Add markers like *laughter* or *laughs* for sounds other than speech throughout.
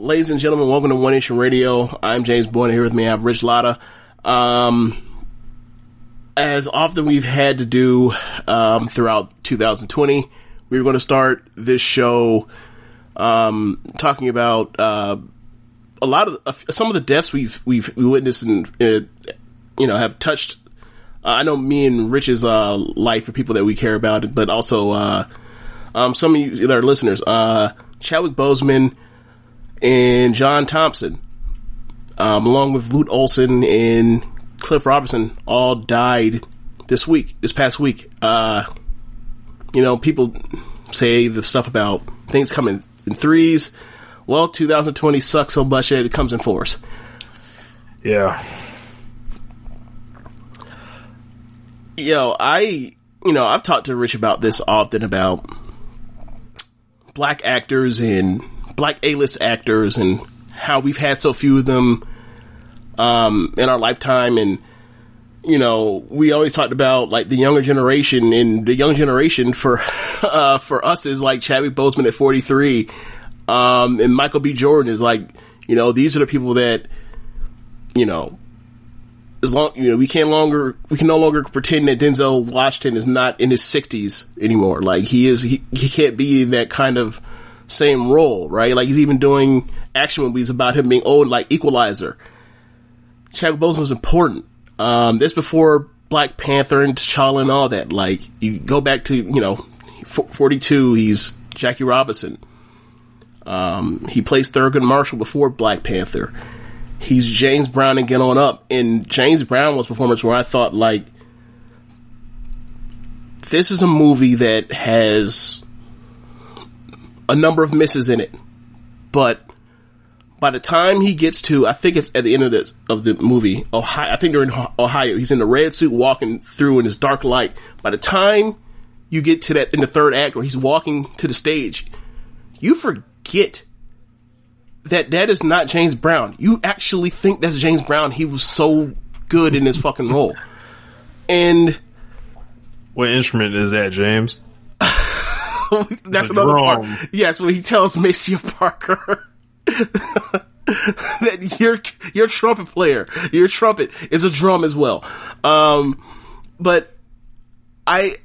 Ladies and gentlemen, welcome to One Nation Radio. I'm James Boyne. Here with me, I have Rich Latta. Um, as often we've had to do um, throughout 2020, we were going to start this show um, talking about uh, a lot of uh, some of the deaths we've we've witnessed and uh, you know have touched. Uh, I know me and Rich's uh, life for people that we care about, but also uh, um, some of you that are listeners. Chadwick Boseman and John Thompson, um, along with Lute Olson and Cliff Robertson, all died this week, this past week. Uh, you know, people say the stuff about things coming in threes. Well, 2020 sucks so much that it comes in fours. Yeah. Yo, I, you know, I've talked to Rich about this often about black actors and black A-list actors and how we've had so few of them um, in our lifetime and you know, we always talked about like the younger generation and the young generation for, *laughs* uh, for us is like Chadwick Boseman at 43. Um, and Michael B. Jordan is like, you know, these are the people that, you know, as long, you know, we can't longer, we can no longer pretend that Denzel Washington is not in his sixties anymore. Like he is, he, he can't be in that kind of, same role, right? Like he's even doing action movies about him being old, like Equalizer. Chadwick Boseman was important. Um, this before Black Panther and T'Challa and all that. Like you go back to you know, forty two. He's Jackie Robinson. Um, he plays Thurgood Marshall before Black Panther. He's James Brown and get on up. And James Brown was performance where I thought like, this is a movie that has a number of misses in it, but by the time he gets to, I think it's at the end of the of the movie, Ohio. I think they're in Ohio. He's in the red suit walking through in his dark light. By the time you get to that in the third act where he's walking to the stage, you forget that that is not James Brown. You actually think that's James Brown. He was so good in his fucking role. And what instrument is that, James? *laughs* that's the another part. Yes, when he tells Maceo *laughs* Parker that your your trumpet player, your trumpet is a drum as well. Um, but I,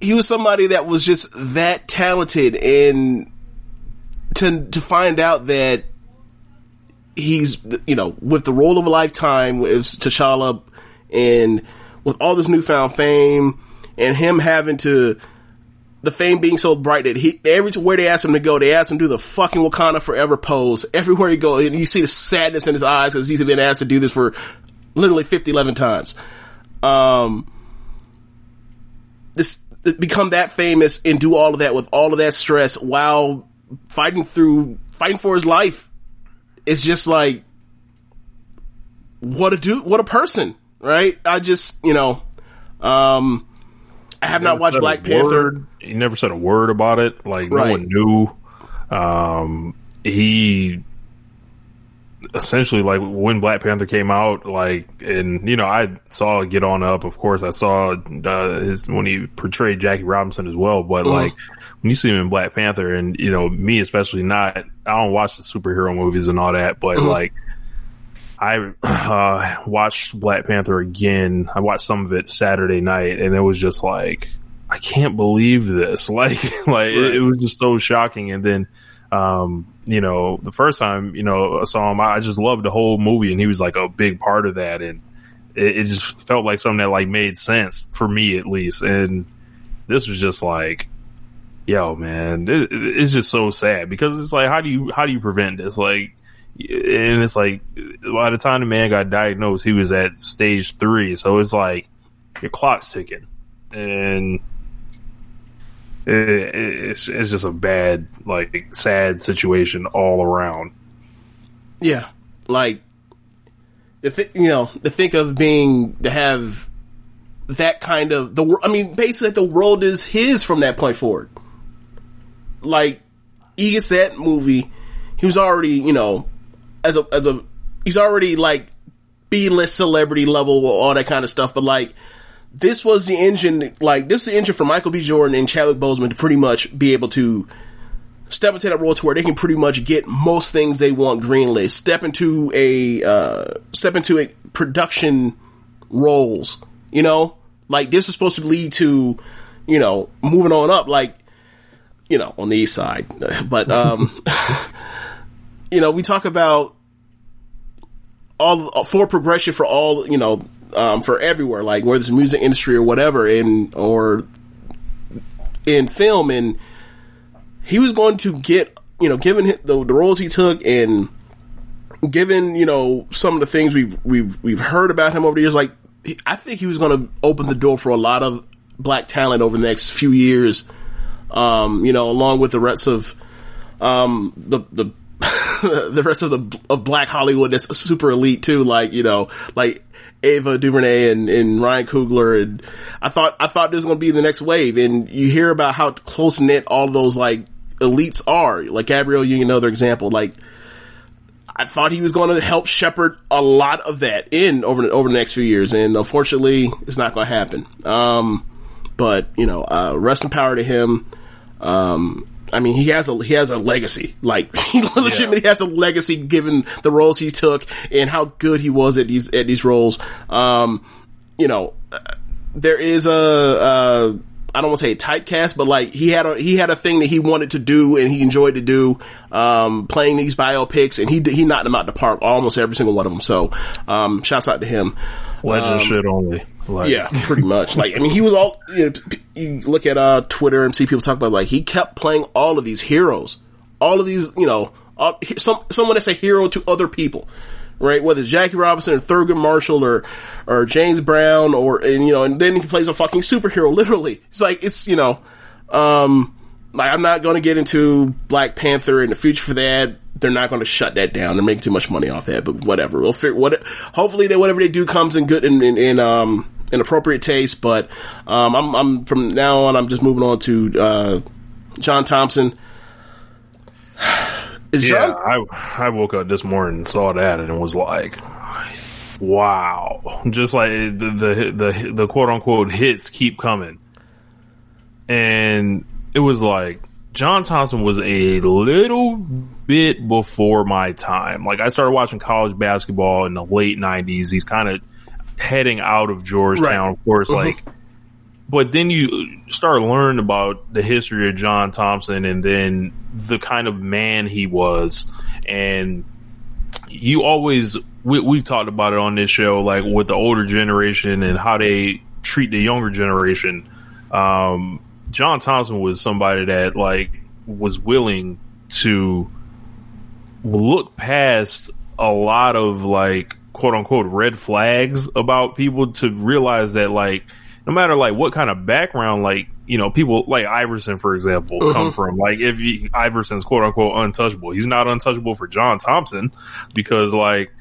he was somebody that was just that talented, and to to find out that he's you know with the role of a lifetime with T'Challa and with all this newfound fame and him having to the fame being so bright that he everywhere they ask him to go, they ask him to do the fucking Wakanda Forever pose everywhere he go, and you see the sadness in his eyes because he's been asked to do this for literally 50, 11 times. Um, this become that famous and do all of that with all of that stress while fighting through fighting for his life. It's just like what a dude, what a person, right? I just you know, um I have not watched Black Panther. Word. He never said a word about it. Like right. no one knew. Um, he essentially like when Black Panther came out, like, and you know, I saw Get On Up. Of course, I saw uh, his when he portrayed Jackie Robinson as well. But mm. like when you see him in Black Panther, and you know, me especially, not I don't watch the superhero movies and all that, but mm. like I uh, watched Black Panther again. I watched some of it Saturday night, and it was just like, I can't believe this. *laughs* Like, like right. it, it, was just so shocking. And then, um, you know, the first time you know I saw him, I just loved the whole movie, and he was like a big part of that, and it, it just felt like something that like made sense for me at least. And this was just like, yo, man, it, it's just so sad because it's like, how do you how do you prevent this? Like and it's like by the time the man got diagnosed, he was at stage three. So it's like your clock's ticking, and it's it's just a bad, like, sad situation all around. Yeah, like the th- you know to think of being to have that kind of the I mean basically the world is his from that point forward. Like he gets that movie, he was already you know as a as a he's already like B list celebrity level, all that kind of stuff. But like this was the engine, like this is the engine for Michael B. Jordan and Chadwick Boseman to pretty much be able to step into that role to where they can pretty much get most things they want greenlit. Step into a uh, step into a production roles. You know, like this is supposed to lead to, you know, moving on up. Like, you know, on the east side, *laughs* but um, *laughs* you know, we talk about all for progression for all you know um, for everywhere, like whether it's music industry or whatever, in or in film, and he was going to get you know given the, the roles he took and given you know some of the things we've we've we've heard about him over the years, like I think he was going to open the door for a lot of black talent over the next few years. Um, you know, along with the rest of um, the the *laughs* the rest of the of Black Hollywood that's super elite too. Like you know, like Ava DuVernay and, and Ryan Coogler, and I thought I thought this was going to be the next wave. And you hear about how close knit all those like elites are. Like Gabrielle Union, another example. Like I thought he was going to help shepherd a lot of that in over over the next few years, and unfortunately, it's not going to happen. Um, but you know, uh, rest in power to him. Um, I mean, he has a he has a legacy. Like *laughs* he legitimately yeah. has a legacy given the roles he took and how good he was at these at these roles. Um, you know, uh, there is a. Uh, I don't want to say typecast, but like he had a he had a thing that he wanted to do and he enjoyed to do, um, playing these biopics, and he he knocked them out the park, almost every single one of them. So, um, shouts out to him. Legend um, shit only. Like. Yeah, pretty much. Like, I mean, he was all, you know, you look at, uh, Twitter and see people talk about, like, he kept playing all of these heroes. All of these, you know, all, some, someone that's a hero to other people. Right? Whether it's Jackie Robinson or Thurgood Marshall or, or James Brown or, and, you know, and then he plays a fucking superhero, literally. It's like, it's, you know, um, like, I'm not going to get into Black Panther in the future for that they're not going to shut that down. They're making too much money off that, but whatever. We'll figure what. Hopefully, that whatever they do comes in good and in, in, in, um in appropriate taste. But um, I'm I'm from now on. I'm just moving on to uh, John Thompson. *sighs* *sighs* *sighs* Is yeah, John? I I woke up this morning and saw that and was like, wow! Just like the the the, the quote unquote hits keep coming, and it was like John Thompson was a little bit before my time. Like I started watching college basketball in the late nineties. He's kind of heading out of Georgetown, right. of course, mm-hmm. like, but then you start learning about the history of John Thompson and then the kind of man he was. And you always, we, we've talked about it on this show, like with the older generation and how they treat the younger generation. Um, John Thompson was somebody that like was willing to look past a lot of like quote unquote red flags about people to realize that like no matter like what kind of background like you know people like Iverson for example mm-hmm. come from like if you, Iverson's quote unquote untouchable he's not untouchable for John Thompson because like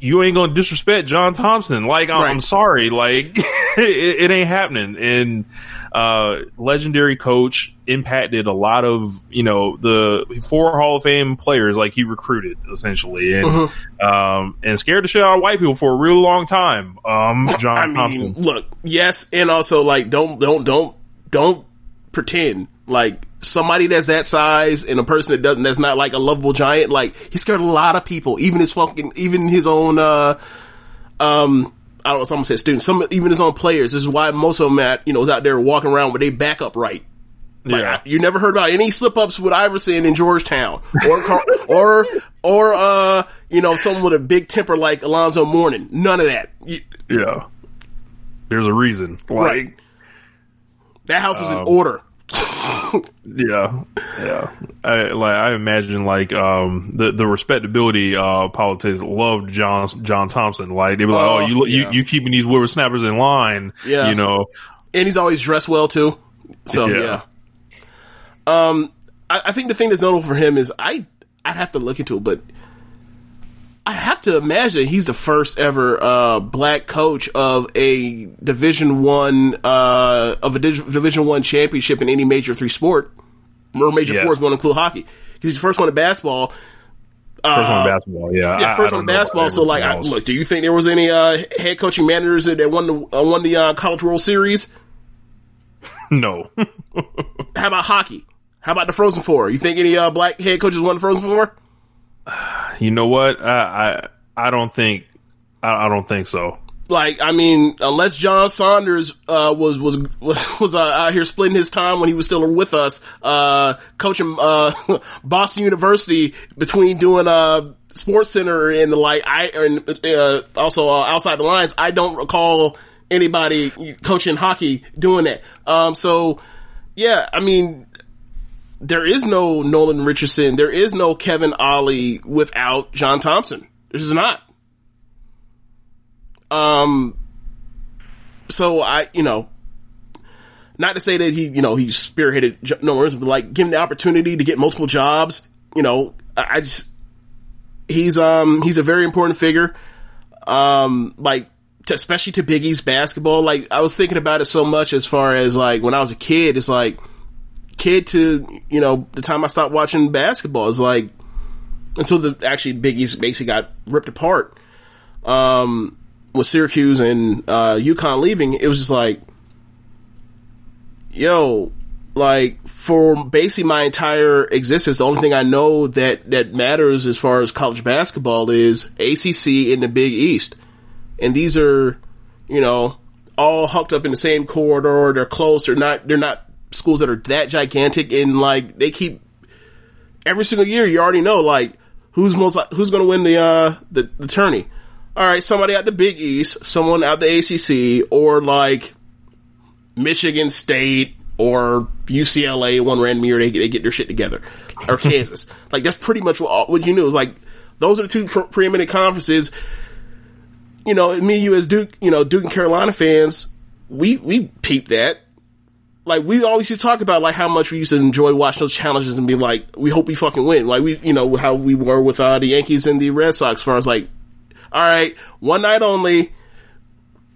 you ain't gonna disrespect John Thompson. Like, I'm, right. I'm sorry. Like, *laughs* it, it, ain't happening. And, uh, legendary coach impacted a lot of, you know, the four Hall of Fame players, like he recruited essentially and, mm-hmm. um, and scared the shit out of white people for a real long time. Um, *laughs* John I Thompson. Mean, look, yes. And also like, don't, don't, don't, don't pretend like somebody that's that size and a person that doesn't, that's not like a lovable giant, like he scared a lot of people, even his fucking, even his own, uh, um, I don't know, someone said students, some, even his own players. This is why most of them at, you know, is out there walking around with they back up right. Like, yeah. you never heard about any slip ups with Iverson in Georgetown or, *laughs* or, or, uh, you know, someone with a big temper like Alonzo Mourning. None of that. You, yeah. There's a reason. Like, right. That house was um, in order. *laughs* yeah, yeah. I, like I imagine, like um, the the respectability uh, politics loved John John Thompson. Like they were like, oh, oh you yeah. you you keeping these whippersnappers in line. Yeah, you know. And he's always dressed well too. So yeah. yeah. Um, I, I think the thing that's notable for him is I I'd have to look into it, but I have to imagine he's the first ever uh, black coach of a Division One uh, of a Division One championship in any major three sport or major yes. four if you want to include hockey because he's the first one in basketball. Uh, first one in basketball, yeah. Yeah, first I, one in basketball. So, like, I, look, do you think there was any uh, head coaching managers that won the uh, won the uh, College World Series? *laughs* No. How about hockey? How about the Frozen Four? You think any uh, black head coaches won the Frozen Four? You know what? I I, I don't think I, I don't think so. Like, I mean, unless John Saunders uh, was was was, *laughs* was uh, out here splitting his time when he was still with us, uh, coaching uh, *laughs* Boston University between doing uh, Sports Center and the like. I and uh, also outside the lines. I don't recall anybody coaching hockey doing that. Um, so yeah, I mean, there is no Nolan Richardson. There is no Kevin Ollie without John Thompson. There's not. Um, so I, you know, not to say that he, you know, he spearheaded no words, but like give him the opportunity to get multiple jobs. You know, I, I just he's um he's a very important figure. Um, like to, especially to Big East basketball. Like I was thinking about it so much as far as like when I was a kid. It's like kid to you know the time I stopped watching basketball is like until the actually Big East basically got ripped apart. Um, with Syracuse and uh, UConn leaving, it was just like, yo, like for basically my entire existence, the only thing I know that that matters as far as college basketball is ACC in the Big East, and these are, you know, all hooked up in the same corridor. They're close. They're not. They're not schools that are that gigantic, and like they keep every single year. You already know like who's most who's going to win the uh the, the tourney all right, somebody at the Big East, someone at the ACC, or like Michigan State or UCLA. One random year they, they get their shit together, or Kansas. *laughs* like that's pretty much what, what you knew. Is like those are the two pre- preeminent conferences. You know, me you as Duke, you know, Duke and Carolina fans, we we peeped that. Like we always used to talk about like how much we used to enjoy watching those challenges and be like, we hope we fucking win. Like we, you know, how we were with uh, the Yankees and the Red Sox, as far as like all right, one night only.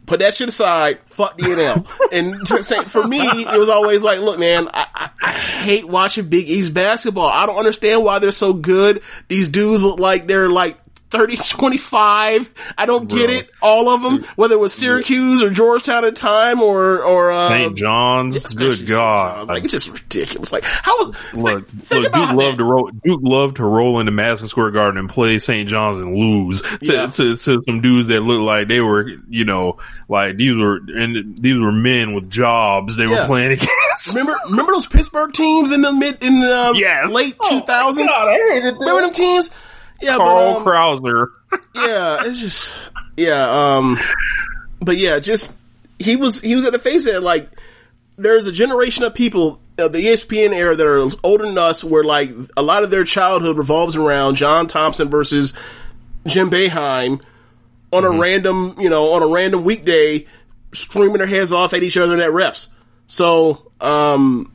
Put that shit aside. Fuck *laughs* the NL. and for me, it was always like, look, man, I, I, I, hate watching Big East basketball. I don't understand why they're so good. These dudes look like they're like 30, 25. I don't get it. All of them, whether it was Syracuse or Georgetown at time or, or, uh, St. John's. Good God. John's. Like, it's just ridiculous. Like, how, look, think look, Duke loved to roll, Duke loved to roll into Madison Square Garden and play St. John's and lose to, yeah. to, to, some dudes that looked like they were, you know, like these were, and these were men with jobs they yeah. were playing *laughs* against. remember, remember those Pittsburgh teams in the mid, in the um, yes. late oh 2000s? God, remember them teams? Yeah, Carl but, um, Krauser. yeah, it's just yeah. Um, but yeah, just he was he was at the face of it. Like there's a generation of people uh, the ESPN era that are older than us, where like a lot of their childhood revolves around John Thompson versus Jim Boeheim on mm-hmm. a random, you know, on a random weekday, screaming their heads off at each other at refs. So, um,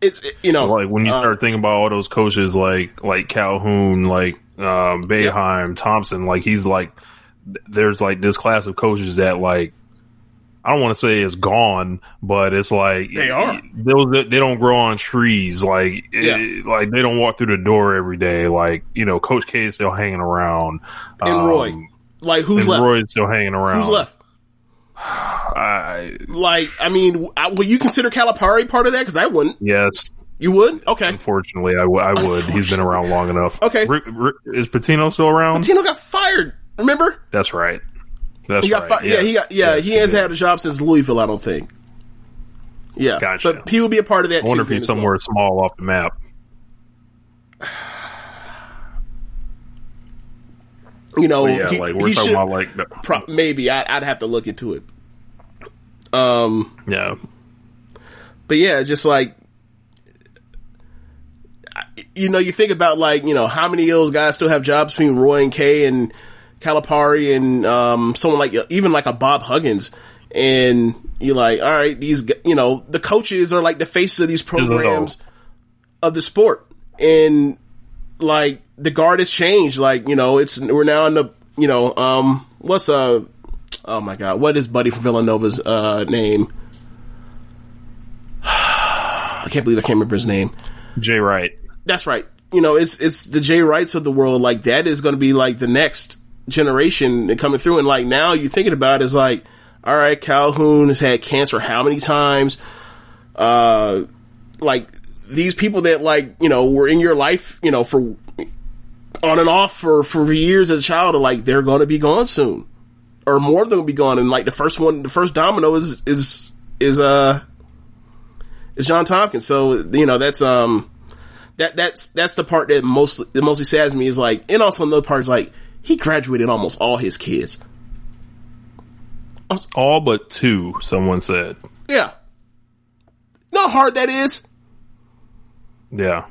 it's you know like when you uh, start thinking about all those coaches like like Calhoun, like um, Boeheim, yeah. Thompson, like he's like there's like this class of coaches that like I don't want to say it's gone, but it's like they are. Those they don't grow on trees. Like yeah. it, like they don't walk through the door every day. Like you know, Coach K is still hanging around. And um, Roy, like who's left? Roy's still hanging around. Who's left? I, like, I mean, will you consider Calipari part of that? Because I wouldn't. Yes. You would? Okay. Unfortunately, I, w- I would. *laughs* He's been around long enough. Okay. R- R- is Pitino still around? Pitino got fired. Remember? That's right. That's he got right. Fi- yes. Yeah, he got. Yeah, yes, he, he hasn't had a job since Louisville. I don't think. Yeah, gotcha. But he will be a part of that. I wonder if he's somewhere well. small off the map. You know, yeah, he, like we're talking should, about like pro- maybe I, would have to look into it. Um, yeah, but yeah, just like you know, you think about like you know how many of those guys still have jobs between Roy and K and Calipari and um, someone like even like a Bob Huggins, and you're like, all right, these you know the coaches are like the faces of these programs of the sport, and like the guard has changed. Like, you know, it's, we're now in the, you know, um, what's, uh, oh my God, what is Buddy from Villanova's, uh, name? *sighs* I can't believe I can't remember his name. Jay Wright. That's right. You know, it's, it's the Jay Wrights of the world. Like, that is going to be like the next generation coming through. And like, now you're thinking about is like, all right, Calhoun has had cancer how many times? Uh, like these people that like you know were in your life, you know, for on and off for for years as a child, are like they're going to be gone soon, or more of them will be gone. And like the first one, the first domino is is is uh is John Thompson. So you know that's um that that's that's the part that mostly that mostly saddens me is like, and also another part is like he graduated almost all his kids. All but two, someone said. Yeah. Know how hard that is? Yeah.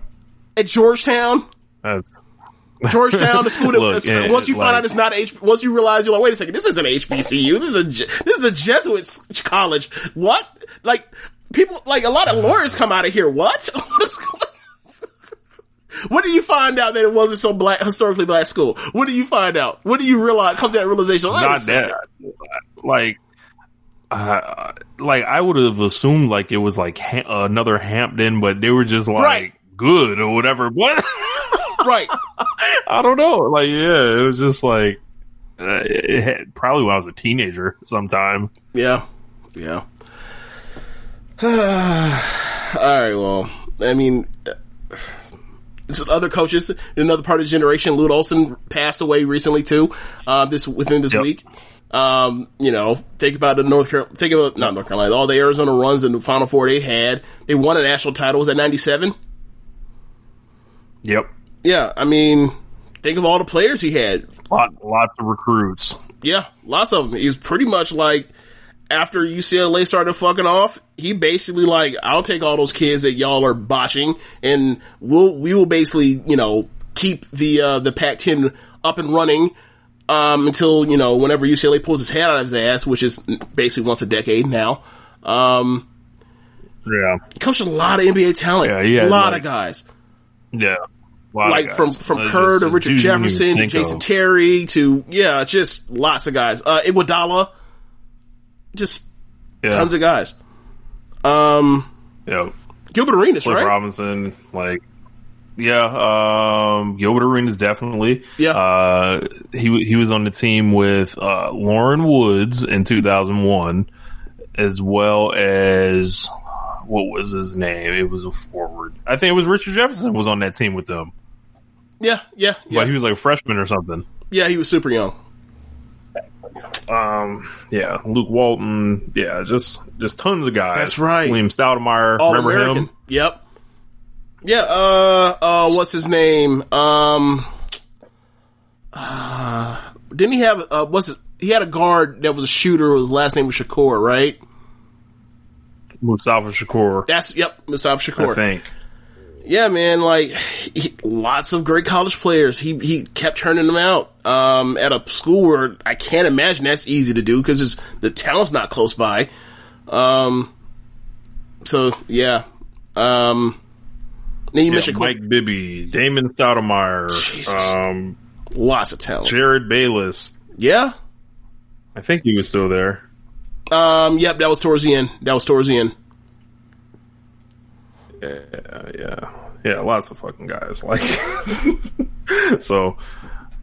At Georgetown? That's *laughs* Georgetown, the school that Look, uh, yeah, once you like, find out it's not H, once you realize you're like, wait a second, this isn't HBCU, this is a this is a Jesuit college. What? Like people, like a lot of lawyers come out of here. What? *laughs* What do you find out that it wasn't so black, historically black school? What do you find out? What do you realize? Come to that realization? Oh, not that. Like, uh, like I would have assumed like it was like ha- another Hampton, but they were just like right. good or whatever. *laughs* What? right. I don't know. Like, yeah, it was just like uh, it had, probably when I was a teenager sometime. Yeah. Yeah. *sighs* All right. Well, I mean, other coaches, another part of the generation, Lute Olson passed away recently too. Uh, this within this yep. week. Um, you know, think about the North Carolina, think about not North Carolina, all the Arizona runs in the Final Four they had. They won a national title. Was that ninety seven? Yep. Yeah, I mean, think of all the players he had. Lot, lots of recruits. Yeah, lots of them. He's pretty much like after UCLA started fucking off, he basically like, I'll take all those kids that y'all are botching and we'll, we will basically, you know, keep the, uh, the Pac-10 up and running, um, until, you know, whenever UCLA pulls his head out of his ass, which is basically once a decade now. Um, yeah. Coached a lot of NBA talent. Yeah, yeah. A lot like, of guys. Yeah. Like from, from Kerr to Richard Jefferson to Jason of. Terry to, yeah, just lots of guys. Uh, Iguodala just yeah. tons of guys. Um, yeah, Gilbert Arenas, Cliff right? Robinson, like, yeah, um, Gilbert Arenas definitely. Yeah, uh, he he was on the team with uh, Loren Woods in two thousand one, as well as what was his name? It was a forward. I think it was Richard Jefferson was on that team with them. Yeah, yeah, yeah. But he was like a freshman or something. Yeah, he was super young. Um, yeah, Luke Walton. Yeah, just just tons of guys. That's right. William Stoudamire. All remember American. him? Yep. Yeah. Uh. Uh. What's his name? Um. Uh, didn't he have? Uh. Was it? He had a guard that was a shooter. His last name was Shakur, right? Mustafa Shakur. That's yep, Mustafa Shakur. I think yeah, man, like he, lots of great college players. He he kept turning them out um, at a school where I can't imagine that's easy to do because it's, the town's not close by. Um, so yeah, um, then you yeah, mentioned Mike Bibby, Damon Stoudamire, um, lots of talent. Jerryd Bayless. Yeah, I think he was still there. Um, yep, that was towards the end. That was towards the end. Yeah, yeah, yeah. Lots of fucking guys. *laughs* Like, *laughs* so.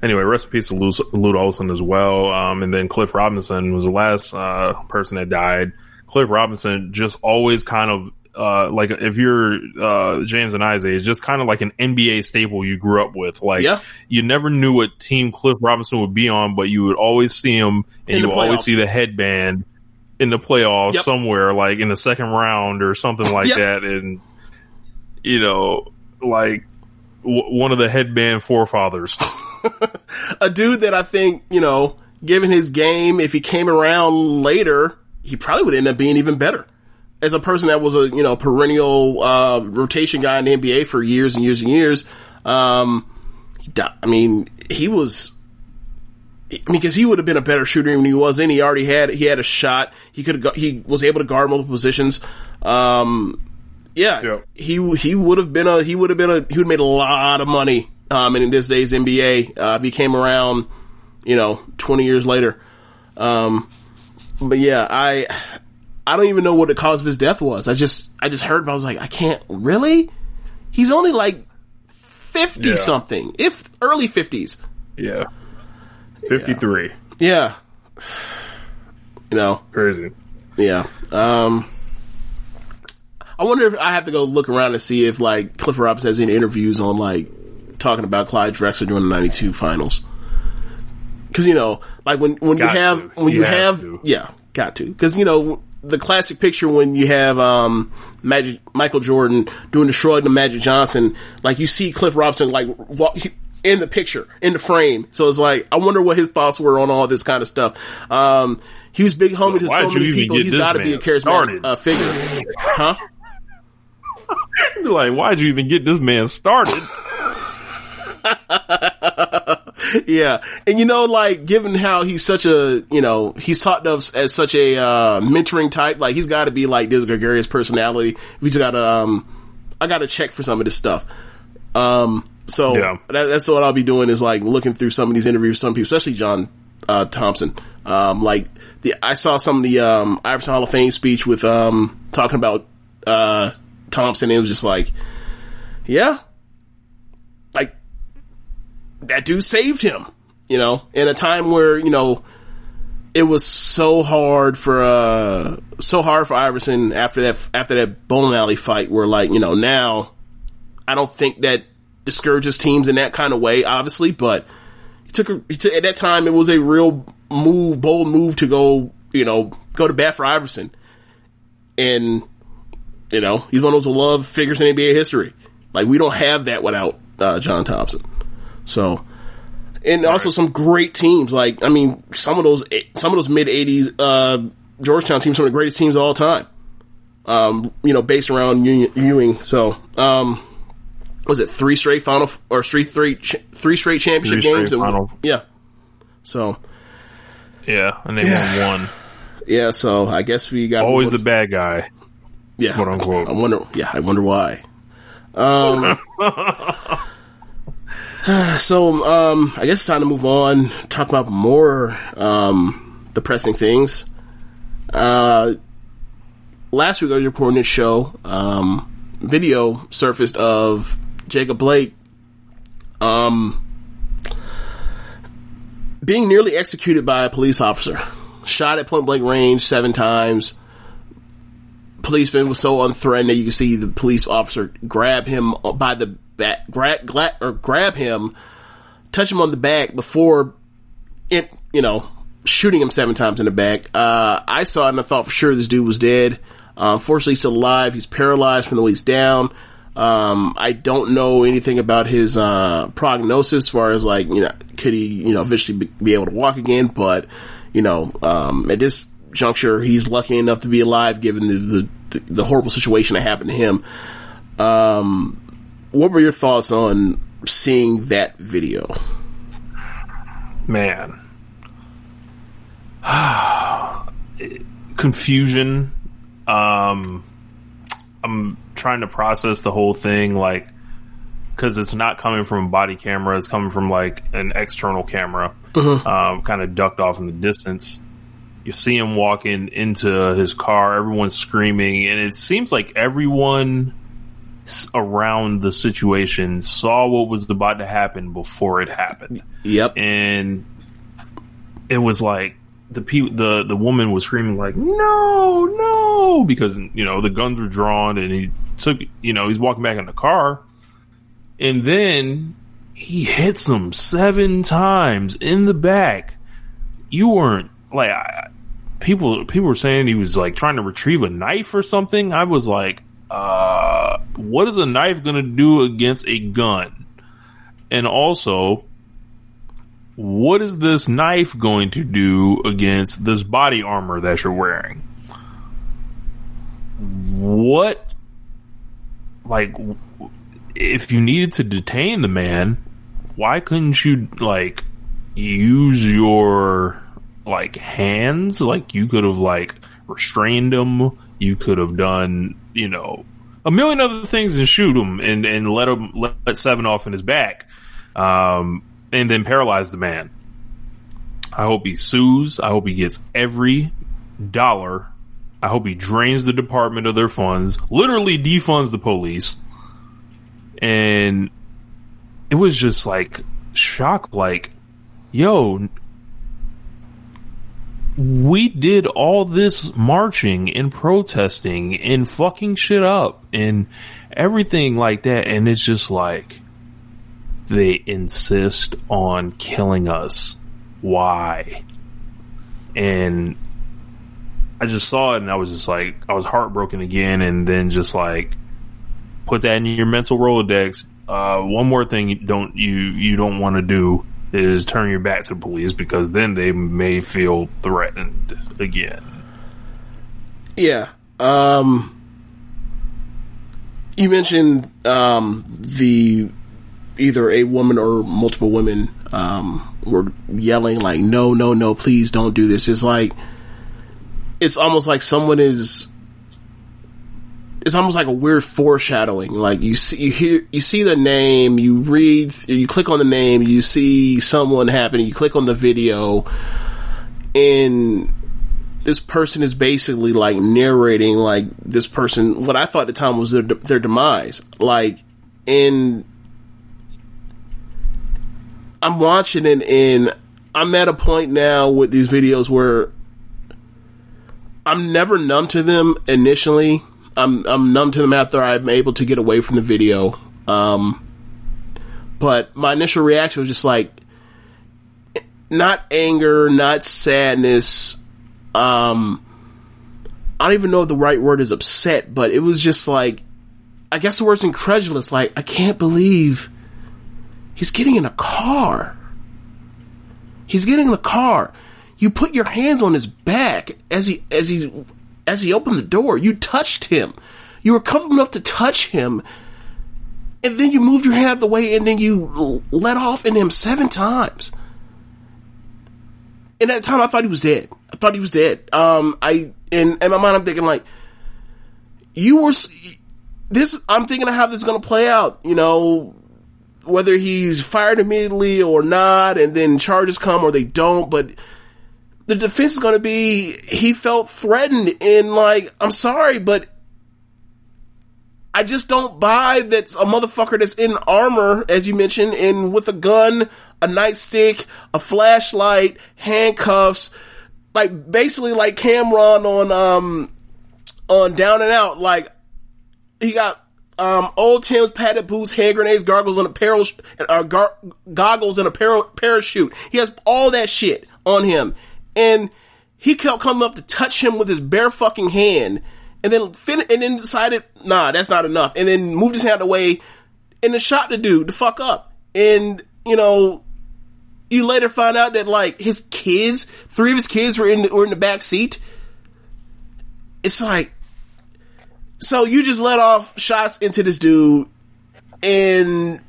Anyway, rest in peace to Lute Olson as well. Um, and then Cliff Robinson was the last uh, person that died. Cliff Robinson just always kind of uh, like if you're uh, James and Isaiah, it's just kind of like an NBA staple you grew up with. Like yeah. you never knew what team Cliff Robinson would be on, but you would always see him and you would always see the headband in the playoffs yep. somewhere, like in the second round or something like yep. that. And you know, like w- one of the headband forefathers. *laughs* a dude that I think, you know, given his game, if he came around later, he probably would end up being even better. As a person that was a, you know, perennial, uh, rotation guy in the NBA for years and years and years, um, I mean, he was, I mean, because he would have been a better shooter than he was then. He already had he had a shot. He could have he was able to guard multiple positions. Um, yeah, yep. he he would have been a he would have been a he would have made a lot of money um, in this day's NBA uh, if he came around, you know, twenty years later. Um, but yeah, I I don't even know what the cause of his death was. I just I just heard, but I was like, I can't really. He's only like fifty yeah. something, if early fifties. Yeah, fifty three. Yeah. yeah. *sighs* you know, crazy. Yeah. Um, I wonder if I have to go look around and see if like Clifford Robinson has any interviews on like talking about Clyde Drexler during the '92 finals. Because you know, like when when got you have to. when you, you have, have yeah, got to. Because you know the classic picture when you have um, Magic Michael Jordan doing the shrug to Magic Johnson, like you see Cliff Robinson like walk, in the picture in the frame. So it's like I wonder what his thoughts were on all this kind of stuff. Um, he was big homie to so many people. He's got to be a charismatic uh, figure, huh? *laughs* like, why'd you even get this man started? *laughs* *laughs* yeah. And you know, like, given how he's such a, you know, he's taught us as such a, uh, mentoring type, like, he's gotta be like this gregarious personality. We just gotta, um, I gotta check for some of this stuff. Um, so yeah. that, that's what I'll be doing is like looking through some of these interviews, some people, especially John, uh, Thompson. Um, like the, I saw some of the, um, Iverson Hall of Fame speech with, um, talking about, uh, Thompson. It was just like, yeah, that dude saved him, you know, in a time where, you know, it was so hard for, uh, so hard for Iverson after that, after that Bone alley fight where like, you know, now I don't think that discourages teams in that kind of way, obviously, but he took, a, he took at that time, it was a real move, bold move to go, you know, go to bat for Iverson. And, you know, he's one of those love figures in NBA history. Like, we don't have that without, uh, John Thompson. So, and also some great teams. Like, I mean, some of those, some of those mid '80s uh, Georgetown teams, some of the greatest teams of all time. Um, you know, based around Ewing. So, um, was it three straight final or three three three straight championship three games? Straight final. Yeah. So. Yeah, and they yeah. won one. Yeah, so I guess we got always the bad guy. Yeah, quote unquote. I wonder. Yeah, I wonder why. Um. *laughs* *sighs* so, um, I guess it's time to move on. Talk about more um, depressing things. Uh, last week was reporting this show. Um, video surfaced of Jacob Blake um, being nearly executed by a police officer. Shot at point blank range seven times. Policeman was so unthreatened that you can see the police officer grab him by the back, grab, grab, or grab him, touch him on the back before it, you know, shooting him seven times in the back. Uh, I saw it and I thought for sure this dude was dead. Uh, unfortunately, he's still alive. He's paralyzed from the waist down. Um, I don't know anything about his uh, prognosis as far as like you know could he you know eventually be, be able to walk again, but you know um, at this juncture he's lucky enough to be alive given the the, the horrible situation that happened to him. Um, what were your thoughts on seeing that video? Man, *sighs* confusion. Um, I'm trying to process the whole thing, like, because it's not coming from a body camera; it's coming from like an external camera, mm-hmm. um, kind of ducked off in the distance. You see him walking into his car. Everyone's screaming, and it seems like everyone around the situation saw what was about to happen before it happened. Yep. And it was like the pe- the the woman was screaming like no no because you know the guns were drawn and he took you know he's walking back in the car and then he hits them seven times in the back. You weren't like I, people people were saying he was like trying to retrieve a knife or something. I was like uh, what is a knife going to do against a gun? And also, what is this knife going to do against this body armor that you're wearing? What, like, if you needed to detain the man, why couldn't you, like, use your, like, hands? Like, you could have, like, restrained him. You could have done you know, a million other things and shoot him and, and let him let, let seven off in his back, um, and then paralyze the man. I hope he sues. I hope he gets every dollar. I hope he drains the department of their funds, literally defunds the police. And it was just like shock, like, yo, we did all this marching and protesting and fucking shit up and everything like that. And it's just like, they insist on killing us. Why? And I just saw it and I was just like, I was heartbroken again. And then just like, put that in your mental Rolodex. Uh, one more thing you don't, you, you don't want to do is turn your back to the police because then they may feel threatened again. Yeah. Um, you mentioned um, the either a woman or multiple women um, were yelling like, "No, no, no! Please don't do this." It's like it's almost like someone is. It's almost like a weird foreshadowing. Like you see, you hear, you see the name, you read, you click on the name, you see someone happening, you click on the video, and this person is basically like narrating like this person what I thought at the time was their their demise. Like in I'm watching it and I'm at a point now with these videos where I'm never numb to them initially. I'm I'm numb to them after I'm able to get away from the video. Um, but my initial reaction was just like not anger, not sadness. Um, I don't even know if the right word is upset, but it was just like I guess the word's incredulous. Like I can't believe He's getting in a car. He's getting in the car. You put your hands on his back as he as he as he opened the door. You touched him. You were comfortable enough to touch him. And then you moved your hand the way and then you let off in him seven times. And at the time I thought he was dead. I thought he was dead. Um, I, in, in my mind I'm thinking like, you were, this, I'm thinking of how this is going to play out. You know, whether he's fired immediately or not, and then charges come or they don't, but the defense is going to be he felt threatened and like, I'm sorry, but I just don't buy that a motherfucker that's in armor, as you mentioned, and with a gun, a nightstick, a flashlight, handcuffs, like basically like Cameron on um on Down and Out, like he got um, old Tim's padded boots, hand grenades, gargles, and a paral- uh, gar- goggles and a par- parachute. He has all that shit on him, and he kept coming up to touch him with his bare fucking hand, and then fin- and then decided, nah, that's not enough, and then moved his hand away, and then shot the dude the fuck up, and you know. You later find out that like his kids, three of his kids were in the, were in the back seat. It's like, so you just let off shots into this dude and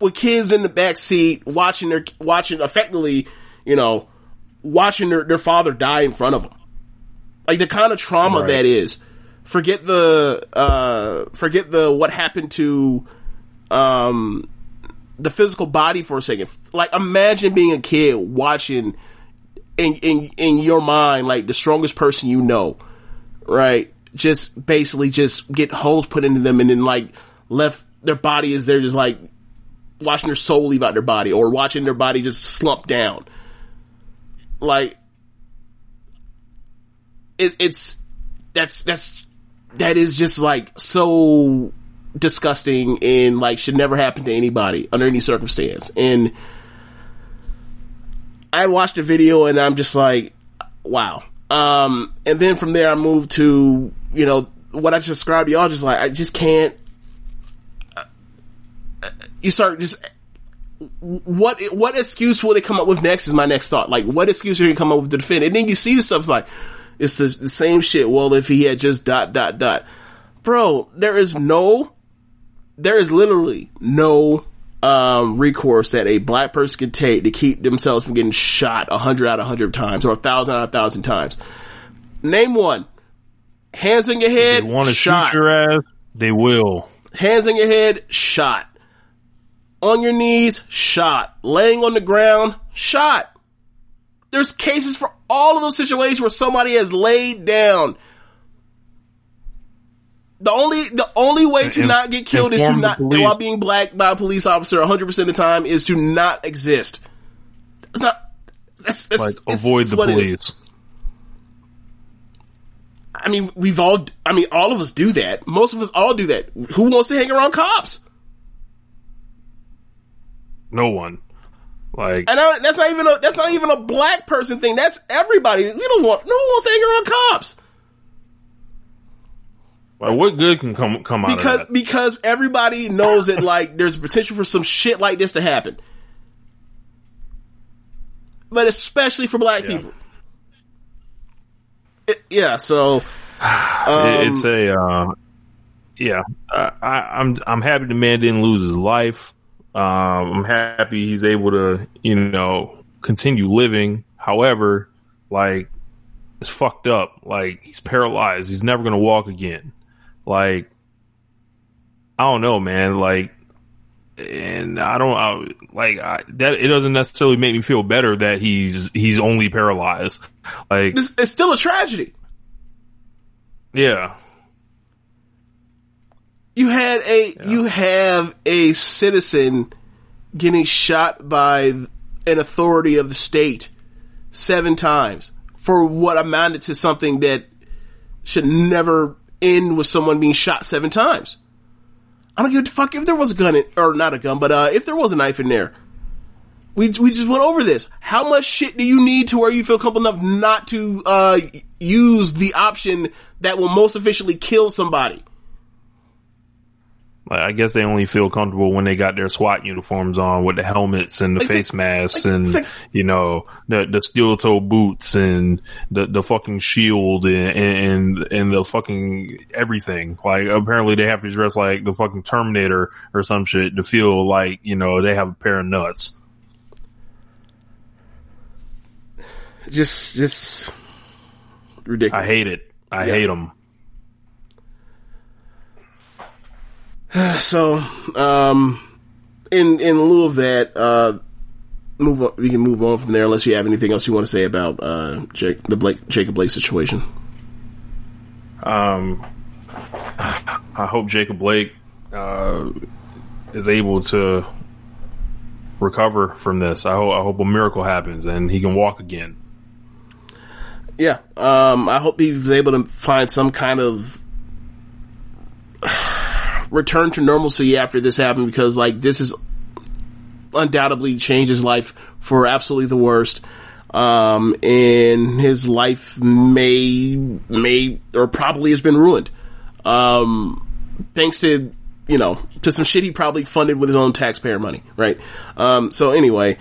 with kids in the back seat watching their watching effectively, you know, watching their, their father die in front of them. Like the kind of trauma right. that is. Forget the uh forget the what happened to um the physical body for a second. Like imagine being a kid watching in in in your mind like the strongest person you know, right? just basically just get holes put into them and then like left their body is there just like watching their soul leave out their body or watching their body just slump down. Like it, it's that's that's that is just like so disgusting and like should never happen to anybody under any circumstance. And I watched the video and I'm just like, wow. Um, and then from there I moved to you know, what I just described, y'all just like, I just can't, uh, you start just, what, what excuse will they come up with next is my next thought. Like, what excuse are you come up with to defend? And then you see the stuff, it's like, it's the, the same shit. Well, if he had just dot, dot, dot. Bro, there is no, there is literally no, um, recourse that a black person can take to keep themselves from getting shot a hundred out of hundred times or a thousand out of thousand times. Name one Hands in your head. They want to shoot your ass. They will. Hands in your head. Shot. On your knees. Shot. Laying on the ground. Shot. There's cases for all of those situations where somebody has laid down. The only the only way to not get killed is to not while being black by a police officer 100 percent of the time is to not exist. It's not. It's, it's, like avoid the police. I mean, we've all, I mean, all of us do that. Most of us all do that. Who wants to hang around cops? No one. Like, and I, that's not even a, that's not even a black person thing. That's everybody. We don't want, no one wants to hang around cops. Like, what good can come come out because, of that? Because everybody knows that like there's potential for some shit like this to happen. But especially for black yeah. people. It, yeah, so *sighs* um, it's a uh, yeah. I, I, am I'm, I'm happy the man didn't lose his life. Um, I'm happy he's able to you know continue living. However, like it's fucked up. Like he's paralyzed. He's never gonna walk again. Like I don't know, man. Like and I don't I, like I, that. It doesn't necessarily make me feel better that he's he's only paralyzed. Like it's, it's still a tragedy. Yeah. You had a yeah. you have a citizen getting shot by an authority of the state seven times for what amounted to something that should never end with someone being shot seven times. I don't give a fuck if there was a gun in, or not a gun, but uh, if there was a knife in there. We we just went over this. How much shit do you need to where you feel comfortable enough not to uh, use the option that will most efficiently kill somebody? I guess they only feel comfortable when they got their SWAT uniforms on with the helmets and the like face masks like, and like, you know the the steel toe boots and the the fucking shield and, and and the fucking everything. Like apparently they have to dress like the fucking Terminator or some shit to feel like you know they have a pair of nuts. Just just ridiculous. I hate it. I yeah. hate them. *sighs* so, um, in in lieu of that, uh, move on, we can move on from there unless you have anything else you want to say about uh, Jake, the Blake Jacob Blake situation. Um, *sighs* I hope Jacob Blake uh, is able to recover from this. I hope I hope a miracle happens and he can walk again. Yeah, um, I hope he's able to find some kind of return to normalcy after this happened because like this is undoubtedly changed his life for absolutely the worst. Um, and his life may, may, or probably has been ruined. Um, thanks to, you know, to some shit he probably funded with his own taxpayer money, right? Um, so anyway,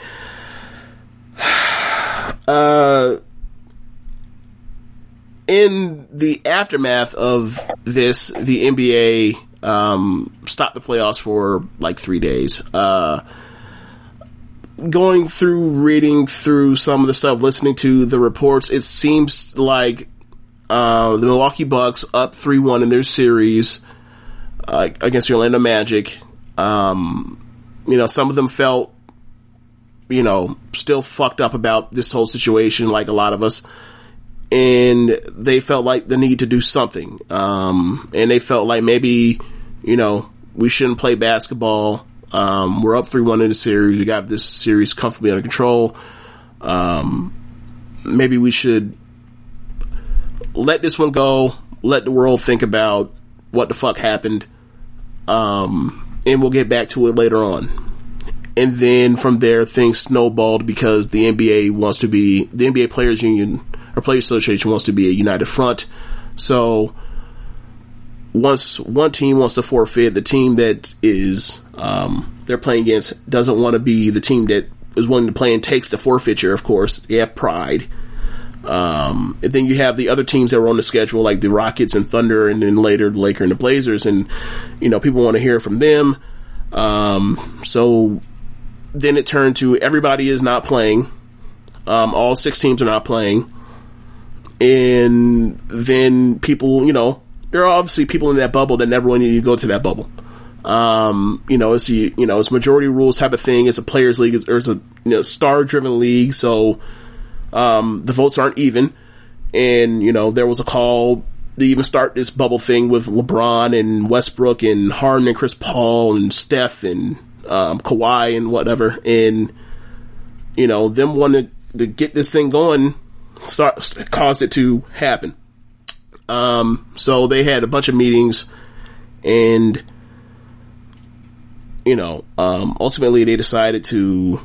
*sighs* uh, in the aftermath of this, the NBA um, stopped the playoffs for like three days. Uh, going through, reading through some of the stuff, listening to the reports, it seems like uh, the Milwaukee Bucks up three one in their series uh, against the Orlando Magic. Um, you know, some of them felt, you know, still fucked up about this whole situation, like a lot of us and they felt like the need to do something. Um, and they felt like maybe you know, we shouldn't play basketball. Um, we're up 3-1 in the series. We got this series comfortably under control. Um, maybe we should let this one go. Let the world think about what the fuck happened. Um, and we'll get back to it later on. And then from there, things snowballed because the NBA wants to be, the NBA Players Union, or Players Association wants to be a united front. So, once one team wants to forfeit, the team that is um, they're playing against doesn't want to be the team that is willing to play and takes the forfeiture. Of course, they have pride. Um, and then you have the other teams that were on the schedule, like the Rockets and Thunder, and then later the Laker and the Blazers, and you know people want to hear from them. Um, so then it turned to everybody is not playing. Um, all six teams are not playing, and then people, you know, there are obviously people in that bubble that never wanted to go to that bubble. Um, you know, it's you know, it's majority rules type of thing. It's a players league. It's, it's a, you know, star driven league. So, um, the votes aren't even. And, you know, there was a call to even start this bubble thing with LeBron and Westbrook and Harden and Chris Paul and Steph and, um, Kawhi and whatever. And, you know, them wanting to get this thing going start, caused it to happen. Um, so they had a bunch of meetings, and you know, um, ultimately they decided to,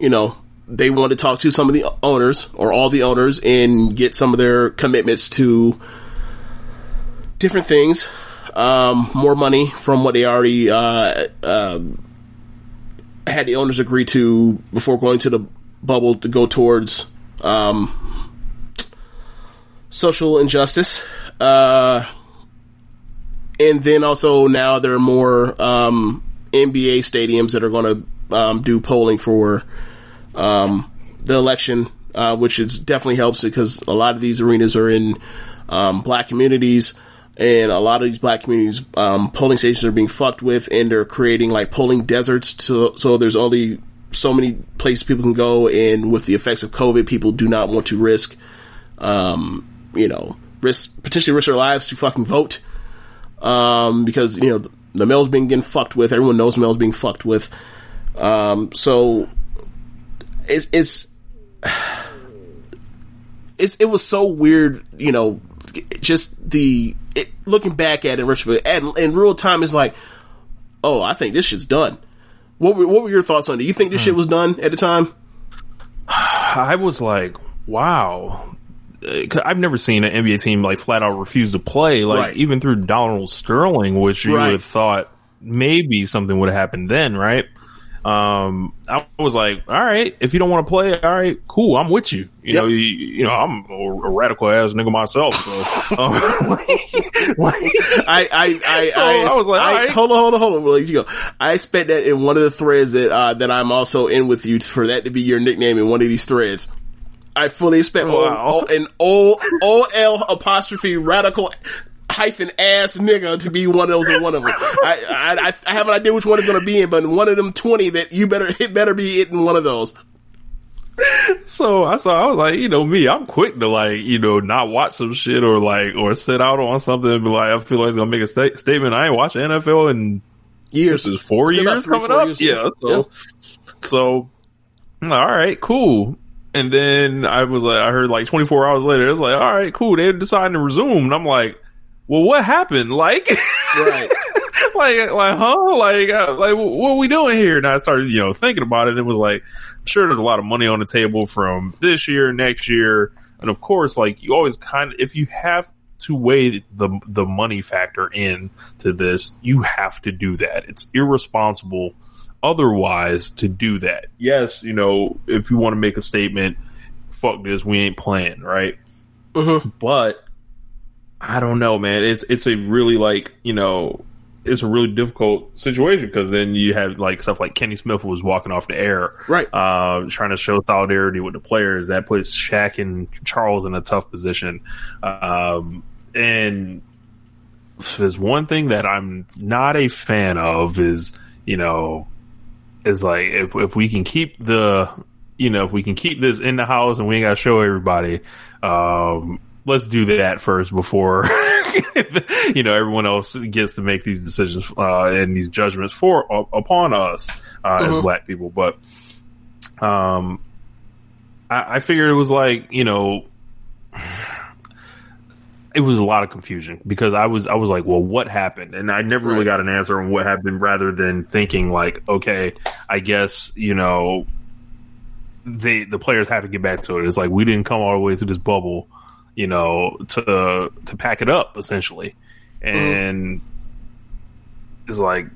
you know, they wanted to talk to some of the owners or all the owners and get some of their commitments to different things, um, more money from what they already uh, uh, had the owners agree to before going to the bubble to go towards um, social injustice. Uh, and then also now there are more um, NBA stadiums that are going to um, do polling for um, the election, uh, which is definitely helps because a lot of these arenas are in um, black communities. And a lot of these black communities, um, polling stations are being fucked with, and they're creating like polling deserts. So, so there's only so many places people can go, and with the effects of COVID, people do not want to risk, um, you know, risk potentially risk their lives to fucking vote, um, because you know the, the mail's being getting fucked with. Everyone knows mail's being fucked with. Um, so it's it's *sighs* it's it was so weird, you know, just the it, looking back at it, Richard, and in real time, is like, oh, I think this shit's done. What were, what were your thoughts on it? Do you think this shit was done at the time? *sighs* I was like, wow. Uh, I've never seen an NBA team like flat out refuse to play. Like Right. even through Donald Sterling, which you Right. would have thought maybe something would have happened then, right? Um, I was like, all right, if you don't want to play, all right, cool, I'm with you. You Yep. know, you, you know, I'm a, a radical ass nigga myself. So, *laughs* um, *laughs* like, I I I, *laughs* So I, I was like, I- alright. hold on, hold on, hold on. We'll let you go. I expect that in one of the threads that uh, that I'm also in with you for that to be your nickname in one of these threads. I fully expect oh, Wow. o, o, an O O L apostrophe radical hyphen ass nigga to be one of those in one of them. I, I I have an idea which one it's going to be in, but in one of them twenty that you better *laughs* it better be it in one of those. So I saw, I was like, you know, me, I'm quick to like, you know, not watch some shit or like, or sit out on something and be like, I feel like it's gonna make a sta- statement. I ain't watching NFL in Years. this is four It's been about years three, coming four up. years, yeah. yeah. So, so, all right, cool. And then I was like, I heard like 24 hours later, it was like, all right, cool. They're deciding to resume. And I'm like, well, what happened? Like, Right. *laughs* like, like, huh? Like, uh, like, what are we doing here? And I started, you know, thinking about it. And it was like, I'm sure there's a lot of money on the table from this year, next year. And of course, like, you always kind of, if you have to weigh the, the money factor in to this, you have to do that. It's irresponsible otherwise to do that. Yes, you know, if you want to make a statement, fuck this, we ain't playing, right? Mhm. But I don't know, man. It's it's a really like you know, it's a really difficult situation because then you have like stuff like Kenny Smith was walking off the air, Right. uh, trying to show solidarity with the players. That puts Shaq and Charles in a tough position. Um, and there's one thing that I'm not a fan of is, you know, is like if if we can keep the, you know, if we can keep this in the house and we ain't got to show everybody, um, let's do that first before, *laughs* you know, everyone else gets to make these decisions uh, and these judgments for upon us uh, as Mhm. black people. But um, I, I figured it was like you know, it was a lot of confusion because I was I was like, well, what happened? And I never really got an answer on what happened, rather than thinking like, okay, I guess you know, they the players have to get back to it. It's like we didn't come all the way through this bubble, you know, to to pack it up essentially, mm-hmm. and it's like,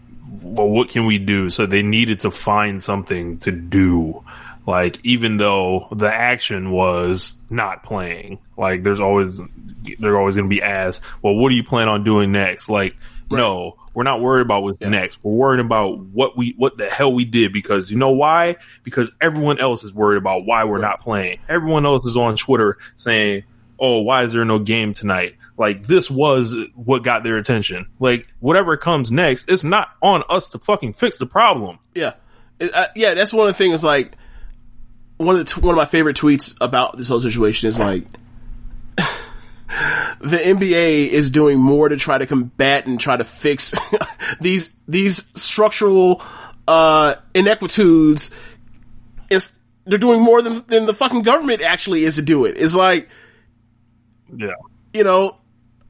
well, what can we do? So they needed to find something to do. Like, even though the action was not playing, like there's always, they're always going to be asked, well, what do you plan on doing next? Like, no, we're not worried about what's Yeah. next. We're worried about what we, what the hell we did because you know why? Because everyone else is worried about why we're not playing. Everyone else is on Twitter saying, oh, why is there no game tonight? Like this was what got their attention. Like whatever comes next, it's not on us to fucking fix the problem. Yeah, uh, yeah. That's one of the things. Like one of the t- one of my favorite tweets about this whole situation is like *laughs* the NBA is doing more to try to combat and try to fix *laughs* these these structural uh, inequitudes. It's, they're doing more than than the fucking government actually is to do it. It's like Yeah. You know,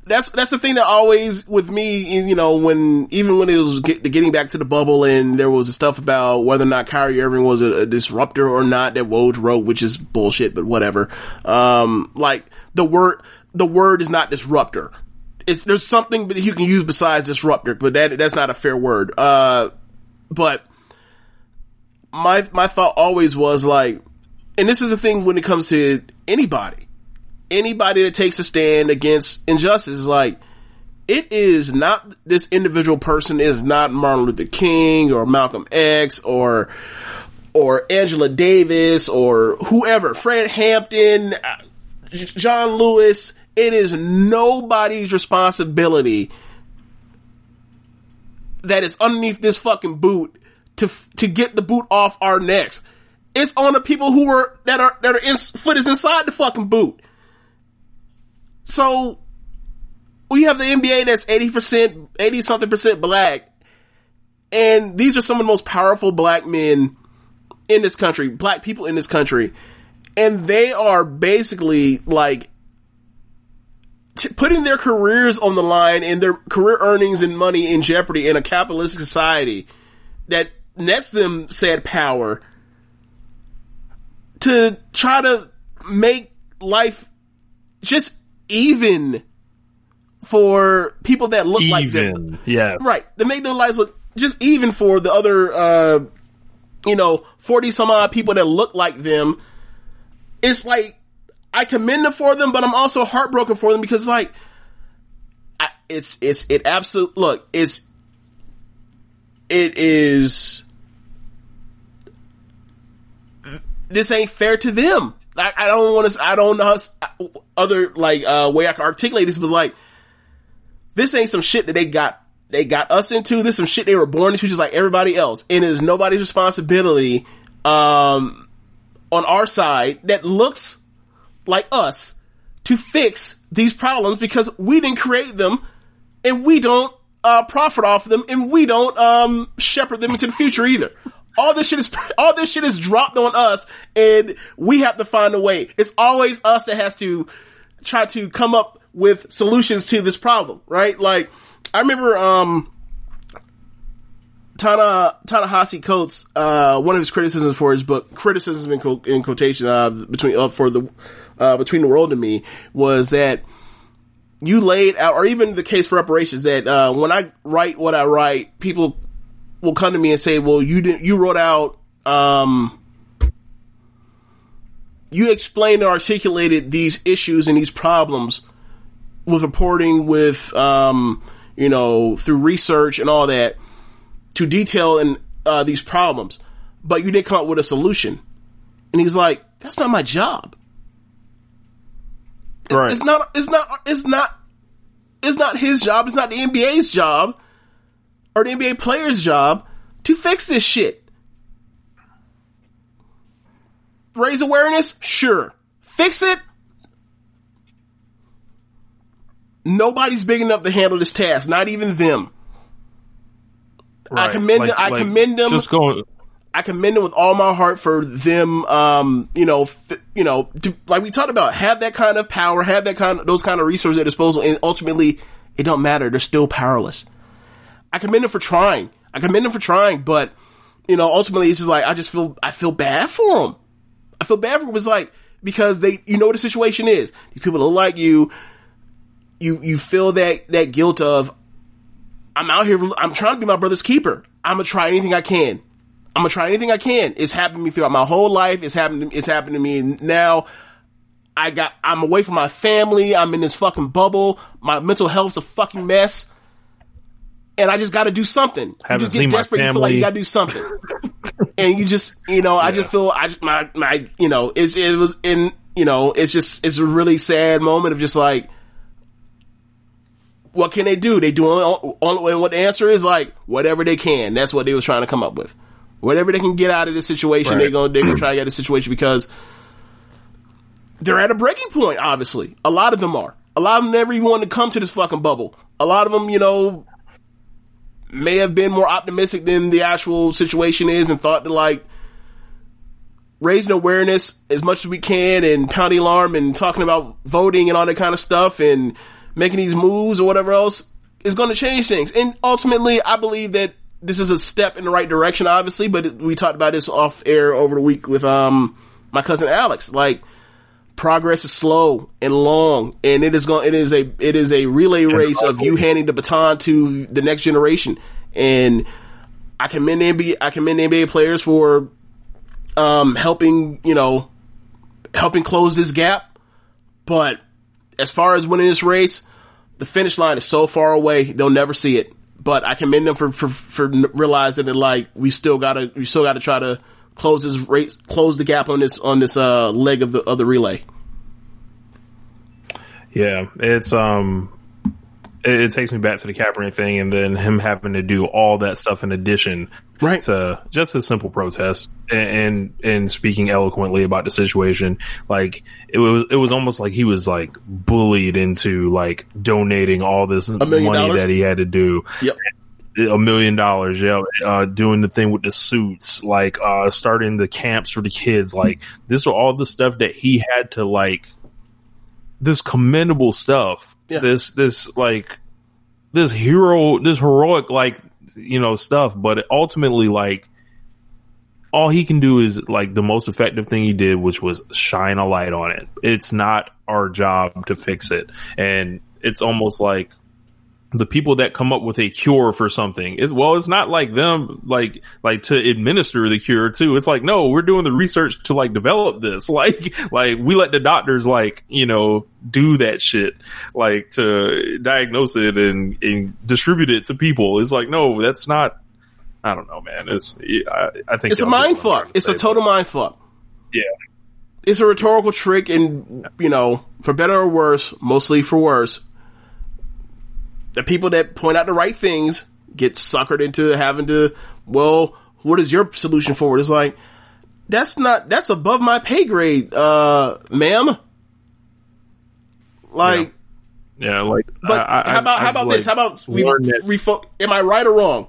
that's that's the thing that always with me, you know, when even when it was get, getting back to the bubble and there was stuff about whether or not Kyrie Irving was a, a disruptor or not that Woj wrote, which is bullshit, but whatever. Um, like the word the word is not disruptor. It's there's something that you can use besides disruptor, but that that's not a fair word. Uh, but my my thought always was like, and this is the thing when it comes to anybody anybody that takes a stand against injustice is like, it is not this individual person is not Martin Luther King or Malcolm X or or Angela Davis or whoever, Fred Hampton, John Lewis. It is nobody's responsibility that is underneath this fucking boot to to get the boot off our necks. It's on the people who are that are that are in foot is inside the fucking boot. So we have the NBA that's 80%, 80 something percent black. And these are some of the most powerful black men in this country, black people in this country. And they are basically like t- putting their careers on the line and their career earnings and money in jeopardy in a capitalistic society that nets them said power to try to make life just even for people that look even, like them. Yeah. Right. To make their lives look just even for the other, uh, you know, 40 some odd people that look like them. It's like, I commend them for them, but I'm also heartbroken for them because like, I, it's, it's, it absolute, look, it's, it is, this ain't fair to them. I, I don't want to, I don't know other, like, uh, way I can articulate this, but like, this ain't some shit that they got, they got us into. This some shit they were born into just like everybody else. And it is nobody's responsibility, um, on our side that looks like us to fix these problems because we didn't create them and we don't, uh, profit off them and we don't, um, shepherd them into the future either all this shit is *laughs* all this shit is dropped on us and we have to find a way. It's always us that has to try to come up with solutions to this problem, right? Like I remember um Tana Ta-Nehisi Coates, uh, one of his criticisms for his book, criticism in, in quotation, uh, between, uh, for the, uh, between the world and me was that you laid out, or even the case for reparations that, uh, when I write what I write, people will come to me and say, well, you didn't, you wrote out, um, you explained and articulated these issues and these problems with reporting, with, um, you know, through research and all that to detail and, uh, these problems, but you didn't come up with a solution. And he's like, that's not my job. Right. It's not, it's not, it's not, it's not his job. It's not the NBA's job or the NBA player's job to fix this shit. Raise awareness? Sure. Fix it? Nobody's big enough to handle this task, not even them. Right. I commend like, I like commend them. Just going I commend them with all my heart for them, um, you know, f- you know, to, like we talked about, have that kind of power, have that kind of, those kind of resources at disposal, and ultimately, it don't matter. They're still powerless. I commend him for trying. I commend him for trying, but you know, ultimately it's just like I just feel I feel bad for him. I feel bad for him. It's like because they you know what the situation is. These people don't like you. You you feel that that guilt of I'm out here. I'm trying to be my brother's keeper. I'm gonna try anything I can. I'm gonna try anything I can. It's happened to me throughout my whole life. It's happened. To, it's happened to me now. I got. I'm away from my family. I'm in this fucking bubble. My mental health's a fucking mess and I just got to do something. Haven't you just get desperate. You feel like you got to do something, *laughs* and you just, you know, I just feel, I just, my, my, you know, it's, it was in, you know, it's just, it's a really sad moment of just like, what can they do? They do only, what the answer is like, whatever they can. That's what they was trying to come up with. Whatever they can get out of this situation, right. they're gonna, they're gonna *clears throat* try to get a situation because they're at a breaking point, obviously. A lot of them are. A lot of them never even want to come to this fucking bubble. A lot of them, you know, may have been more optimistic than the actual situation is and thought that like raising awareness as much as we can and pounding alarm and talking about voting and all that kind of stuff and making these moves or whatever else is going to change things. And ultimately, I believe that this is a step in the right direction, obviously, but we talked about this off air over the week with, um, my cousin Alex. Like, progress is slow and long, and it is going. It is a it is a relay race of you handing the baton to the next generation. And I commend NBA. I commend NBA players for um, helping you know helping close this gap. But as far as winning this race, the finish line is so far away; they'll never see it. But I commend them for for, for realizing that like we still gotta we still gotta try to close this race, close the gap on this on this uh, leg of the of the relay. Yeah, it's um, it, it, takes me back to the Kaepernick thing, and then him having to do all that stuff in addition, right? To just a simple protest and, and and speaking eloquently about the situation. Like it was, it was almost like he was like bullied into like donating all this money dollars? that he had to do. Yep a million dollars, yeah, uh, doing the thing with the suits, like, uh, starting the camps for the kids, like, this was all the stuff that he had to, like, this commendable stuff, yeah. this, this, like, this hero, this heroic, like, you know, stuff, but ultimately, like, all he can do is, like, the most effective thing he did, which was shine a light on it. It's not our job to fix it. And it's almost like, the people that come up with a cure for something. Is well it's not like them like like to administer the cure too. It's like no we're doing the research to like develop this. *laughs* Like like we let the doctors like you know do that shit like to diagnose it and, and distribute it to people. It's like no that's not i don't know man. It's i, I think it's a mind fuck. it's a total mind fuck. Yeah. It's a rhetorical trick and you know for better or worse mostly for worse the people that point out the right things get suckered into having to, well, what is your solution for it? It's like, that's not, that's above my pay grade, uh, ma'am. Like, yeah, yeah like, but I, how about, I, how about like this? How about we, refo- am I right or wrong?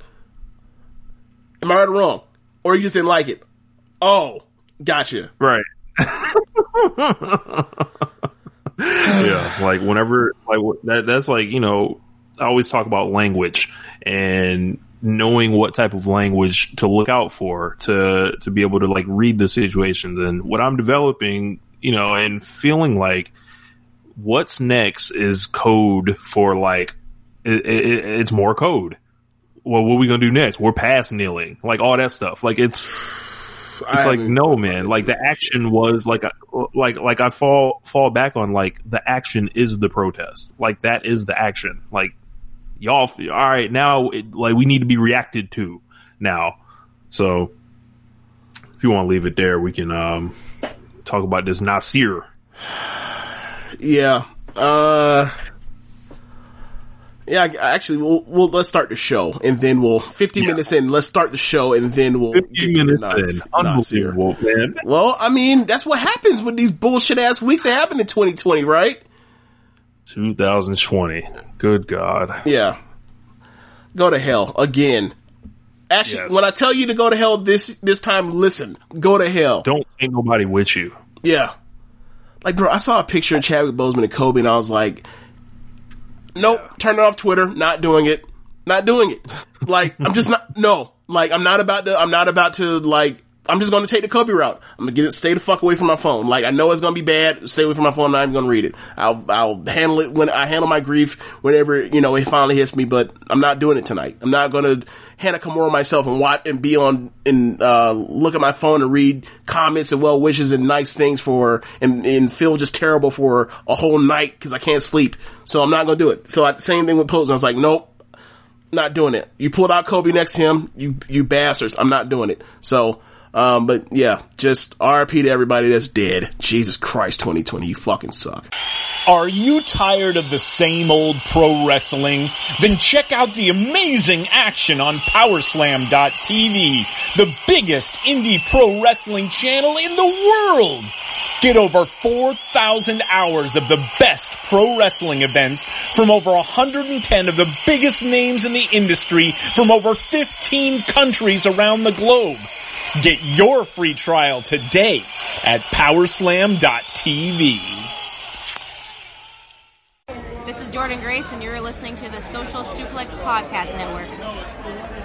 Am I right or wrong? Or you just didn't like it? Oh, gotcha. Right. *laughs* yeah, like whenever, like that, that's like, you know, I always talk about language and knowing what type of language to look out for to to be able to like read the situations and what I'm developing, you know, and feeling like what's next is code for like it, it, it's more code. Well, what are we gonna do next? We're past kneeling, like all that stuff. Like it's *sighs* it's like no man like the action was like a, like like i fall fall back on like the action is the protest like that is the action like y'all, all right, now, it, like, we need to be reacted to now. So, if you want to leave it there, we can, um, talk about this Nasir. Yeah. Uh, yeah, actually, we'll, we'll, let's start the show and then we'll, 50 yeah. minutes in, let's start the show and then we'll get to the Nas, Nasir. Man. Well, I mean, that's what happens with these bullshit ass weeks that happen in 2020, right? 2020. Good God. Yeah. Go to hell again. Actually, yes. when I tell you to go to hell this this time, listen. Go to hell. Don't take nobody with you. Yeah. Like, bro, I saw a picture of Chadwick Boseman and Kobe, and I was like, "Nope, yeah. turn it off Twitter. Not doing it. Not doing it. Like, I'm just not. No. Like, I'm not about to. I'm not about to like I'm just to take the Kobe route. I'm gonna get it, stay the fuck away from my phone. Like I know it's gonna be bad. Stay away from my phone. I'm not even gonna read it. I'll I'll handle it when I handle my grief whenever you know it finally hits me. But I'm not doing it tonight. I'm not gonna Hana Kimura myself and watch and be on and uh, look at my phone and read comments and well wishes and nice things for and, and feel just terrible for a whole night because I can't sleep. So I'm not gonna do it. So I, same thing with Boseman. I was like, nope. Not doing it. You pulled out Kobe next to him, you you bastards. I'm not doing it. So um, but yeah, just RIP to everybody that's dead. Jesus Christ, 2020, you fucking suck. Are you tired of the same old pro wrestling? Then check out the amazing action on Powerslam.tv, the biggest indie pro wrestling channel in the world. Get over 4,000 hours of the best pro wrestling events from over 110 of the biggest names in the industry from over 15 countries around the globe. Get your free trial today at powerslam.tv. This is Jordan Grace, and you're listening to the Social Suplex Podcast Network.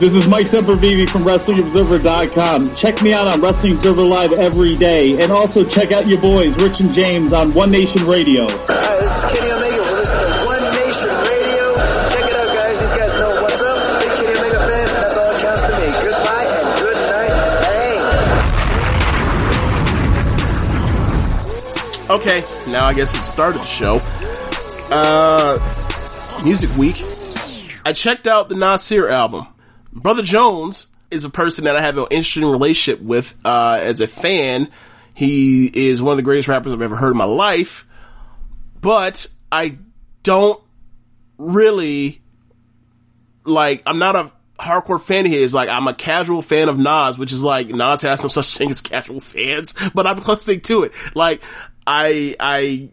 This is Mike Sempervive from WrestlingObserver.com. Check me out on Wrestling Observer Live every day. And also check out your boys, Rich and James, on One Nation Radio. Hi, this is Kenny Omega. We're listening to One Nation Radio. Check it out, guys. These guys know what's up. Big Kenny Omega fans. That's all that counts to me. Goodbye and good night. Bang. Okay, now I guess it started the show. Uh, Music Week. I checked out the Nasir album. Brother Jones is a person that I have an interesting relationship with uh, as a fan. He is one of the greatest rappers I've ever heard in my life, but I don't really like. I'm not a hardcore fan of his. Like I'm a casual fan of Nas, which is like Nas has no such thing as casual fans, but I'm *laughs* listening to it. Like I, I,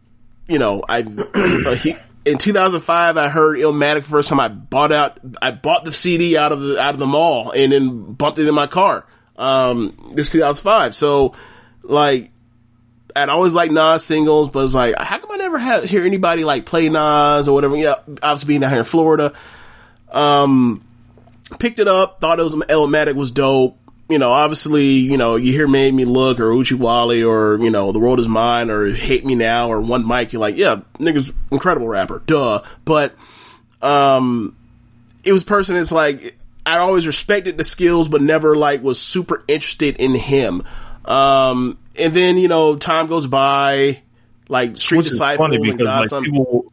you know, I, *clears throat* in 2005, I heard Illmatic first time I bought out, I bought the CD out of the, out of the mall and then bumped it in my car. Um, this 2005. So, like, I'd always like Nas singles, but it's like, how come I never have, hear anybody like play Nas or whatever? Yeah, obviously being down here in Florida. Um, picked it up, thought it was, Illmatic was dope you know, obviously, you know, you hear Made Me Look or Oochie Wally or, you know, The World Is Mine or Hate Me Now or One Mic, you're like, yeah, nigga's incredible rapper, duh. But, um, it was person that's like, I always respected the skills, but never like was super interested in him. Um, and then, you know, time goes by, like Street Which Disciple funny and like people,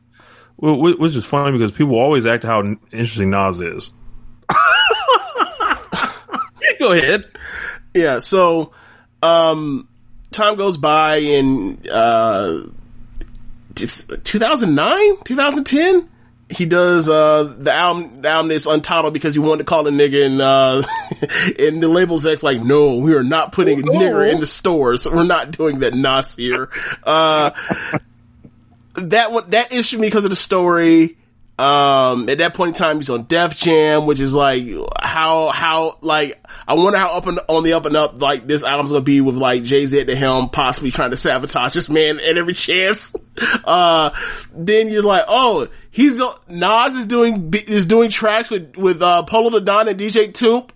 which is funny because people always act how interesting Nas is. *laughs* *laughs* Go ahead. Yeah, so um time goes by and uh it's 2009, 2010 he does uh the album the album is untitled because he wanted to call a nigga and uh *laughs* and the label's ex like no we are not putting a nigger in the stores. We're not doing that Nas here. Uh that one that issued me because of the story um, at that point in time, he's on Def Jam, which is like how how like I wonder how up and on the up and up like this album's gonna be with like Jay Z at the helm, possibly trying to sabotage this man at every chance. *laughs* Uh, then you're like, oh, he's Nas is doing is doing tracks with with uh, Polow da Don and DJ Toomp.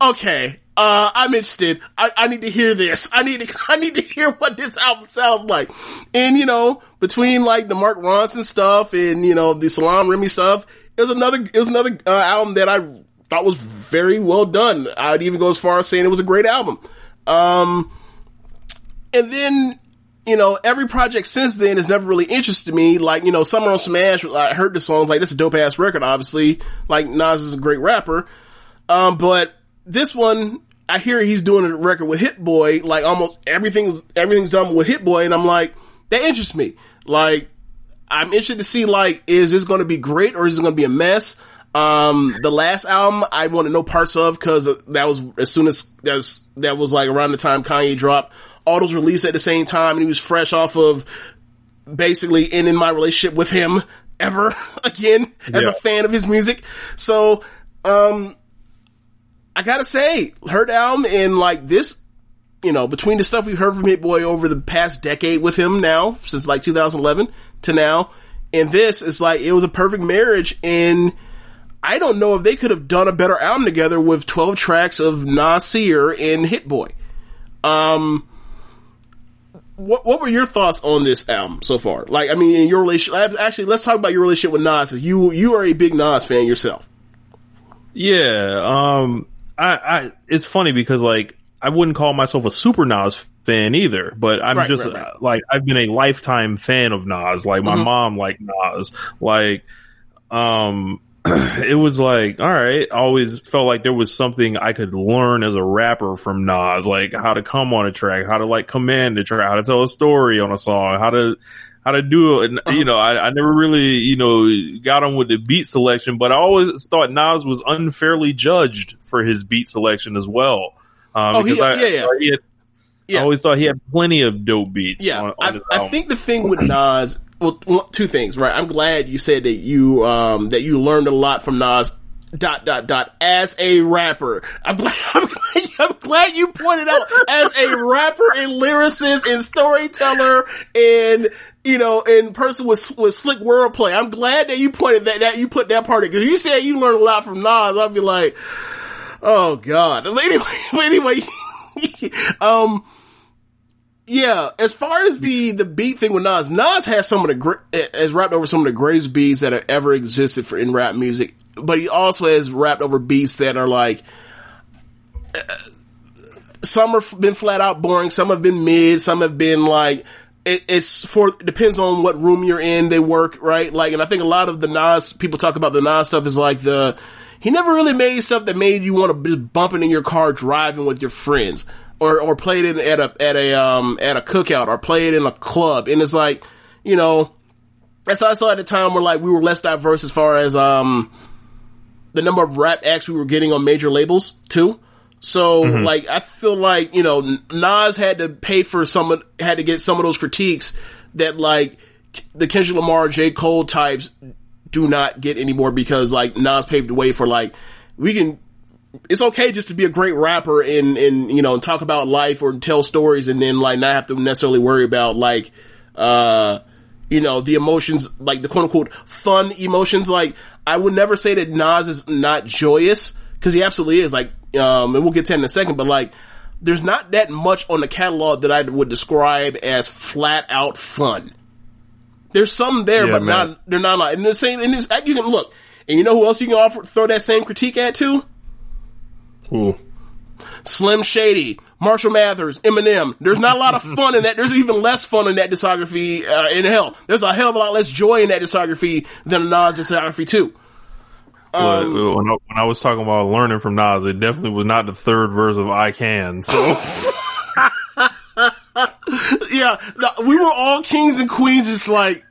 Okay, uh, I'm interested. I, I need to hear this. I need to, *laughs* I need to hear what this album sounds like. And, you know, between like the Mark Ronson stuff and, you know, the Salaam Remi stuff, it was another, it was another uh, album that I thought was very well done. I'd even go as far as saying it was a great album. Um, and then, you know, every project since then has never really interested me. Like, you know, Summer on Smash, I heard the songs, like, this is a dope ass record, obviously. Like, Nas is a great rapper. Um, but this one, I hear he's doing a record with Hit Boy, like almost everything's, everything's done with Hit Boy, and I'm like, that interests me. Like, I'm interested to see, like, is this going to be great or is it going to be a mess? Um, the last album I want to know parts of because that was as soon as that was, that was like around the time Kanye dropped. All those released at the same time and he was fresh off of basically ending my relationship with him ever *laughs* again as Yeah. a fan of his music. So, um, I gotta say, her album and like this, you know, between the stuff we've heard from Hit Boy over the past decade with him now, since like 2011 to now, and this is like, it was a perfect marriage and I don't know if they could have done a better album together with 12 tracks of Nasir and Hit Boy. Um, what what were your thoughts on this album so far? Like, I mean, in your relationship. Actually, let's talk about your relationship with Nas. You you are a big Nas fan yourself. Yeah, um, I, I it's funny because like I wouldn't call myself a super Nas fan either, but I'm Right, just right, right. like I've been a lifetime fan of Nas. Like my Mhm. mom liked Nas. Like, um, *clears throat* it was like all right. Always felt like there was something I could learn as a rapper from Nas, like how to come on a track, how to like command a track, how to tell a story on a song, how to how to do it. And, Uh-huh. you know, I, I never really, you know, got on with the beat selection, but I always thought Nas was unfairly judged for his beat selection as well. Um, Oh, he- I, yeah, yeah. he had- Yeah. I always thought he had plenty of dope beats. Yeah, on, on I, I think the thing with Nas, well, two things, right? I'm glad you said that you um that you learned a lot from Nas. Dot dot dot. As a rapper, I'm *laughs* glad. I'm glad, I'm glad you pointed out as a rapper and lyricist and storyteller and you know and person with with slick wordplay. I'm glad that you pointed that that you put that part in because you said you learned a lot from Nas. I'd be like, oh god. Anyway, *laughs* anyway, *laughs* um. Yeah, as far as the the beat thing with Nas, Nas has some of the gre- has rapped over some of the greatest beats that have ever existed for in rap music, but he also has rapped over beats that are like uh, some have been flat out boring, some have been mid, some have been like it, it's for depends on what room you're in. They work right, like, and I think a lot of the Nas people talk about the Nas stuff is like the he never really made stuff that made you want to be bumping in your car driving with your friends. Or, or played it at a, at a, um, at a cookout or play it in a club. And it's like, you know, that's so I saw at a time where like we were less diverse as far as, um, the number of rap acts we were getting on major labels too. So like I feel like you know Nas had to pay for some of, had to get some of those critiques that like the Kendrick Lamar, J Cole types do not get anymore because like Nas paved the way for like we can. It's okay just to be a great rapper and and you know and talk about life or tell stories and then like not have to necessarily worry about like uh you know, the emotions, like the quote unquote fun emotions. Like, I would never say that Nas is not joyous, cause he absolutely is. Like, um, and we'll get to that in a second, but like, there's not that much on the catalog that I would describe as flat out fun. There's some there, Yeah, but man. not, they're not, and the same, and this, you can look, and you know who else you can offer, throw that same critique at too? Ooh. Slim Shady, Marshall Mathers, Eminem. There's not a lot of *laughs* fun in that. There's even less fun in that discography. Uh, in hell, there's a hell of a lot less joy in that discography than a Nas discography too. Um, when, I, when I was talking about learning from Nas, it definitely was not the third verse of "I Can." So *laughs* yeah, we were all kings and queens. It's like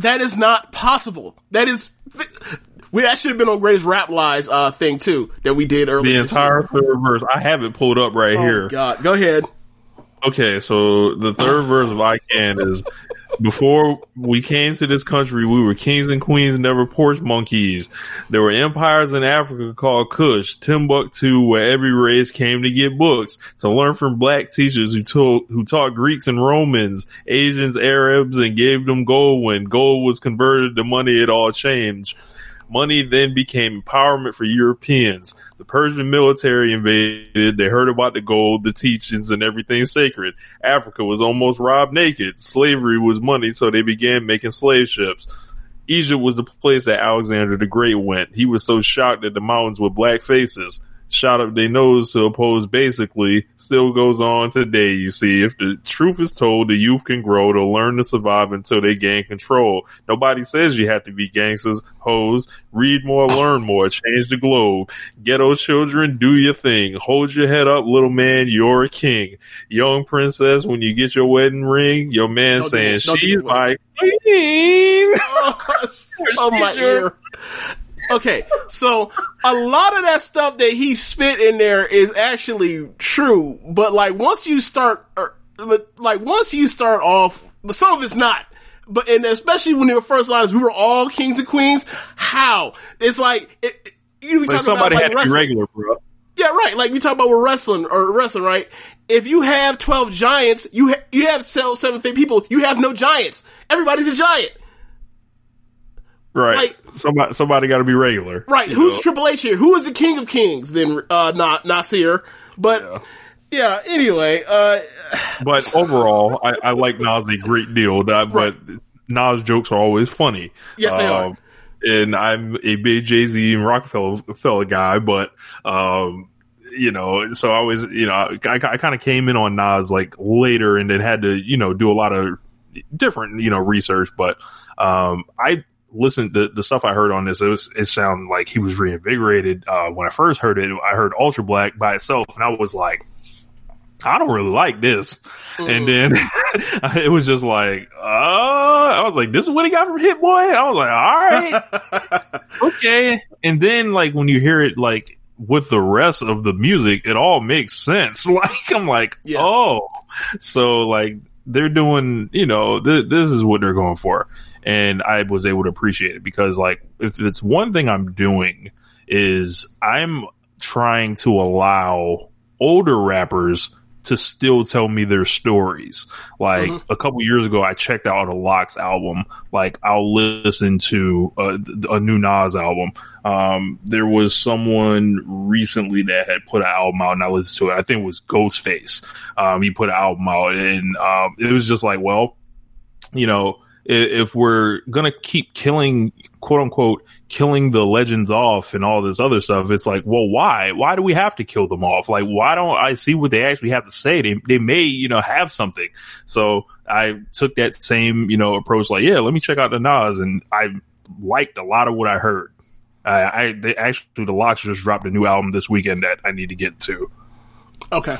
that is not possible. That is. We that should have been on Greatest Rap Lies uh, thing too that we did the earlier. this entire third verse, I have it pulled up right Oh, here. God, go ahead. Okay, so the third verse of I Can is before we came to this country, we were kings and queens, never porch monkeys. There were empires in Africa called Kush, Timbuktu, where every race came to get books to learn from black teachers who taught, who taught Greeks and Romans, Asians, Arabs, and gave them gold when gold was converted to money, it all changed. Money then became empowerment for Europeans. The Persian military invaded. They heard about the gold, the teachings, and everything sacred. Africa was almost robbed naked. Slavery was money, so they began making slave ships. Egypt was the place that Alexander the Great went. He was so shocked at the mountains with black faces. Shot up their nose to oppose basically still goes on today. You see, if the truth is told, the youth can grow to learn to survive until they gain control. Nobody says you have to be gangsters, hoes. Read more, learn more, change the globe. Ghetto children, do your thing. Hold your head up, little man, you're a king. Young princess, when you get your wedding ring, your man Don't saying. Don't she's it. my queen. *laughs* Oh, oh my ear. Okay, so a lot of that stuff that he spit in there is actually true, but like once you start, er, but like once you start off, but some of it's not. But and especially when the first line is we were all kings and queens. How it's like it, you talking somebody about had like to be wrestling. regular, bro. Yeah, right. Like we talk about with wrestling or wrestling, right? If you have twelve giants, you ha- you have sell seven people. You have no giants. Everybody's a giant. Right. Like- somebody, somebody got to be regular. Right. Who's know? Triple H here? Who is the king of kings? Then, uh, not Nasir. But yeah. Anyway, uh, But *sighs* overall, I, I like Nas a great deal. But Nas jokes are always funny. Yes, they are. Um, And I'm a big Jay Z and Roc-A-Fella guy, but um, you know, so I was, you know, I, I kind of came in on Nas like later, and then had to, you know, do a lot of different, you know, research. But um, I listened the the stuff I heard on this. It was it sounded like he was reinvigorated. Uh, when I first heard it, I heard Ultra Black by itself, and I was like. I don't really like this. And then *laughs* it was just like, uh, I was like, this is what he got from Hit Boy. I was like, all right, *laughs* okay. And then like when you hear it like with the rest of the music, it all makes sense. *laughs* Like I'm like, Yeah. oh, so like they're doing, you know, th- this is what they're going for. And I was able to appreciate it because like if it's one thing I'm doing is I'm trying to allow older rappers to still tell me their stories. Like a couple years ago, I checked out a LOX album. Like I'll listen to a, a new Nas album. Um, there was someone recently that had put an album out and I listened to it. I think it was Ghostface. Um, he put an album out and, um, it was just like, well, you know, if we're gonna keep killing, quote unquote, killing the legends off and all this other stuff, it's like, well, why? Why do we have to kill them off? Like, why don't I see what they actually have to say? They, they may, you know, have something. So I took that same, you know, approach, like, yeah, let me check out the Nas, and I liked a lot of what I heard. I, I they actually the LOX just dropped a new album this weekend that I need to get to. Okay.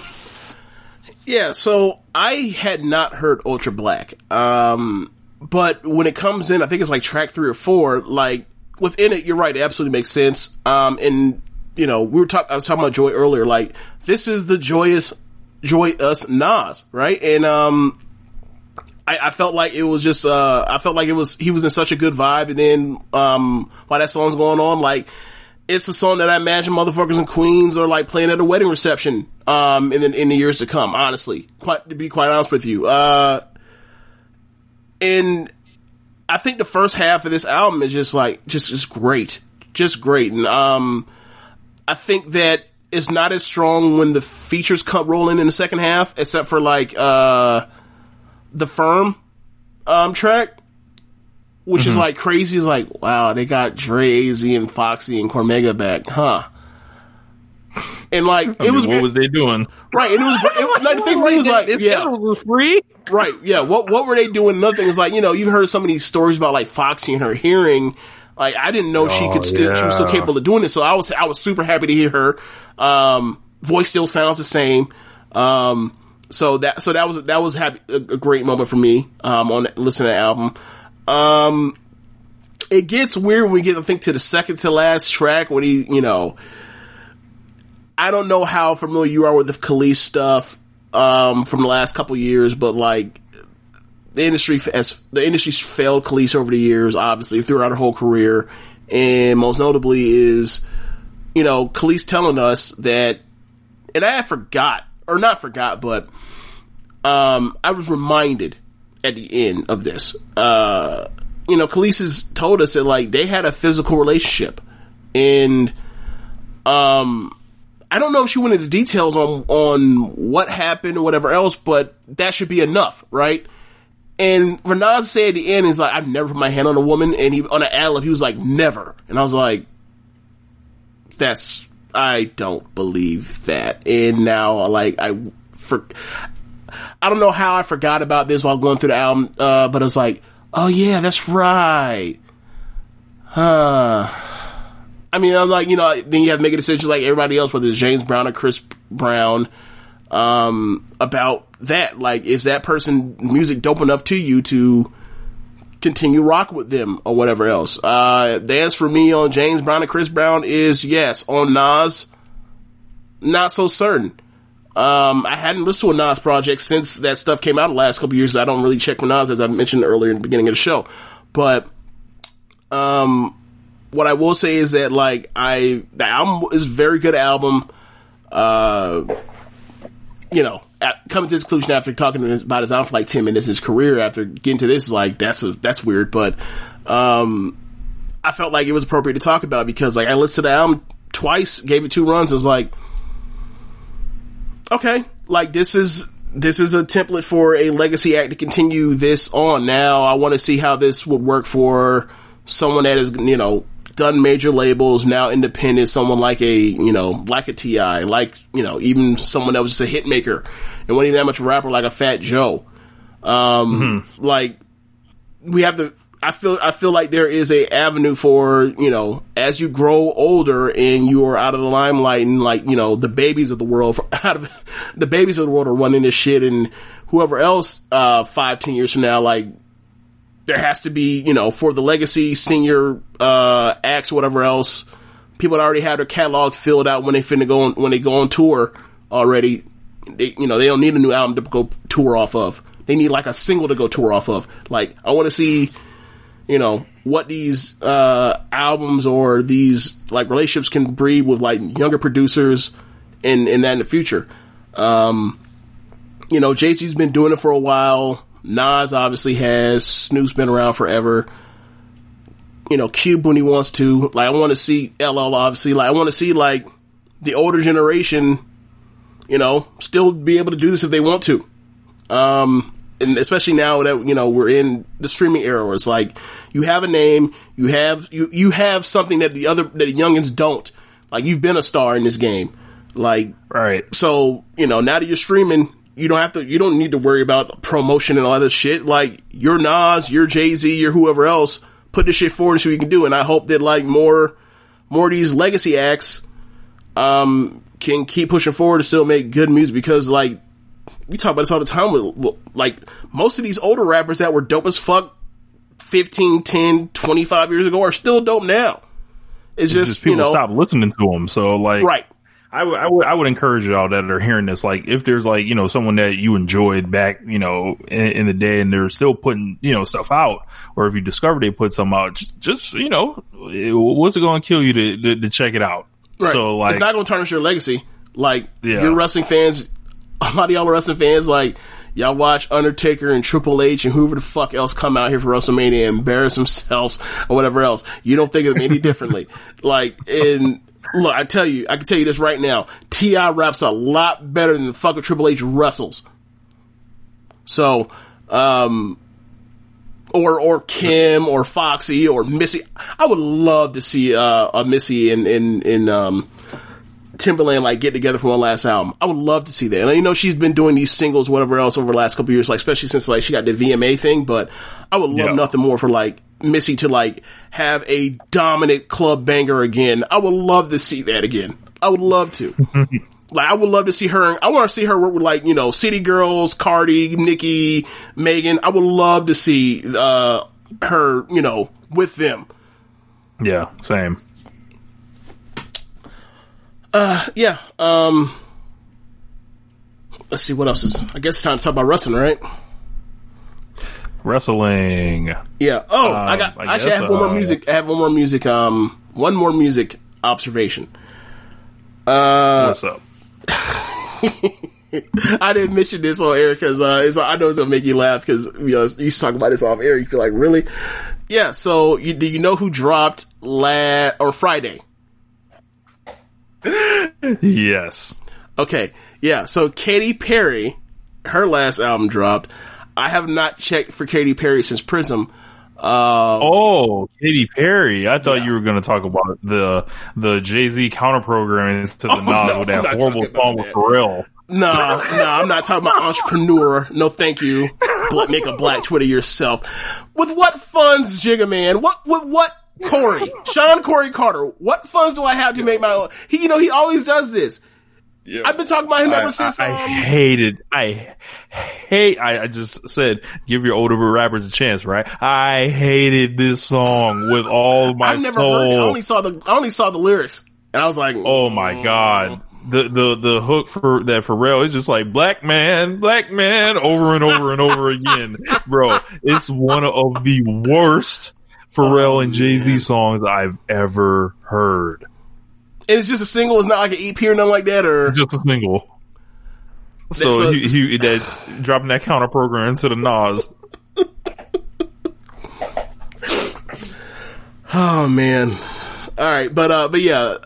Yeah, so I had not heard Ultra Black. Um, but when it comes in, I think it's like track three or four, like within it, you're right, it absolutely makes sense. Um, and you know, we were talking, I was talking about Joy earlier, like this is the joyous, joyous Nas, right? And, um, I, I felt like it was just, uh, I felt like it was, he was in such a good vibe. And then, um, while that song's going on, like, it's a song that I imagine motherfuckers in Queens are like playing at a wedding reception, um, in the, in the years to come, honestly. Quite, to be quite honest with you. Uh, and I think the first half of this album is just like, just, just great. Just great. And, um, I think that it's not as strong when the features come rolling in the second half, except for like, uh, the firm, um, track which is like crazy. Is like, wow, they got Dre, Z, and Foxy and Cormega back, huh? *laughs* And like, I it mean, was what was they doing? right, and it was, it was like, the thing for me was like, It's yeah, was free. right, yeah. What what were they doing? Nothing. It's like, you know, you've heard some of these stories about like Foxy and her hearing. Like, I didn't know she Oh, could still, she was still capable of doing this. So I was, I was super happy to hear her. Um, voice still sounds the same. Um, so that, so that was, that was happy, a, a great moment for me, um, on listening to the album. Um, it gets weird when we get, I think, to the second to last track when he, you know, I don't know how familiar you are with the Kelis stuff, um, from the last couple years, but like, the industry has, the industry's failed Kelis over the years, obviously, throughout her whole career, and most notably is, you know, Kelis telling us that, and I forgot, or not forgot, but, um, I was reminded at the end of this, uh, you know, Kelis has told us that like they had a physical relationship, and um, I don't know if she went into details on on what happened or whatever else, but that should be enough, right? And Renaz said at the end, he's like, I've never put my hand on a woman, and he on an ad he was like, never, and I was like, that's I don't believe that, and now like I for. I don't know how I forgot about this while going through the album, uh, but I was like, oh yeah, that's right. Huh. I mean, I'm like, you know, then you have to make a decision like everybody else, whether it's James Brown or Chris Brown, um, about that. Like, is that person music dope enough to you to continue rock with them or whatever else? Uh, the answer for me on James Brown and Chris Brown is yes. On Nas, not so certain. Um, I hadn't listened to a Nas project since that stuff came out the last couple years. I don't really check for Nas, as I mentioned earlier in the beginning of the show. But, um, what I will say is that, like, I, the album is a very good album. Uh, you know, at, coming to this conclusion after talking about his album for like 10 minutes, his career after getting to this, like, that's a, that's weird. But, um, I felt like it was appropriate to talk about because, like, I listened to the album twice, gave it two runs, and was like, okay, like this is this is a template for a legacy act to continue this on. Now I want to see how this would work for someone that is you know done major labels now independent. Someone like a you know like a T.I., like you know even someone that was just a hit maker and wasn't even that much rapper like a Fat Joe. Um, like we have to. I feel I feel like there is a avenue for you know as you grow older and you are out of the limelight and like you know the babies of the world for, *laughs* out of the babies of the world are running this shit and whoever else uh five ten years from now like there has to be you know for the legacy senior uh acts whatever else people that already have their catalog filled out when they finna go on when they go on tour already they you know they don't need a new album to go tour off of. They need like a single to go tour off of. Like I want to see you know what these uh albums or these like relationships can breed with like younger producers and and that in the future. Um you know jay-z's been doing it for a while nas obviously has snoop's been around forever. You know cube when he wants to. Like i want to see ll obviously. Like i want to see like the older generation you know still be able to do this if they want to. Um and especially now that you know we're in the streaming era where it's like you have a name you have you you have something that the other that the youngins don't. Like you've been a star in this game. Like Right. so you know now that you're streaming you don't have to you don't need to worry about promotion and all that shit. Like you're Nas you're Jay-Z you're whoever else put this shit forward and see what you can do. And I hope that like more more of these legacy acts um can keep pushing forward and still make good music because like we talk about this all the time with, like most of these older rappers that were dope as fuck 15 10 25 years ago are still dope now. It's just, Just people you know stop listening to them. So like, right I would, I would, I would encourage y'all that are hearing this, like, if there's like, you know, someone that you enjoyed back, you know, in, in the day and they're still putting, you know, stuff out, or if you discover they put some out, just, just, you know, it- what's it going to kill you to, to, to check it out? Right. So like, it's not going to tarnish your legacy. Like Yeah. your wrestling fans, *laughs* a lot of y'all are wrestling fans. Like y'all watch Undertaker and Triple H and whoever the fuck else come out here for WrestleMania and embarrass themselves or whatever else. You don't think of them any differently. *laughs* Like and look, I tell you, I can tell you this right now. T.I. raps a lot better than the fucking Triple H wrestles. So, um. Or or Kim or Foxy or Missy. I would love to see uh, a Missy in in in um, Timbaland like get together for one last album. I would love to see that. And you know she's been doing these singles, whatever else, over the last couple years, like especially since like she got the VMA thing. But I would love Yeah. nothing more for like Missy to like have a dominant club banger again. I would love to see that again. I would love to. *laughs* like I would love to see her. I want to see her work with like you know City Girls, Cardi, Nicki, Megan. I would love to see uh her you know with them. yeah, same. Uh, Yeah. Um. Let's see what else is. I guess it's time to talk about wrestling, right? Wrestling. Yeah. Oh, I got. I actually, I have one more uh, music. I have one more music. Um, one more music observation. Uh, What's up? *laughs* I didn't mention this on air because uh, it's, I know it's gonna make you laugh because you know you used to talk about this off air. You feel like really, yeah. So you, do you know who dropped la or Friday? *laughs* Yes. Okay, yeah. So Katy Perry, her last album dropped. I have not checked for Katy Perry since Prism. Uh, Oh, Katy Perry. I thought Yeah. you were going to talk about the the Jay Z counter programming to the Oh, Nas no, with that horrible song with. Pharrell. No, no, I'm not talking about entrepreneur. No, thank you. Make a black Twitter yourself. With what funds, Jigga Man? What, with what, Corey? Shawn Corey Carter. What funds do I have to make my own? He, you know, he always does this. I've been talking about him I, ever since, I, I um, hated. I hate. I, I just said give your older rappers a chance, right? I hated this song with all my I've never soul. heard it. I only saw the, I only saw the lyrics. And I was like, Oh my god. The the the hook for that Pharrell is just like black man, black man over and over and over *laughs* again. Bro, it's one of the worst Pharrell and Jay-Z songs I've ever heard. And it's just a single. It's not like an EP or nothing like that or. Just a single. So So- he, he that dropping that counter program into the Nas. *laughs* Oh man. All right, but uh, but yeah,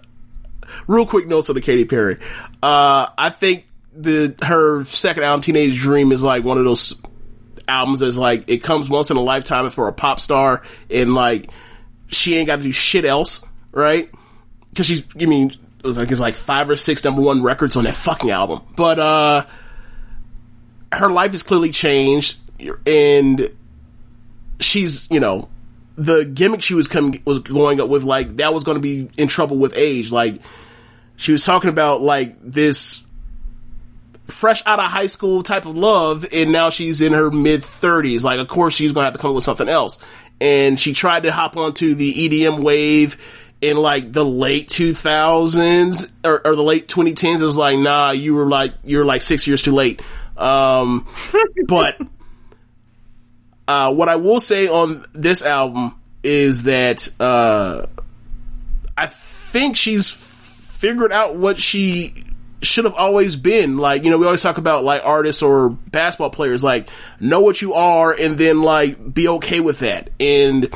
real quick notes on the Katy Perry. Uh, I think the her second album, Teenage Dream, is like one of those albums that's like it comes once in a lifetime for a pop star, and like she ain't got to do shit else, right? Because she's, I mean, it was like it's like five or six number one records on that fucking album, but uh, her life has clearly changed, and she's you know the gimmick she was coming was going up with like that was going to be in trouble with age. Like she was talking about like this fresh out of high school type of love and now she's in her mid 30s like of course she's going to have to come up with something else. And she tried to hop onto the EDM wave in like the late 2000s or, or the late 2010s it was like nah you were like you're like 6 years too late um *laughs* but uh, what I will say on this album is that uh, I think she's figured out what she should have always been. Like, you know, we always talk about like artists or basketball players, like, know what you are and then like be okay with that. And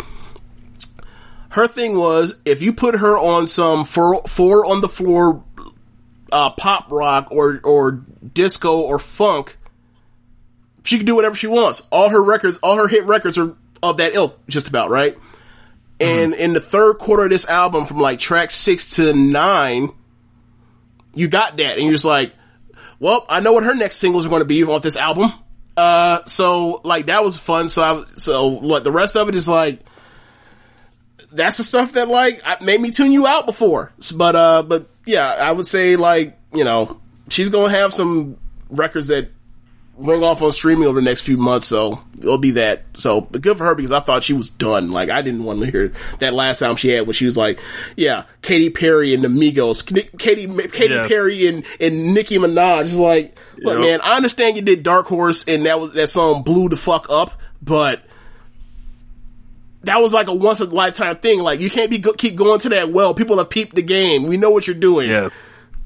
her thing was if you put her on some four, four on the floor uh, pop rock or, or disco or funk, she can do whatever she wants. All her records, all her hit records are of that ilk, just about, right? And in the third quarter of this album, from like track six to nine, you got that, and you're just like, well, I know what her next singles are going to be on this album. Uh, so like that was fun. So I, so what the rest of it is like, that's the stuff that like I- made me tune you out before. But uh, but yeah, I would say like you know she's gonna have some records that ring off on streaming over the next few months, so it'll be that. So, but good for her because I thought she was done. Like, I didn't want to hear that last album she had when she was like, yeah, Katy Perry and the Migos, Katy, Katy Yeah. Perry and, and Nicki Minaj. It's like, look, Yep. man, I understand you did Dark Horse and that was, that song blew the fuck up, but that was like a once in a lifetime thing. Like, you can't be, go- keep going to that well. People have peeped the game. We know what you're doing. Yeah,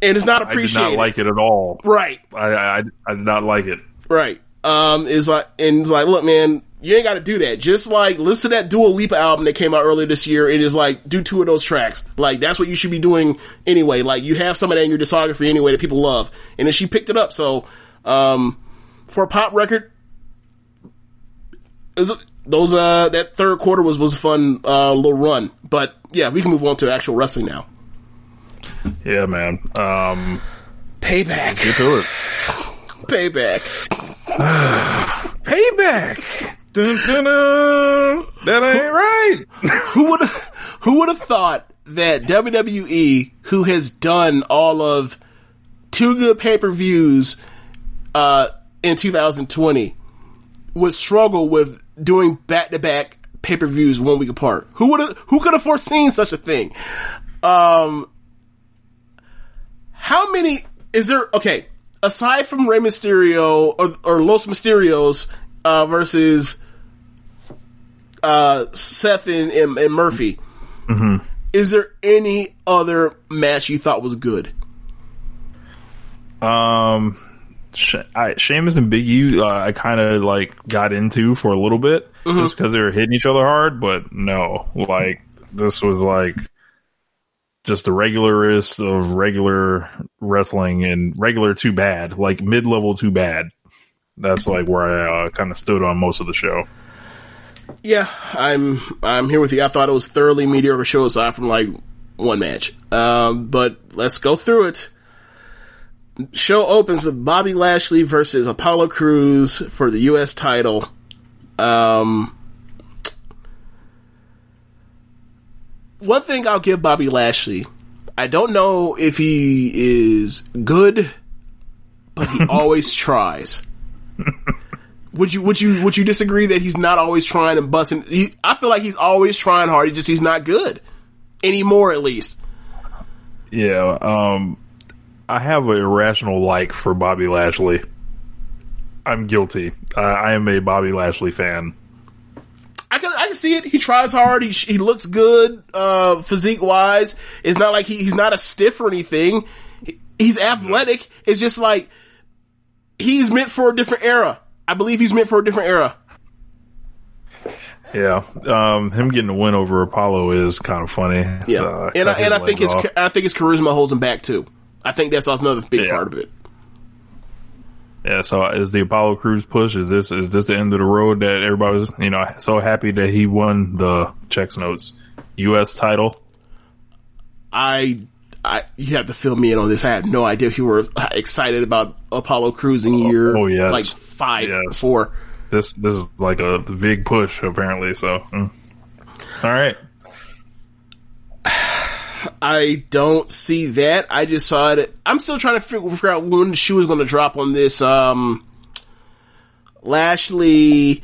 And it's not appreciated. I did not like it at all. right. I, I I did not like it. Right. Um, is like, and it's like, look, man, you ain't got to do that. Just like, listen to that Dua Lipa album that came out earlier this year. It is like, do two of those tracks. Like, that's what you should be doing anyway. Like, you have some of that in your discography anyway that people love. And then she picked it up. So, um, for a pop record, is those, uh, that third quarter was, was a fun, uh, little run. But yeah, we can move on to actual wrestling now. Yeah, man. Um, Payback. get to it. Payback. *sighs* Payback. Dun, dun, dun. That ain't right. *laughs* who would who would have thought that WWE, who has done all of two good pay per views uh, in 2020, would struggle with doing back to back pay per views one week apart? Who would have who could have foreseen such a thing? Um, how many is there? Okay, aside from Rey Mysterio or, or Los Mysterios uh, versus uh, Seth and, and, and Murphy. Is there any other match you thought was good? Um, Sh- I, Sheamus and Big U, uh, I kind of like got into for a little bit just because they were hitting each other hard, but no, like this was like just the regularist of regular wrestling and regular too bad, like mid level too bad. That's like where I uh, kind of stood on most of the show. Yeah, I'm I'm here with you. I thought it was thoroughly mediocre show aside from like one match. Um, but let's go through it. Show opens with Bobby Lashley versus Apollo Crews for the U.S. title. Um, one thing I'll give Bobby Lashley, I don't know if he is good, but he *laughs* always tries. Would you would you would you disagree that he's not always trying and busting? He, I feel like he's always trying hard. He just he's not good anymore, at least. Yeah, um, I have an irrational like for Bobby Lashley. I'm guilty. Uh, I am a Bobby Lashley fan. I can I can see it. He tries hard. He he looks good, uh, physique wise. It's not like he, he's not a stiff or anything. He- he's athletic. It's just like he's meant for a different era. I believe he's meant for a different era. Yeah, um, him getting a win over Apollo is kind of funny. Yeah, Uh, and I, and I think legs his off. I think his charisma holds him back too. I think that's another big Yeah. part of it. Yeah, so is the Apollo Crews push? Is this is this the end of the road that everybody was you know so happy that he won the checks notes U.S. title? I, I, you have to fill me in on this. I had no idea you were excited about Apollo Crews in year Oh, yes. like five Yes. before. This this is like a big push apparently. So, mm. all right, I don't see that. I just saw it. I'm still trying to figure, figure out when shoe is going to drop on this. Um, Lashley,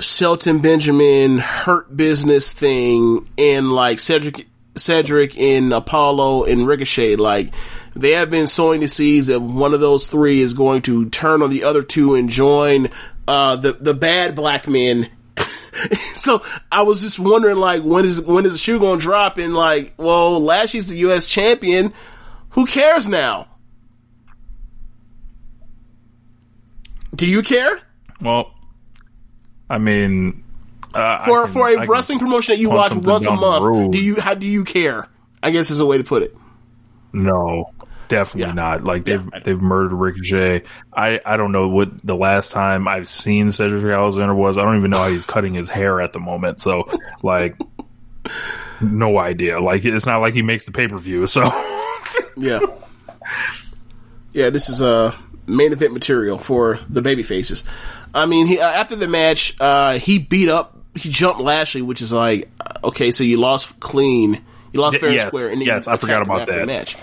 Shelton Benjamin hurt business thing, and like Cedric, Cedric and Apollo and Ricochet. Like they have been sowing the seeds that one of those three is going to turn on the other two and join uh, the the bad black men *laughs* so I was just wondering, like, when is when is the shoe going to drop? And like, well, Lashley's the U.S. champion. Who cares now? Do you care well, I mean, uh, I for can- for I a can wrestling promotion that you watch once a month? Do you how do you care? I guess is a way to put it. No, definitely Yeah. not. Like they've Yeah, they've murdered Ricochet. I I don't know what the last time I've seen Cedric Alexander was. I don't even know how he's cutting his hair at the moment. So like, *laughs* no idea. Like it's not like he makes the pay per view. So *laughs* Yeah, yeah. This is uh, main event material for the baby faces. I mean, he, uh, after the match, uh, he beat up, he jumped Lashley, which is like, okay, so you lost clean, you lost fair and square, and yes, I forgot about that. Match.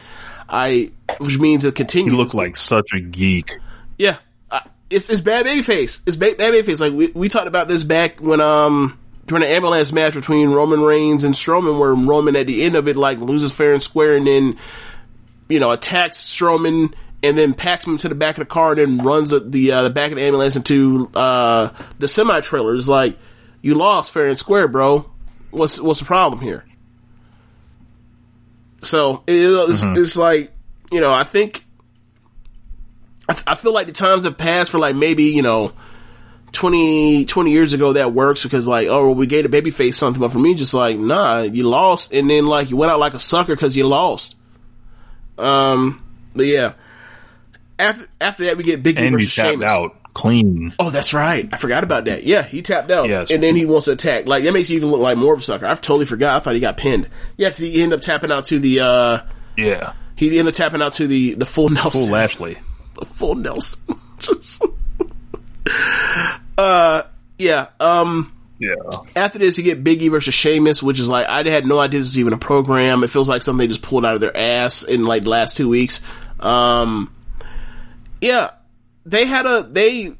I, which means it he continues. looked like such a geek. Yeah, uh, it's it's bad baby face. It's ba- bad baby face. Like we we talked about this back when um during the ambulance match between Roman Reigns and Strowman, where Roman at the end of it like loses fair and square, and then you know attacks Strowman and then packs him to the back of the car and then runs the the, uh, the back of the ambulance into uh the semi trailers. Like you lost fair and square, bro. What's what's the problem here? So it, it's, it's like you know I think I, I feel like the times have passed for like maybe, you know, 20, 20 years ago that works because like, oh, well, we gave the babyface something, but for me, just like, nah, you lost and then like you went out like a sucker because you lost. Um, but yeah. After, after that, we get Big E And versus Sheamus. out clean. Oh, that's right. I forgot about that. Yeah, he tapped out. Yes. And then he wants to attack. Like, that makes you even look like more of a sucker. I've totally forgot. I thought he got pinned. Yeah, he ended up tapping out to the, uh, Yeah, he ended up tapping out to the, the full Nelson. full Lashley. *laughs* the full Nelson. Just, *laughs* uh, yeah. Um, Yeah, after this, you get Biggie versus Sheamus, which is like I had no idea this was even a program. It feels like something they just pulled out of their ass in like the last two weeks. Um, yeah, they had a they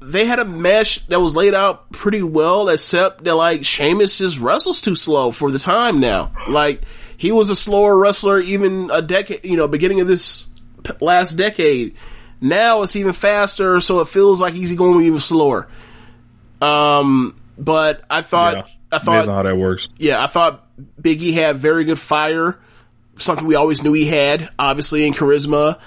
they had a match that was laid out pretty well, except that like Sheamus just wrestles too slow for the time now. Like he was a slower wrestler even a decade, you know, beginning of this p- last decade. Now it's even faster, so it feels like he's going even slower. Um, but I thought yeah. I thought how that works. yeah, I thought Biggie had very good fire. Something we always knew he had, obviously, in charisma.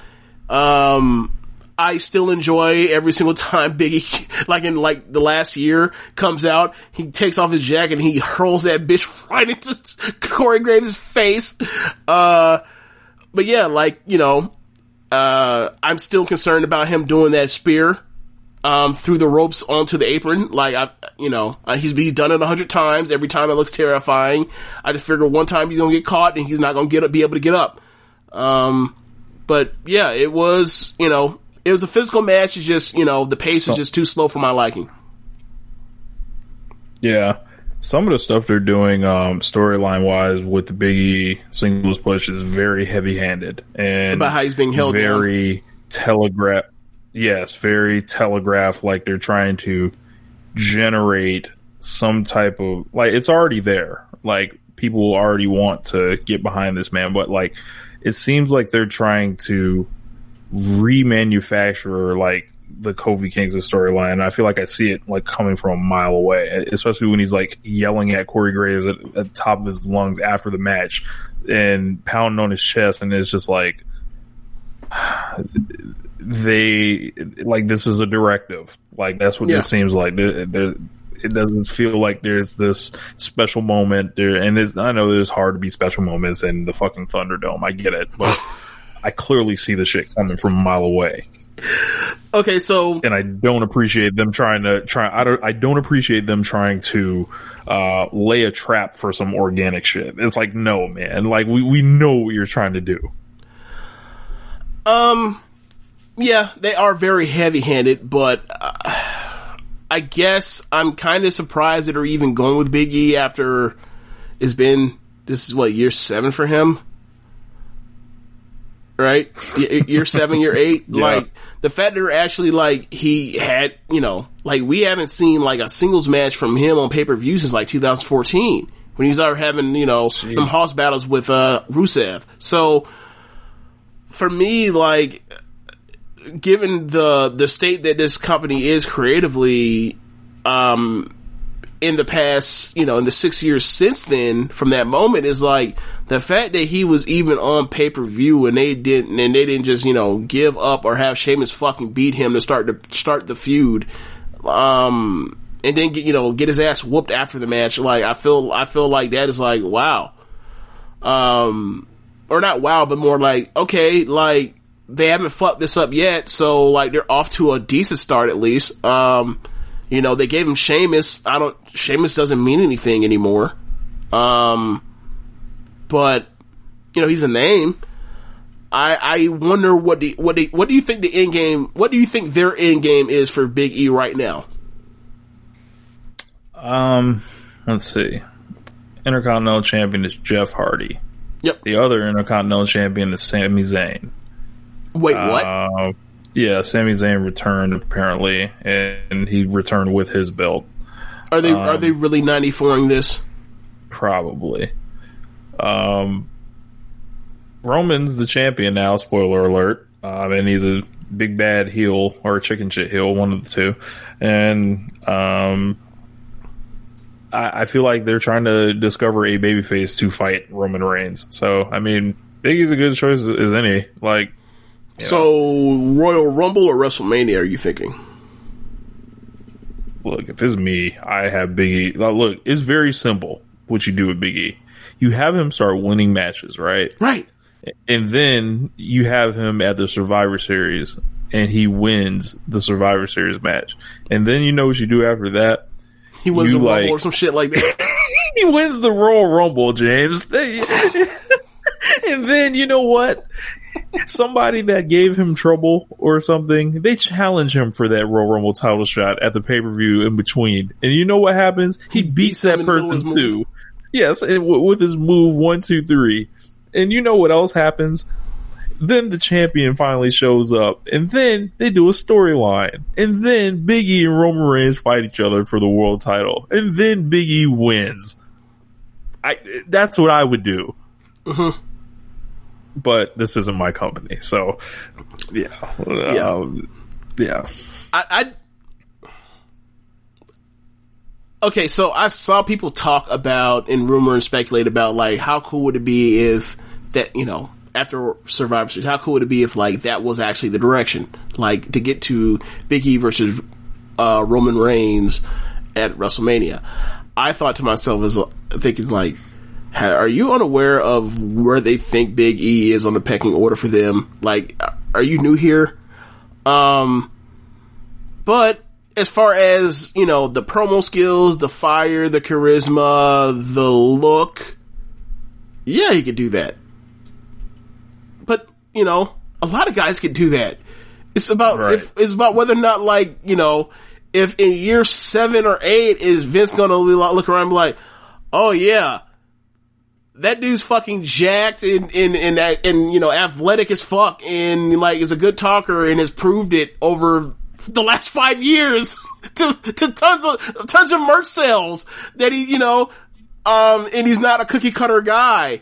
Um, I still enjoy every single *laughs* time Biggie, like in like the last year, comes out. He takes off his jacket and he hurls that bitch *laughs* right into Corey Graves' face. Uh, but yeah, like you know, uh, I'm still concerned about him doing that spear um, through the ropes onto the apron. Like I, you know, uh, he's he's done it a hundred times. Every time it looks terrifying. I just figure one time he's gonna get caught and he's not gonna get up, be able to get up. Um, but yeah, it was you know it was a physical match. It's just you know the pace is just too slow for my liking. Yeah. Some of the stuff they're doing, um, storyline wise with the Biggie singles push is very heavy handed and About how he's being held down. very telegraph. Yes, very telegraph. Like they're trying to generate some type of like it's already there. Like people already want to get behind this man, but like it seems like they're trying to remanufacture like the Kofi Kingston storyline. I feel like I see it like coming from a mile away, especially when he's like yelling at Corey Graves at, at the top of his lungs after the match and pounding on his chest, and it's just like *sighs* they like this is a directive. Like that's what Yeah. this seems like. There, there, it doesn't feel like there's this special moment there, and it's, I know there's hard to be special moments in the fucking Thunderdome. I get it, but *laughs* I clearly see the shit coming from a mile away. okay, so and I don't appreciate them trying to try. I don't. I don't appreciate them trying to uh, lay a trap for some organic shit. It's like no, man. Like we we know what you're trying to do. Um, yeah, they are very heavy-handed, but uh, I guess I'm kind of surprised that they're even going with Big E after it's been this is what year seven for him, right? Y- year seven, year eight, *laughs* Yeah. like the fact that actually like he had, you know, like we haven't seen like a singles match from him on pay per view since like 2014 when he was out having, you know, them house battles with uh Rusev. So for me, like given the the state that this company is creatively, um, in the past, you know, in the six years since then, from that moment, is like the fact that he was even on pay per view and they didn't, and they didn't just, you know, give up or have Sheamus fucking beat him to start to start the feud, um, and then get, you know, get his ass whooped after the match. Like, I feel, I feel like that is like, wow. Um, or not wow, but more like, okay, like, they haven't fucked this up yet, so like they're off to a decent start at least. Um, you know, they gave him Sheamus. I don't, Sheamus doesn't mean anything anymore. Um, but, you know, he's a name. I, I wonder what the, what the, what do you think the end game, what do you think their end game is for Big E right now? Um, let's see. Intercontinental champion is Jeff Hardy. Yep. The other Intercontinental champion is Sami Zayn. Wait, what? Uh, yeah, Sami Zayn returned apparently, and he returned with his belt. Are they, are um, they really 94ing this? Probably. Um, Roman's the champion now. Spoiler alert. Um, and he's a big bad heel or a chicken shit heel, one of the two. And um, I, I feel like they're trying to discover a babyface to fight Roman Reigns. So I mean, Biggie's a good choice as any. Like, So, Royal Rumble or WrestleMania are you thinking? look, if it's me, I have Biggie. Look, it's very simple what you do with Biggie. You have him start winning matches, right? Right. and then you have him at the Survivor Series, and he wins the Survivor Series match, and then you know what you do after that. He wins You the Rumble like- or some shit like that. *laughs* *laughs* He wins the Royal Rumble, James, *laughs* and then you know what? Somebody that gave him trouble or something, they challenge him for that Royal Rumble title shot at the pay per view in between, and you know what happens? He, beats that in the middle of person move. too. Yes, and w- with his move one, two, three. And you know what else happens? Then the champion finally shows up, and then they do a storyline, and then Big E and Roman Reigns fight each other for the world title, and then Big E wins. I that's what I would do. Uh-huh. But this isn't my company, so yeah, Yeah. Um, yeah. I, I okay, so I saw people talk about and rumor and speculate about like how cool would it be if that you know after Survivor Series, how cool would it be if like that was actually the direction, like to get to Big E versus uh, Roman Reigns at WrestleMania. I thought to myself as thinking like. Are you unaware of where they think Big E is on the pecking order for them? Like, are you new here? Um, but as far as, you know, the promo skills, the fire, the charisma, the look, yeah, he could do that. But, you know, a lot of guys could do that. It's about, Right. if, it's about whether or not, like, you know, if in year seven or eight is Vince gonna look around and be like, oh yeah, that dude's fucking jacked and, and, and, and, you know, athletic as fuck and like is a good talker and has proved it over the last five years *laughs* to, to tons of, tons of merch sales that he, you know, um, and he's not a cookie cutter guy.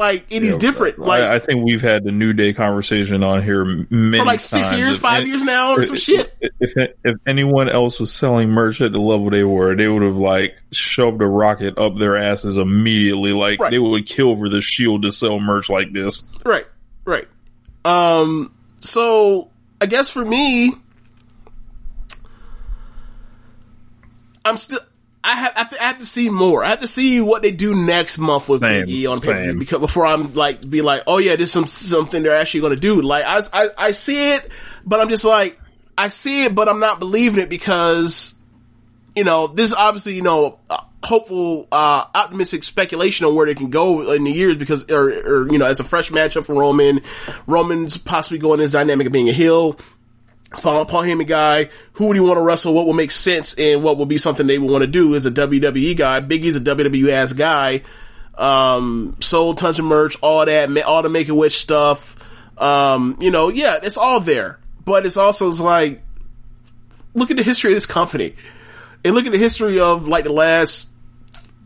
Like, and he's different. Like, I, I think we've had the New Day conversation on here many for like six times. years, If five any- years now or some if- shit. If if anyone else was selling merch at the level they were, they would have like shoved a rocket up their asses immediately. Like Right. they would kill for the shield to sell merch like this. Right, right. Um, so I guess for me, I'm still. I have, I have, to, I have to see more. I have to see what they do next month with Same, Big E on pay per view because before I'm like be like, oh yeah, this is some something they're actually going to do. Like I, I, I see it. but I'm just like, I see it, but I'm not believing it because, you know, this is obviously, you know, hopeful, uh, optimistic speculation on where they can go in the years because, or, or, you know, as a fresh matchup for Roman, Roman's possibly going this dynamic of being a heel. Paul, Paul Heyman guy, who would he want to wrestle? What will make sense and what will be something they would want to do is a WWE guy. Biggie's a WWE ass guy. Um, sold tons of merch, all that, all the Make a Wish stuff. Um, you know, yeah, it's all there, but it's also it's like, look at the history of this company and look at the history of like the last,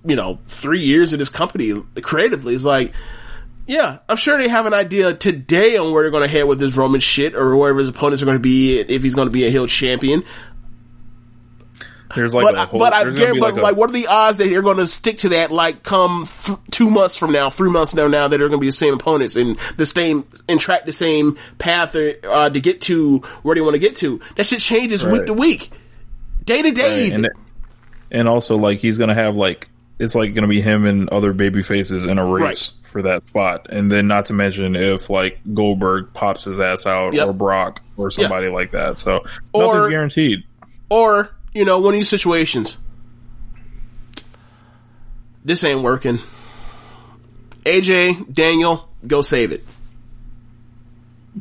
you know, three years of this company creatively. It's like, yeah, I'm sure they have an idea today on where they're going to head with this Roman shit or wherever his opponents are going to be if he's going to be a heel champion. There's like but a whole, but I there's gonna get be but like, like, what are the odds that they're going to stick to that like come th- two months from now, three months from now that they're going to be the same opponents and the same and track the same path uh, to get to where they want to get to. That shit changes week to week, day to day. Right, and and also like he's gonna have like it's like gonna be him and other baby faces in a race for that spot, and then not to mention if like Goldberg pops his ass out Yep. or Brock or somebody like that, so Or- nothing's guaranteed. Or, you know, one of these situations. This ain't working. AJ, Daniel, go save it.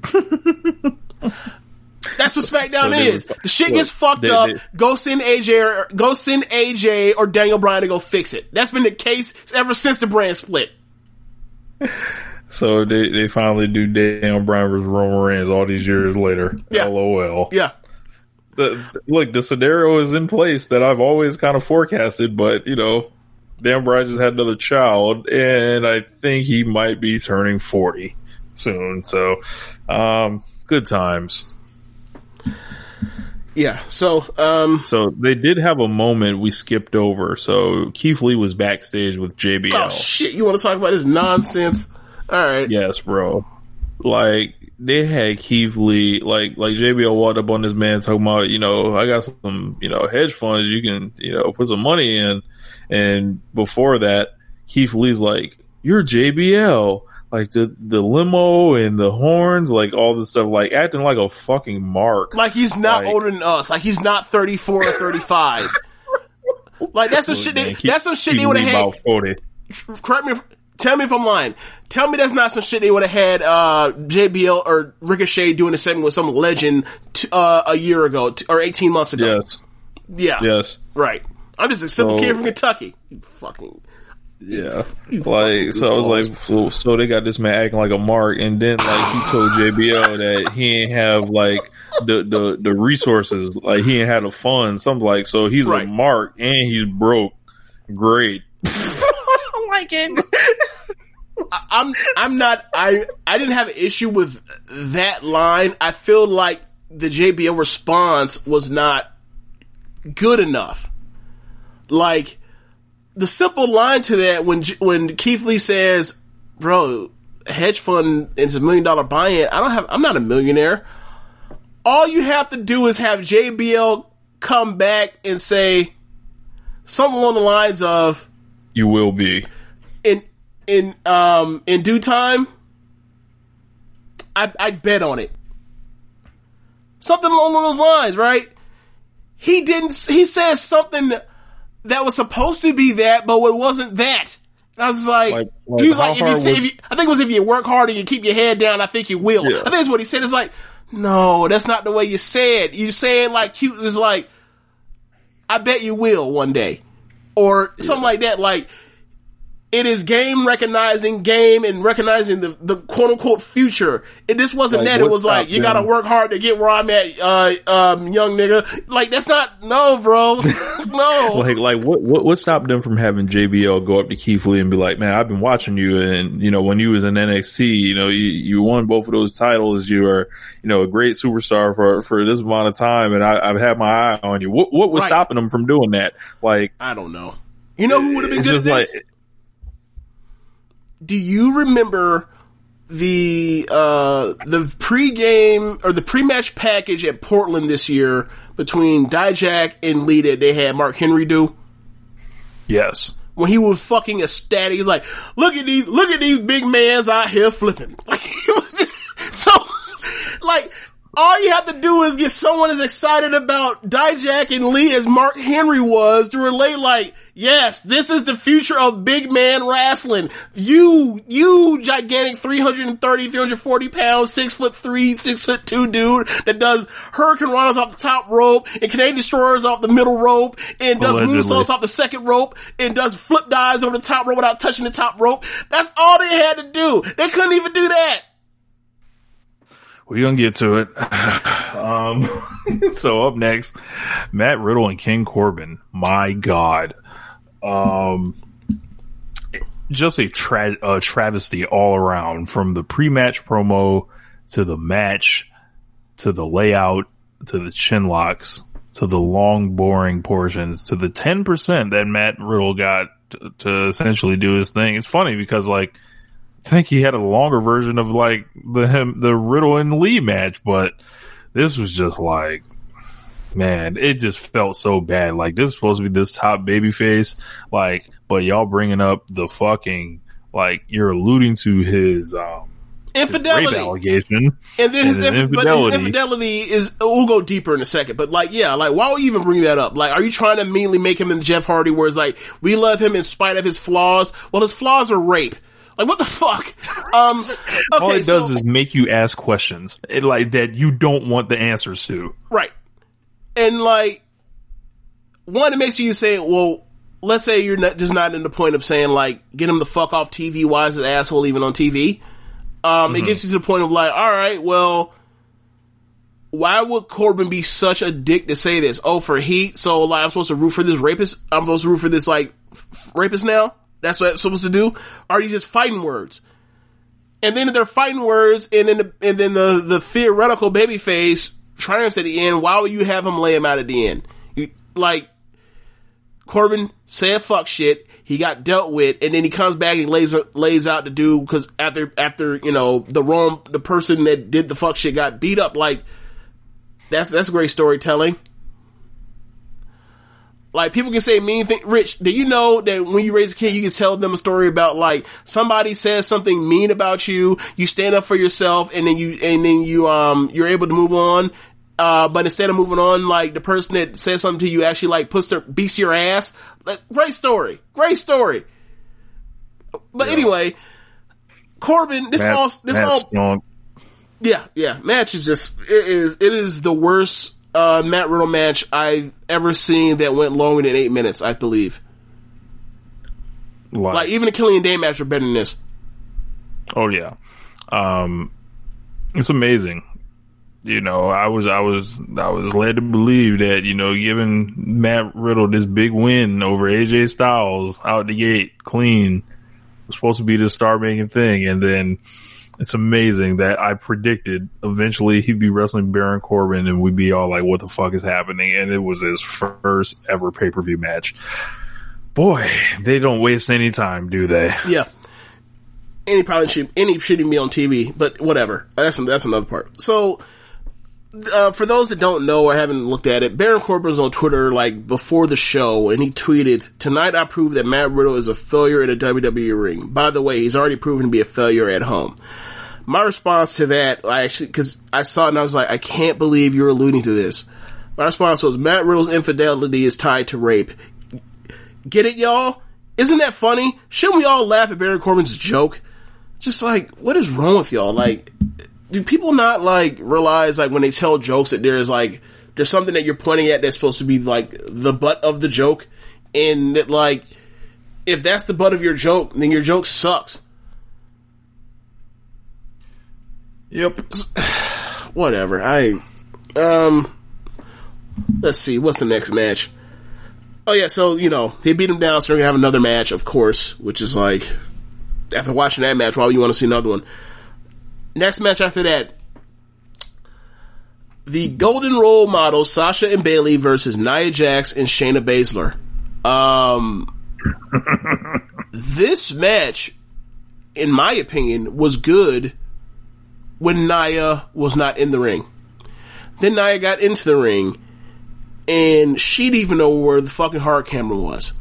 *laughs* That's what SmackDown So is. were- The shit look, gets fucked they- up. they- go send AJ or go send AJ or Daniel Bryan to go fix it. That's been the case ever since the brand split. *laughs* So they they finally do Daniel Bryan versus Roman Reigns all these years later. Yeah. LOL. Yeah. The, look, the scenario is in place that I've always kind of forecasted, but you know, Dan Bryan just had another child, and I think he might be turning forty soon. So, um, good times. Yeah. So, um, So they did have a moment we skipped over. So Keith Lee was backstage with JBL. oh shit, you want to talk about this nonsense? All right. Yes, bro. Like they had Keith Lee, like like JBL walked up on this man talking about, you know, I got some, you know, hedge funds you can, you know, put some money in. And before that, Keith Lee's like, "You're JBL." Like the the limo and the horns, like all this stuff, like acting like a fucking mark. Like he's not Like- older than us. Like he's not 34 or 35. *laughs* like that's some shit. They, that's some shit they would have had. about forty. Correct me. If, tell me if I'm lying. Tell me that's not some shit they would have had uh, JBL or Ricochet doing a segment with some legend t- uh, a year ago t- or 18 months ago. Yes, Yeah. yes. Right. I'm just a simple So- kid from Kentucky. You fucking. Yeah, *laughs* like so. I was like, so, so they got this man acting like a mark, and then like he told JBL that he ain't have like the the the resources, like he ain't had the funds. Something like so he's Right. a mark and he's broke. Great. *laughs* I like it. I'm I'm not I I didn't have an issue with that line. I feel like the JBL response was not good enough. Like the simple line to that when when Keith Lee says, "Bro, hedge fund is a million dollar buy-in." I don't have I'm not a millionaire. All you have to do is have JBL come back and say something along the lines of You will be. in in um in due time, I I bet on it. Something along those lines, right? He didn't. He says something that was supposed to be that, but it wasn't that. I was like, Like- like he was like, if you, say, would- if you, I think it was if you work hard and you keep your head down, I think you will. Yeah. I think that's what he said. It's like, no, that's not the way you said. You saying like cute is like, I bet you will one day, or something like that. Like it is game recognizing game and recognizing the, the quote unquote future. It just wasn't Like, that. It was like you gotta work hard to get where I'm at, uh, um, young nigga. Like that's not no, bro. *laughs* no. Like, like what, what, what stopped them from having JBL go up to Keith Lee and be like, man, I've been watching you and, you know, when you was in NXT, you know, you, you won both of those titles. You are, you know, a great superstar for, for this amount of time. And I, I've had my eye on you. What, what was Right. stopping them from doing that? Like, I don't know. You know who would have been good at this? like, do you remember the uh the pregame or the pre-match package at Portland this year between Dijak and Lee that they had Mark Henry do? yes. When he was fucking ecstatic, he's like, "Look at these, look at these big mans out here flipping." *laughs* Like, just- so, like, all you have to do is get someone as excited about Dijak and Lee as Mark Henry was to relate like, yes, this is the future of big man wrestling. You, you gigantic 330, 340 pounds, six foot three, six foot two dude that does Hurricanranas off the top rope and Canadian Destroyers off the middle rope and does moonsaults off the second rope and does flip dives over the top rope without touching the top rope. That's all they had to do. They couldn't even do that. We're gonna get to it. *sighs* um, *laughs* so up next, Matt Riddle and King Corbin. My God, um, just a tra- travesty all around. From the pre-match promo to the match to the layout to the chin locks to the long, boring portions to the ten percent that Matt Riddle got to, to essentially do his thing. It's funny because like I think he had a longer version of like the him the Riddle and Lee match, but this was just like man, it just felt so bad. Like this is supposed to be this top baby face, like, but y'all bringing up the fucking like you're alluding to his um his Infidelity. allegation, And then his, and inf- but his infidelity. infidelity is, we'll go deeper in a second, but like, yeah, like, why would you even bring that up? Like, are you trying to immediately make him into Jeff Hardy where it's like, we love him in spite of his flaws? Well, his flaws are rape. Like, what the fuck? *laughs* Um, okay, All it does so- is make you ask questions it, like that you don't want the answers to. Right. And like, one, it makes you say, well, let's say you're not, just not in the point of saying like, get him the fuck off TV. Why is this asshole even on TV? Um, it gets you to the point of like, all right, well, why would Corbin be such a dick to say this? Oh, for heat. So like, I'm supposed to root for this rapist. I'm supposed to root for this like f- rapist now. That's what I'm supposed to do. Are you just fighting words? And then they're fighting words, and then the, and then the the theoretical babyface triumphs at the end. Why would you have him lay him out at the end? You, like Corbin said fuck shit. He got dealt with, and then he comes back and lays lays out the dude because after after you know the wrong the person that did the fuck shit got beat up. Like that's that's great storytelling. Like people can say mean thing. Rich, do you know that when you raise a kid, you can tell them a story about like somebody says something mean about you, you stand up for yourself, and then you and then you um you're able to move on. Uh, but instead of moving on, like the person that says something to you actually like puts their beats your ass. Like, great story, great story. But anyway, Corbin, this Matt- all this Matt all Strong. yeah, yeah. Match is just it is it is the worst uh, Matt Riddle match I've ever seen that went longer than eight minutes. I believe. Like, Like even the Killian Dain match are better than this. Oh yeah. Um it's amazing. You know, I was I was I was led to believe that, you know, giving Matt Riddle this big win over AJ Styles out the gate clean was supposed to be the star making thing and then it's amazing that I predicted eventually he'd be wrestling Baron Corbin and we'd be all like, what the fuck is happening? And it was his first ever pay per view match. Boy, they don't waste any time, do they? Yeah. Any probably any shouldn't be on TV, but whatever. That's that's another part. So, uh, for those that don't know or haven't looked at it, Baron Corbin was on Twitter like before the show, and he tweeted, "Tonight I proved that Matt Riddle is a failure in a WWE ring. By the way, he's already proven to be a failure at home." My response to that, I actually because I saw it and I was like, "I can't believe you're alluding to this." My response was, "Matt Riddle's infidelity is tied to rape." Get it, y'all? Isn't that funny? Shouldn't we all laugh at Baron Corbin's joke? Just like, what is wrong with y'all? Like, do people not like realize like when they tell jokes that there's like there's something that you're pointing at that's supposed to be like the butt of the joke, and that like if that's the butt of your joke, then your joke sucks. Yep. *sighs* Whatever. I um let's see, what's the next match? Oh yeah, so you know, they beat him down, so they're gonna have another match, of course, which is like after watching that match, why would you want to see another one? Next match after that. The Golden Role models Sasha and Bayley versus Nia Jax and Shayna Baszler. Um, *laughs* this match, in my opinion, was good when Nia was not in the ring. Then Nia got into the ring, and she didn't even know where the fucking hard camera was.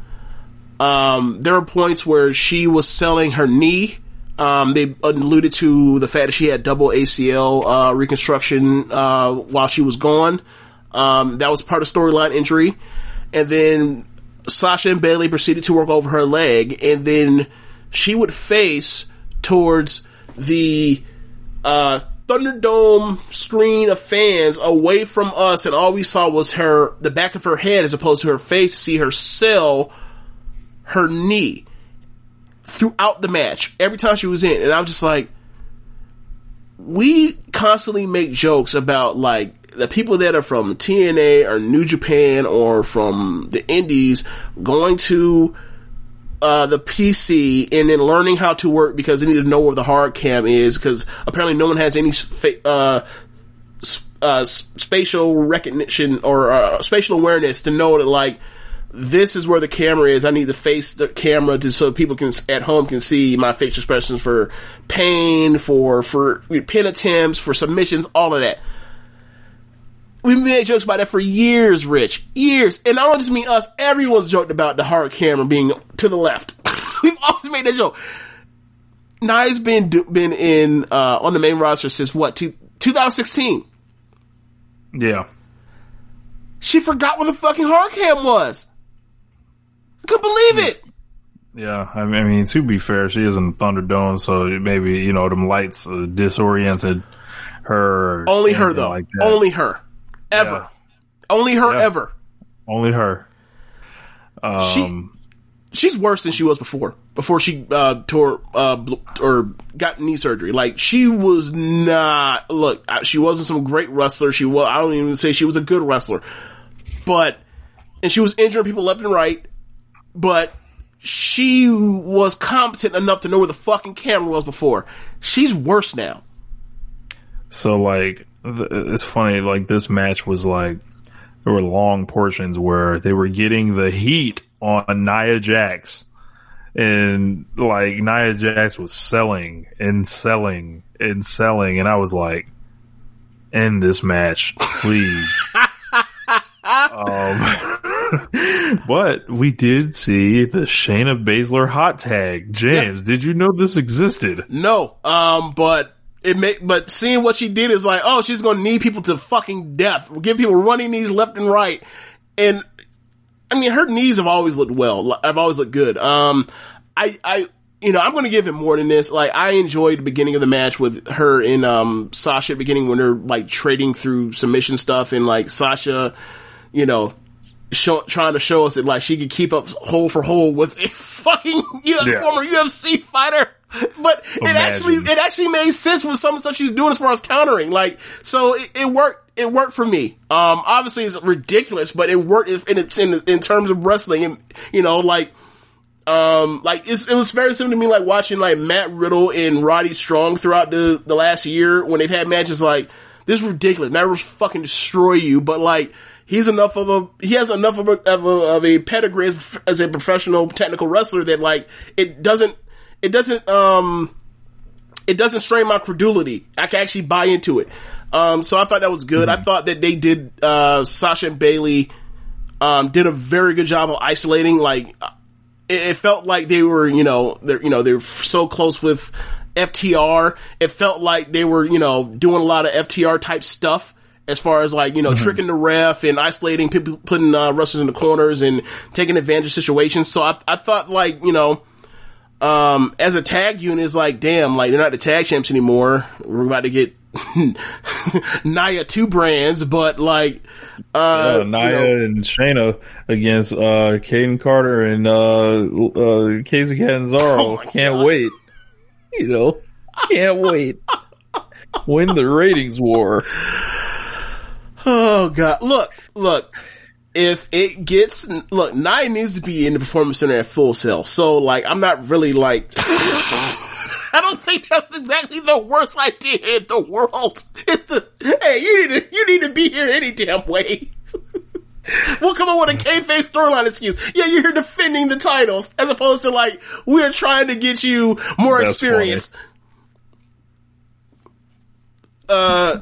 Um, there were points where she was selling her knee Um, they alluded to the fact that she had double ACL uh, reconstruction uh, while she was gone. Um, that was part of storyline injury, and then Sasha and Bayley proceeded to work over her leg, and then she would face towards the uh, Thunderdome screen of fans away from us, and all we saw was her the back of her head as opposed to her face. To see her sell her knee throughout the match every time she was in, and I was just like, we constantly make jokes about like the people that are from TNA or New Japan or from the Indies going to uh, the PC and then learning how to work because they need to know where the hard cam is because apparently no one has any uh, uh, spatial recognition or uh, spatial awareness to know that like this is where the camera is. I need to face the camera to so people can at home can see my facial expressions for pain, for for pin attempts, for submissions, all of that. We made jokes about that for years, Rich. Years. And I don't just mean us, everyone's joked about the hard camera being to the left. *laughs* We've always made that joke. Nia's been, been in, uh, on the main roster since what, two, 2016? Yeah. She forgot what the fucking hard cam was. I couldn't believe it. Yeah, I mean, I mean, to be fair, she is in Thunderdome, so maybe you know them lights uh, disoriented her. Only her though. Like Only her ever. Yeah. Only her yeah. ever. Only her. Um, she, she's worse than she was before. Before she uh, tore uh, or got knee surgery, like she was not. Look, she wasn't some great wrestler. She was. I don't even say she was a good wrestler, but and she was injuring people left and right. But she was competent enough to know where the fucking camera was before. She's worse now. So like it's funny, like this match was like, there were long portions where they were getting the heat on Nia Jax. And like Nia Jax was selling and selling and selling. And I was like, end this match, please. *laughs* um, *laughs* but we did see the Shayna Baszler hot tag. James, yep. did you know this existed? No. Um, but it make, but seeing what she did is like, oh, she's gonna knee people to fucking death. Give people running knees left and right. And, I mean, her knees have always looked well. I've always looked good. Um, I, I, you know, I'm gonna give it more than this. Like, I enjoyed the beginning of the match with her and, um, Sasha beginning when they're like trading through submission stuff and like Sasha, you know, show, trying to show us that like she could keep up hole for hole with a fucking *laughs* yeah. former UFC fighter. But Imagine. it actually, it actually made sense with some of the stuff she was doing as far as countering. Like, so it, it worked, it worked for me. Um, obviously it's ridiculous, but it worked in, its in, in terms of wrestling and, you know, like, um, like it was very similar to me, like watching like Matt Riddle and Roddy Strong throughout the, the last year when they've had matches like, this is ridiculous. Matt Riddle's fucking destroy you, but like, he's enough of a he has enough of a of a, of a pedigree as, as, a professional technical wrestler that like it doesn't it doesn't um it doesn't strain my credulity. I can actually buy into it. Um, so I thought that was good. Mm-hmm. I thought that they did uh, Sasha and Bayley um, did a very good job of isolating. Like it, it felt like they were you know they're you know they're so close with FTR. It felt like they were you know doing a lot of FTR type stuff as far as like you know mm-hmm. tricking the ref and isolating people, putting uh, wrestlers in the corners and taking advantage of situations. So I, I thought like you know um, as a tag unit, is like, damn, like they're not the tag champs anymore. We're about to get *laughs* Nia two brands, but like, uh, yeah, Nia you know, and Shayna against, uh, Kayden Carter and, uh, uh, Kacy Catanzaro. *laughs* Oh can't God. wait. You know, can't wait. *laughs* Win the ratings war. Oh God. Look, look if it gets look, Nia needs to be in the performance center at Full Sail. So like, I'm not really like. *laughs* I don't think that's exactly the worst idea in the world. It's the hey, you need to you need to be here any damn way. *laughs* we'll come up with a kayfabe storyline excuse. Yeah, you're here defending the titles as opposed to like we're trying to get you more that's experience. Funny. Uh,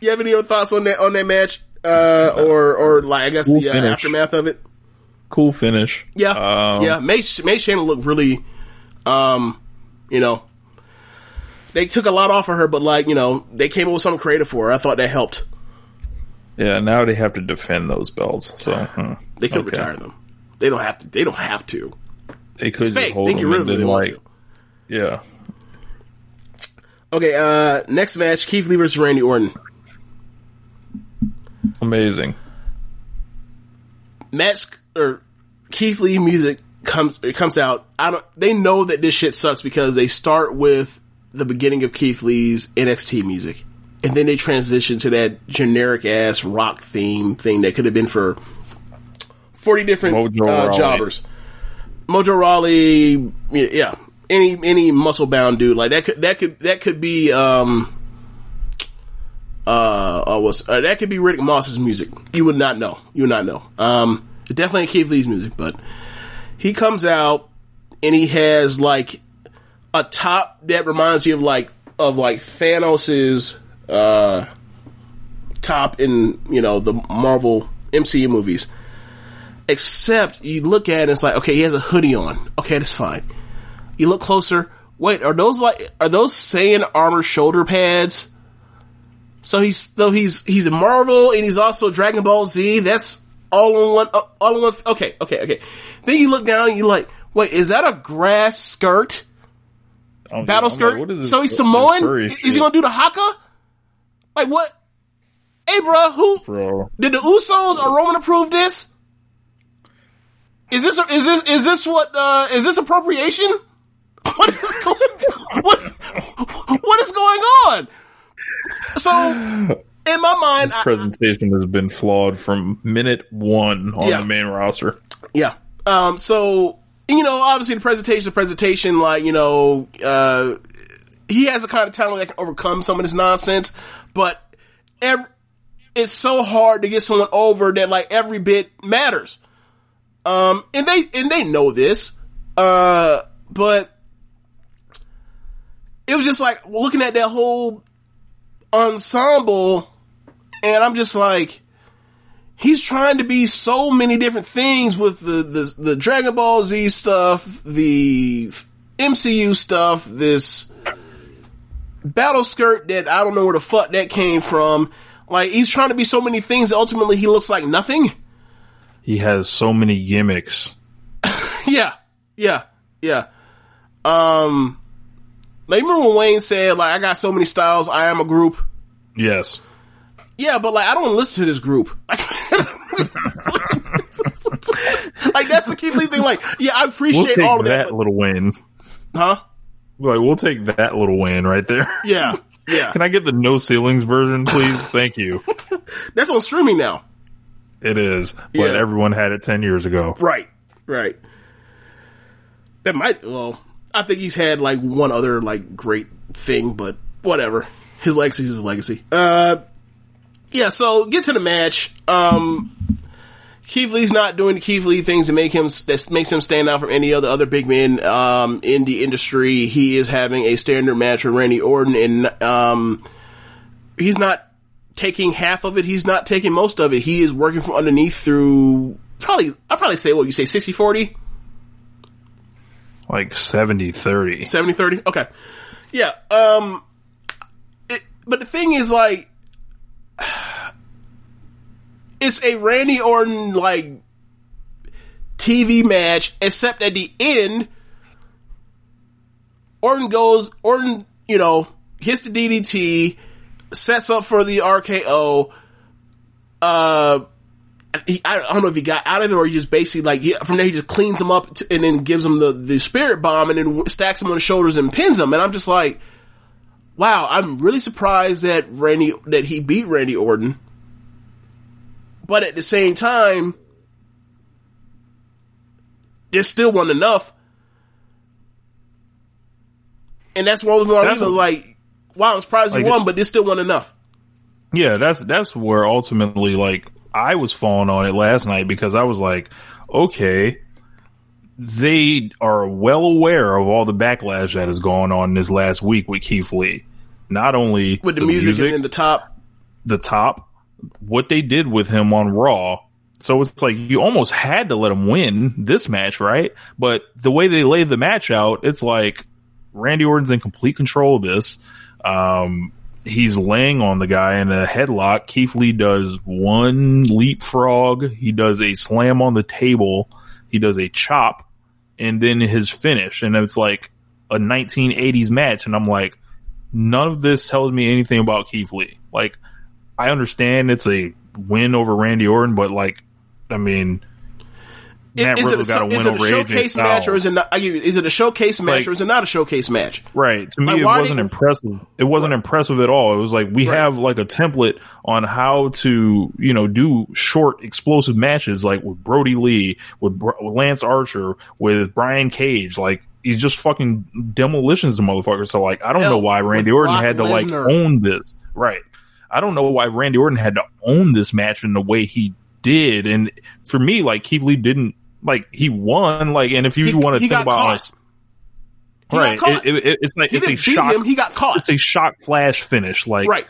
you have any other thoughts on that on that match? uh, or or like I guess cool the uh, aftermath of it. Cool finish. Yeah, um, yeah. Made made Shayna look really, um, you know, they took a lot off of her, but like you know, they came up with something creative for her. I thought that helped. Yeah, now they have to defend those belts. So hmm, They could okay. retire them. They don't have to. They don't have to. They could It's just hold They can get them rid of them. They want like, to. yeah. Okay. Uh, next match: Keith Lee versus Randy Orton. Amazing. match or Keith Lee music comes it comes out. I don't. They know that this shit sucks because they start with the beginning of Keith Lee's NXT music, and then they transition to that generic ass rock theme thing that could have been for forty different Mojo uh, jobbers. Mojo Rawley, yeah, any any muscle bound dude like that could that could that could be um uh, uh, was uh, that could be Riddick Moss's music. You would not know. You would not know. Um, definitely Keith Lee's music, but he comes out and he has like a top that reminds you of like of like Thanos's uh top in you know the Marvel MCU movies. Except you look at it, and it's like okay, he has a hoodie on. Okay, that's fine. You look closer. Wait, are those like are those Saiyan armor shoulder pads? So he's so he's he's a Marvel and he's also Dragon Ball Z. That's all in one. uh, All in one. Okay, okay, okay. Then you look down and you like, wait, is that a grass skirt? Battle skirt. like, so he's Samoan. Is shit, he gonna do the haka? Like what? Hey, bro, who bro? did the Usos or Roman approve this? Is this is this is this what uh, is this appropriation? *laughs* What is going *laughs* what what is going on? So in my mind, This I, presentation has been flawed from minute one on Yeah. the main roster. Yeah. Um, so, you know, obviously the presentation, the presentation, like, you know, uh, he has the kind of talent that can overcome some of this nonsense, but ev it's so hard to get someone over that like every bit matters. Um, and they, and they know this, uh, but it was just like looking at that whole ensemble and I'm just like, he's trying to be so many different things with the, the, the Dragon Ball Z stuff, the MCU stuff, this battle skirt that I don't know where the fuck that came from. Like, he's trying to be so many things ultimately he looks like nothing. He has so many gimmicks. *laughs* yeah, yeah, yeah. Um, like, remember when Wayne said, like, I got so many styles, I am a group? Yes. Yeah, but like I don't listen to this group. *laughs* like that's the key thing. Like, yeah, I We'll appreciate take all of that that, little win. huh? Like we'll take that little win right there. Yeah, yeah. Can I get the no ceilings version, please? Thank you. *laughs* That's on streaming now. It is, but Yeah. everyone had it ten years ago. Right, right. That might. Well, I think he's had like one other like great thing, but whatever. His legacy is his legacy. Uh, yeah. So get to the match. Um, Keith Lee's not doing the Keith Lee things that make him that makes him stand out from any other other big men um, in the industry. He is having a standard match with Randy Orton, and um, he's not taking half of it. He's not taking most of it. He is working from underneath through probably. I probably say what you say 60-40? Like 70 30. 70 30 okay yeah um it, but the thing is like *sighs* it's a randy orton like tv match except at the end orton goes orton you know hits the ddt sets up for the rko uh he, I don't know if he got out of it or he just basically like yeah, from there he just cleans him up to, and then gives him the the spirit bomb and then stacks him on the shoulders and pins him. And I'm just like, wow, I'm really surprised that Randy that he beat Randy Orton, but at the same time, there still wasn't enough, and that's one of the That's reasons was what- like, wow, I'm surprised he won, but this still wasn't enough. Yeah, that's that's where ultimately like I was falling on it last night because I was like, okay, they are well aware of all the backlash that has gone on this last week with Keith Lee. Not only With the, music, and then the top, the top, what they did with him on Raw. So it's like you almost had to let him win this match, right? But the way they laid the match out, it's like Randy Orton's in complete control of this. Um, he's laying on the guy in a headlock. Keith Lee does one leapfrog. He does a slam on the table. He does a chop and then his finish. And it's like a 1980s match. And I'm like, none of this tells me anything about Keith Lee. Like, I understand it's a win over Randy Orton, but like, I mean, Matt is it a, got a win is it a showcase match or is it not? Is it a showcase match Like- or is it not a showcase match? Right. To me, Like, it wasn't you- impressive. It wasn't impressive at all. It was like we Right. have like a template on how to, you know, do short, explosive matches, like with Brodie Lee, with, Br- with Lance Archer, with Brian Cage. Like he's just fucking demolitions the motherfucker. So like, I don't Hell, know why Randy Orton Brock had to like own this. Right. I don't know why Randy Orton had to own this match in the way he did. And for me, like Keith Lee didn't like he won. Like, and if you He- want to think about caught. He right? It, it, it- it's like He it's a shock. him. He got caught. It's a shock flash finish. Like Right.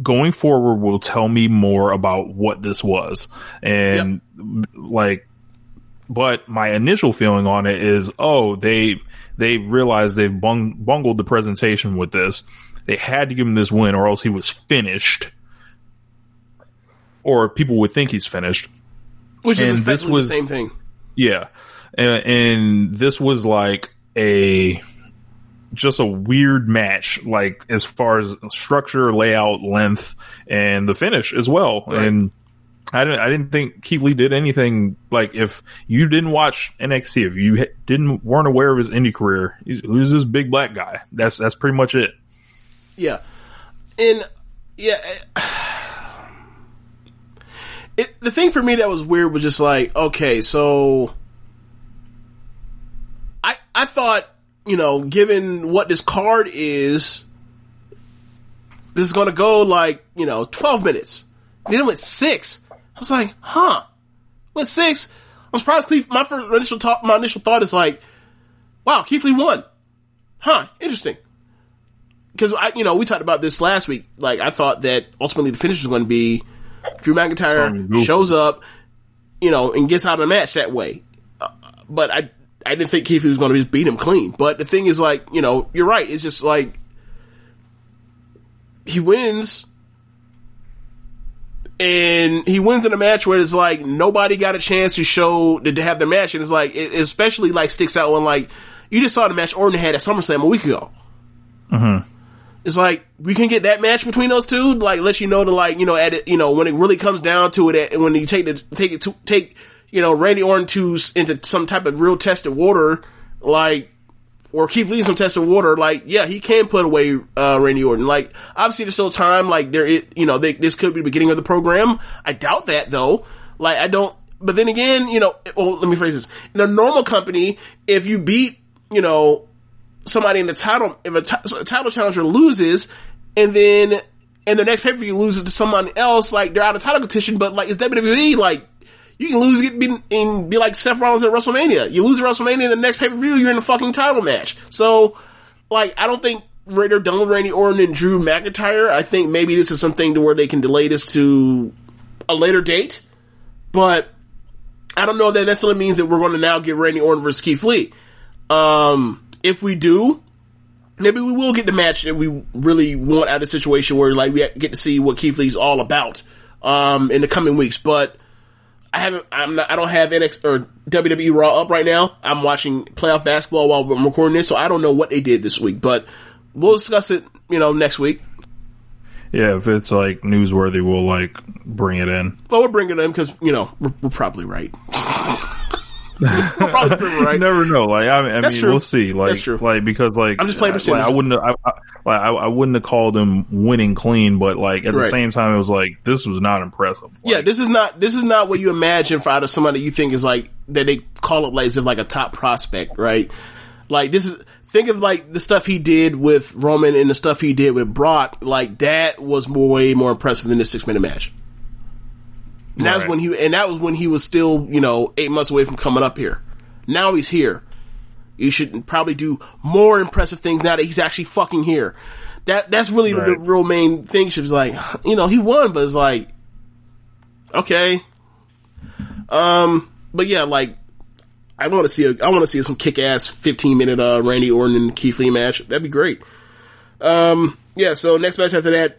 going forward will tell me more about what this was, and like, but my initial feeling on it is, oh, they they realized they've bung, bungled the presentation with this. They had to give him this win, or else he was finished, or people would think he's finished. Which is And this was- the same thing. Yeah. And, and this was like a, just a weird match, like as far as structure, layout, length, and the finish as well. Right. And I didn't, I didn't think Keith Lee did anything like if you didn't watch NXT, if you didn't, weren't aware of his indie career, he's, who's this big black guy? That's, that's pretty much it. Yeah. And yeah, it, the thing for me that was weird was just like, okay, so I I thought, you know, given what this card is, this is to go like, you know, 12 minutes. And then it went 6. I was like, "Huh." Went 6. I'm surprised Keith, my first initial thought, my initial thought is like, "Wow, Keith won." Huh, interesting because I, you know, we talked about this last week. Like, I thought that ultimately the finish was going to be Drew McIntyre shows up, you know, and gets out of the match that way. Uh, but I, I didn't think Keith was going to just beat him clean. But the thing is, like, you know, you're right. It's just like he wins. And he wins in a match where it's like nobody got a chance to show to, to have the match, and it's like it especially like sticks out when like you just saw the match Orton had at SummerSlam a week ago. It's like we can get that match between those two, like let you know to like you know at it, you know when it really comes down to it, at, when you take the take it to take you know Randy Orton to into some type of real tested water, like or Keith Lee some tested water, like yeah he can put away uh, Randy Orton. Like obviously there's still time, like there it you know they, this could be the beginning of the program. I doubt that though. Like I don't. But then again, you know, well, let me phrase this: in a normal company, if you beat you know somebody in the title, if a, ti- a title challenger loses, and then and the next pay per view loses to someone else, like they're out of title competition, but like it's WWE, like you can lose get be, and be like Seth Rollins at WrestleMania. You lose at WrestleMania, the next pay per view, you're in a fucking title match. So, like, I don't think they're done with Randy Orton and Drew McIntyre. I think maybe this is something to where they can delay this to a later date, but I don't know that necessarily means that we're going to now get Randy Orton versus Keith Lee. Um, if we do, maybe we will get the match that we really want out of the situation where like we get to see what Keith Lee's all about um, in the coming weeks. But I haven't, I'm not, I don't have NX or WWE Raw up right now. I'm watching playoff basketball while I'm recording this, so I don't know what they did this week. But we'll discuss it, you know, next week. Yeah, if it's like newsworthy, we'll like bring it in. Well, we'll bring it in because you know we're, we're probably right. *laughs* we're probably pretty right. *laughs* You never know. Like I, I mean, true. we'll see. Like, That's true. like because like I'm just playing like, I wouldn't. Have, I, I, like, I, I wouldn't have called him winning clean, but like at the same time, it was like this was not impressive. Yeah, this is not this is not what you imagine for out of somebody you think is like that they call up like as if like a top prospect, right? Like this is think of like the stuff he did with Roman and the stuff he did with Brock. Like that was way more impressive than this six minute match. And that was Right. when he and that was when he was still you know eight months away from coming up here. Now he's here. You should probably do more impressive things now that he's actually fucking here. That that's really the, the real main thing. She was like, *sighs* you know, he won, but it's like, okay. Um, but yeah, like, I want to see a, I want to see some kick ass 15 minute, uh, Randy Orton and Keith Lee match. That'd be great. Um, yeah, so next match after that,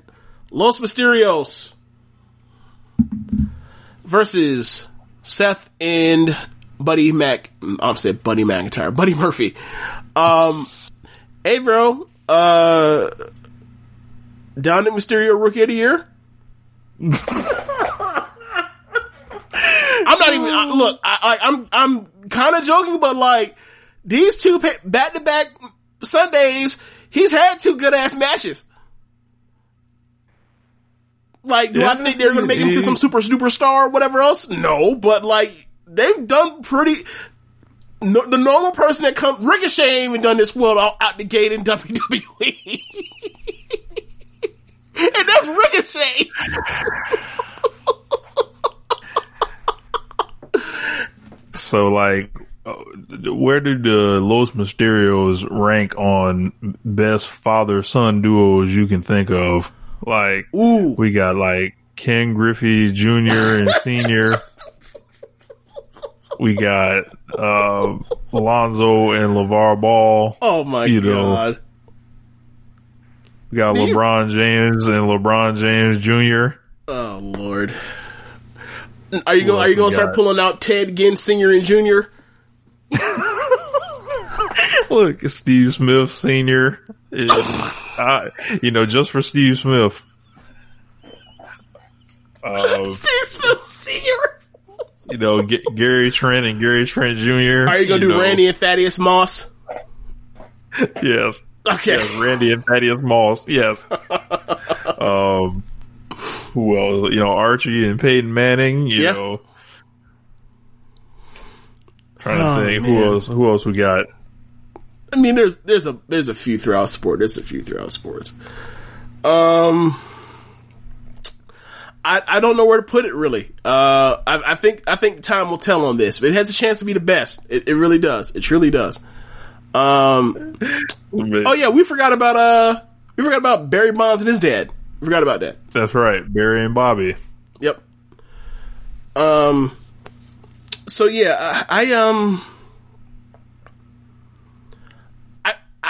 Los Mysterios versus Seth and Buddy Mac, I'm saying Buddy McIntyre, Buddy Murphy. Um, hey bro, uh, Dominic Mysterio Rookie of the Year? I'm not even, I, look, I, I, I'm, I'm kind of joking, but like, these two back to back Sundays, he's had two good ass matches. Like, do Yeah, I think they're gonna make him to some super superstar or whatever else? No, but like, they've done pretty, no, the normal person that comes, Ricochet ain't even done this well out, out the gate in *laughs* WWE. and that's Ricochet. So like, where do the Los Mysterios rank on best father son duos you can think of? Like, Ooh. we got like Ken Griffey Jr. and *laughs* Senior. we got uh, Alonzo and LeVar Ball. Oh my You know. god. We got LeBron James and LeBron James Jr. Oh lord. Are you going? Are you going to start pulling out Ted Ginn Senior and Junior? *laughs* Look, Steve Smith Senior. is, *laughs* uh, *laughs* you know, just for Steve Smith. Uh, *laughs* Steve Smith Senior. you know, G- Gary Trent and Gary Trent Jr. Are you going to do know, Randy and Thaddeus Moss? *laughs* Yes. Okay. Yes, Randy and Thaddeus Moss. Yes. um, who else? You know, Archie and Peyton Manning. You Yeah. know, trying to Oh, think man. who else. Who else we got? I mean, there's there's a there's a few throughout sport. There's a few throughout sports. Um, I I don't know where to put it really. Uh, I, I think I think time will tell on this. But it has a chance to be the best. It, it really does. It truly does. Um. Oh yeah, we forgot about uh we forgot about Barry Bonds and his dad. We forgot about that. That's right, Barry and Bobby. Yep. Um. So yeah, I, I um.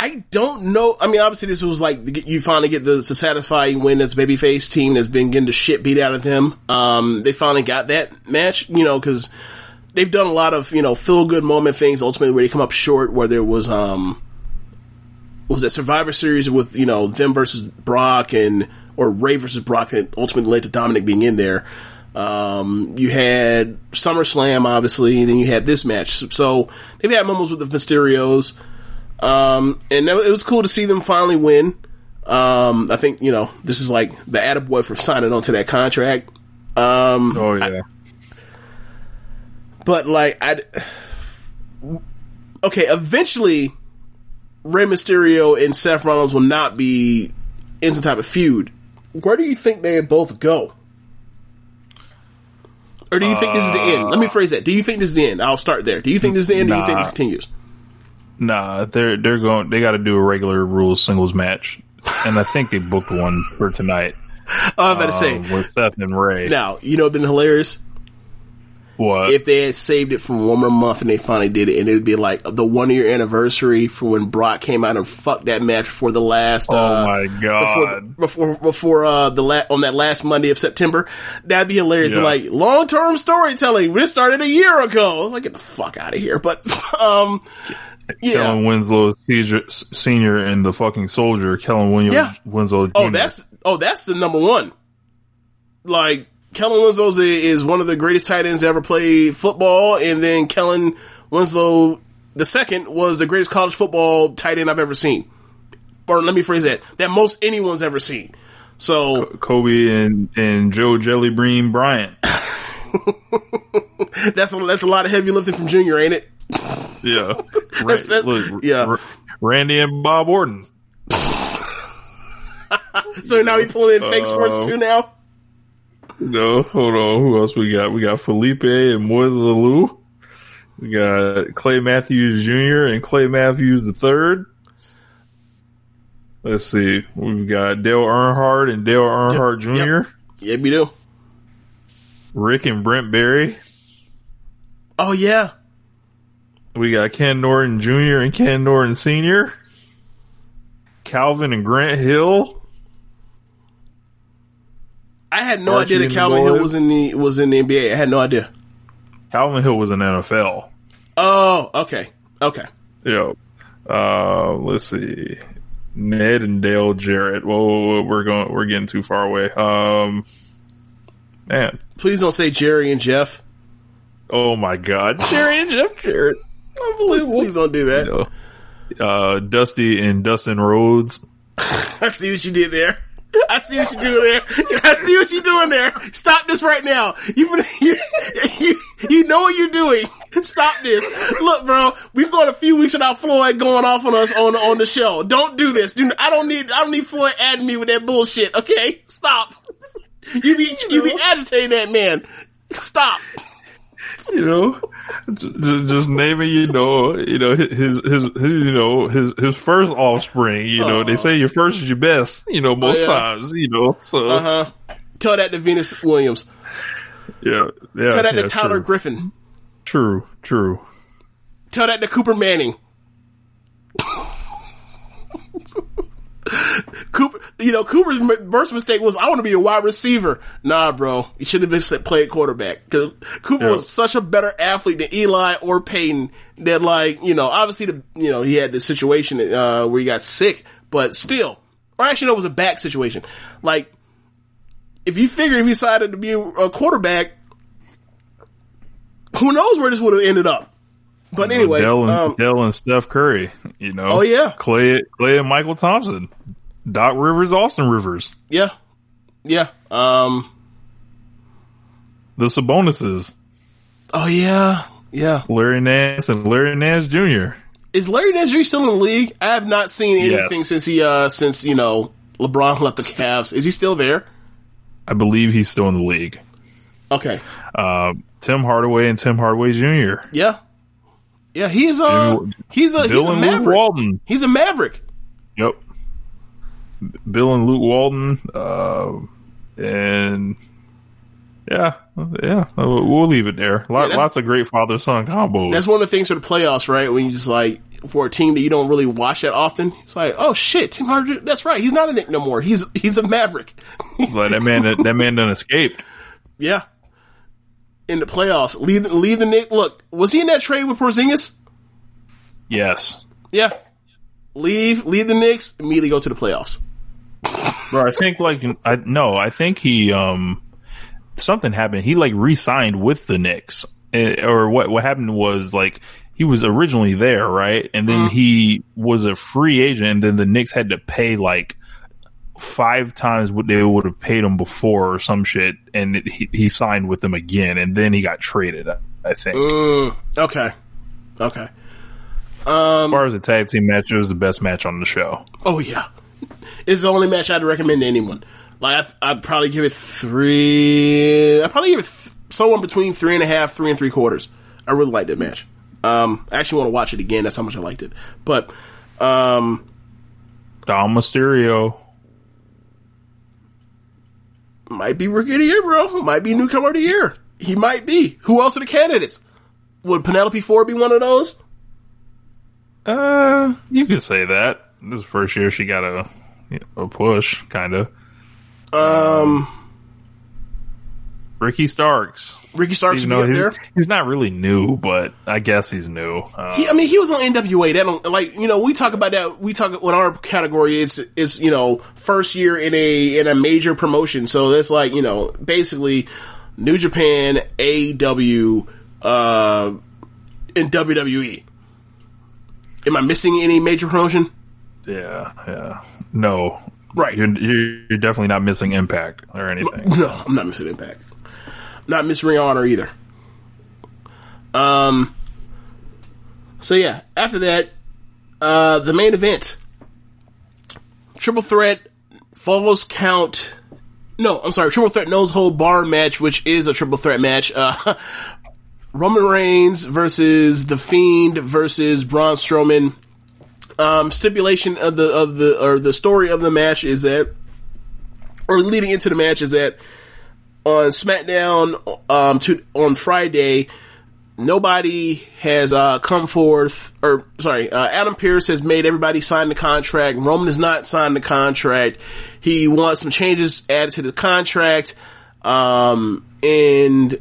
I don't know. I mean, obviously, this was like you finally get the, the satisfying win as babyface team that's been getting the shit beat out of them. Um, they finally got that match, you know, because they've done a lot of you know feel good moment things. Ultimately, where they come up short, where there was um, was that Survivor Series with you know them versus Brock and or Rey versus Brock that ultimately led to Dominic being in there. Um, you had SummerSlam, obviously, and then you had this match. So they've had moments with the Mysterios. Um, and it was cool to see them finally win. Um, I think, you know, this is like the attaboy for signing onto that contract. Um, Oh yeah. but like, I, okay, eventually Rey Mysterio and Seth Rollins will not be in some type of feud. Where do you think they both go? Or do you think this is the end? Let me phrase that. Do you think this is the end? I'll start there. Do you think this is the end or do you think this continues? Nah, they're they're going. They got to do a regular rules singles match, and I think they booked one for tonight. *laughs* Oh, I'm about to say. um, with Seth and Rey. Now, you know, it'd been hilarious what? if they had saved it for one more month and they finally did it, and it'd be like the one year anniversary for when Brock came out and fucked that match before the last. oh uh, my Before, god! before, before, uh, the la- on that last Monday of September, that'd be hilarious. Yeah. Like long term storytelling. This started a year ago. I was like, get the fuck out of here. But, *laughs* um, yeah. Kellen Winslow Senior and the fucking soldier Kellen Williams Yeah. Winslow. Oh, that's oh, that's the number one. Like Kellen Winslow is, is one of the greatest tight ends to ever play football, and then Kellen Winslow the second was the greatest college football tight end I've ever seen. Or let me phrase that: that most anyone's ever seen. So Kobe and and Joe Jellybean Bryant. *laughs* *laughs* that's a, that's a lot of heavy lifting from Junior, ain't it? Yeah, *laughs* That's- that- look, yeah. R- Randy and Bob Orton. *laughs* So now we pulling in fake sports Uh, too now. No, hold on. Who else we got? We got Felipe and Moise Alou. We got Clay Matthews Jr. and Clay Matthews the third. Let's see. We've got Dale Earnhardt and Dale Earnhardt Jr. Yeah, we do. Rick and Brent Barry. Oh yeah, We got Ken Norton Jr. and Ken Norton Sr. Calvin and Grant Hill. I had no Archie idea that Calvin Hill was in the was in the NBA. I had no idea. Calvin Hill was in NFL. Oh, okay, okay. Yo, uh, let's see. Ned and Dale Jarrett. Whoa, whoa, whoa, we're going. We're getting too far away. Um, man. Please don't say Jerry and Jeff. Oh my God, *laughs* Jerry and Jeff Jarrett. Unbelievable. Please don't do that. Know, uh, Dusty and Dustin Rhodes. *laughs* I see what you did there. I see what you're doing there. I see what you're doing there. Stop this right now. You, *laughs* you, you, you know what you're doing. Stop this. Look, bro, we've gone a few weeks without Floyd going off on us on on the show. Don't do this. Do, I don't need I don't need Floyd adding me with that bullshit. Okay, stop. You be you be agitating that man. Stop. You know, just, just naming. You know, you know his, his his you know his his first offspring. You know, they say your first is your best. You know, most yeah. times. You know, so Uh huh. Tell that to Venus Williams. yeah, yeah. Tell that yeah, to Tyler true. Griffin. True, true. Tell that to Cooper Manning. *laughs* Cooper, you know, Cooper's first mistake was, I want to be a wide receiver. Nah, bro. You should have been played quarterback. Cause Cooper Yeah. was such a better athlete than Eli or Peyton that like, you know, obviously the, you know, he had the situation, uh, where he got sick, but still, or actually no, it was a back situation. Like, if you figured if he decided to be a, quarterback, who knows where this would have ended up. But anyway, Dell and, um, Dell and Steph Curry. You know. Oh, yeah. Clay, Clay and Mychal Thompson. Doc Rivers, Austin Rivers. yeah, yeah, um, The Sabonuses. oh yeah, yeah. Larry Nance and Larry Nance Jr. Is Larry Nance Jr. still in the league? I have not seen anything Yes. since he, uh, since, you know, LeBron left the Cavs. Is he still there? I believe he's still in the league. Okay. Uh, Tim Hardaway and Tim Hardaway Jr. Yeah. Yeah, he's, uh, Jimmy- he's a, he's a maverick. Walton. He's a maverick. Yep. Bill and Luke Walton. Uh, and yeah, yeah, we'll we'll leave it there. Lot, that's- lots of great father son combos. That's one of the things for the playoffs, right? When you just like, for a team that you don't really watch that often, it's like, oh shit, Tim Hardaway, that's right. He's not a Knick no more. He's, he's a maverick. like that man, that, that man done escaped. *laughs* Yeah. In the playoffs. Leave, leave the Knick. Look, was he in that trade with Porzingis? Yes. Yeah. Leave, leave the Knicks, immediately go to the playoffs. Bro, I think like I no, I think he um something happened. He like re-signed with the Knicks, Eh, or what? What happened was like he was originally there, right? And then he was a free agent, and then the Knicks had to pay like five times what they would have paid him before, or some shit. And it, he he signed with them again, and then he got traded. I think. Mm, okay. Okay. as far as the tag team match, it was the best match on the show. Oh yeah. It's the only match I'd recommend to anyone. Like, I, I'd probably give it three, I'd probably give it th- somewhere between three and a half, three and three quarters. I really liked that match. Um, I actually want to watch it again. That's how much I liked it. But, um, Dom Mysterio. might be rookie of the year, bro. Might be newcomer of the year. He might be. Who else are the candidates? Would Penelope Ford be one of those? Uh, you could say that. This is the first year she got a you know, a push, kind of. Um, Ricky Starks. Ricky Starks would though be up he's, there. he's not really new, but I guess he's new. Uh, He, I mean, he was on NWA. That don't like you know we talk about that. We talk when our category is is you know first year in a in a major promotion. So that's like you know basically New Japan, AEW, uh, and WWE. Am I missing any major promotion? Yeah, yeah. No, Right. You're, you're definitely not missing Impact or anything. No, I'm not missing Impact. Not missing Ring Honor either. Um. So yeah, after that, uh, the main event, triple threat, falls count. No, I'm sorry, triple threat no holds barred match, which is a triple threat match. Uh, *laughs* Roman Reigns versus the Fiend versus Braun Strowman. Um, stipulation of the of the or the story of the match is that, or leading into the match is that on SmackDown um, to on Friday, nobody has uh, come forth, or sorry, uh, Adam Pearce has made everybody sign the contract. Roman has not signed the contract. He wants some changes added to the contract, um, and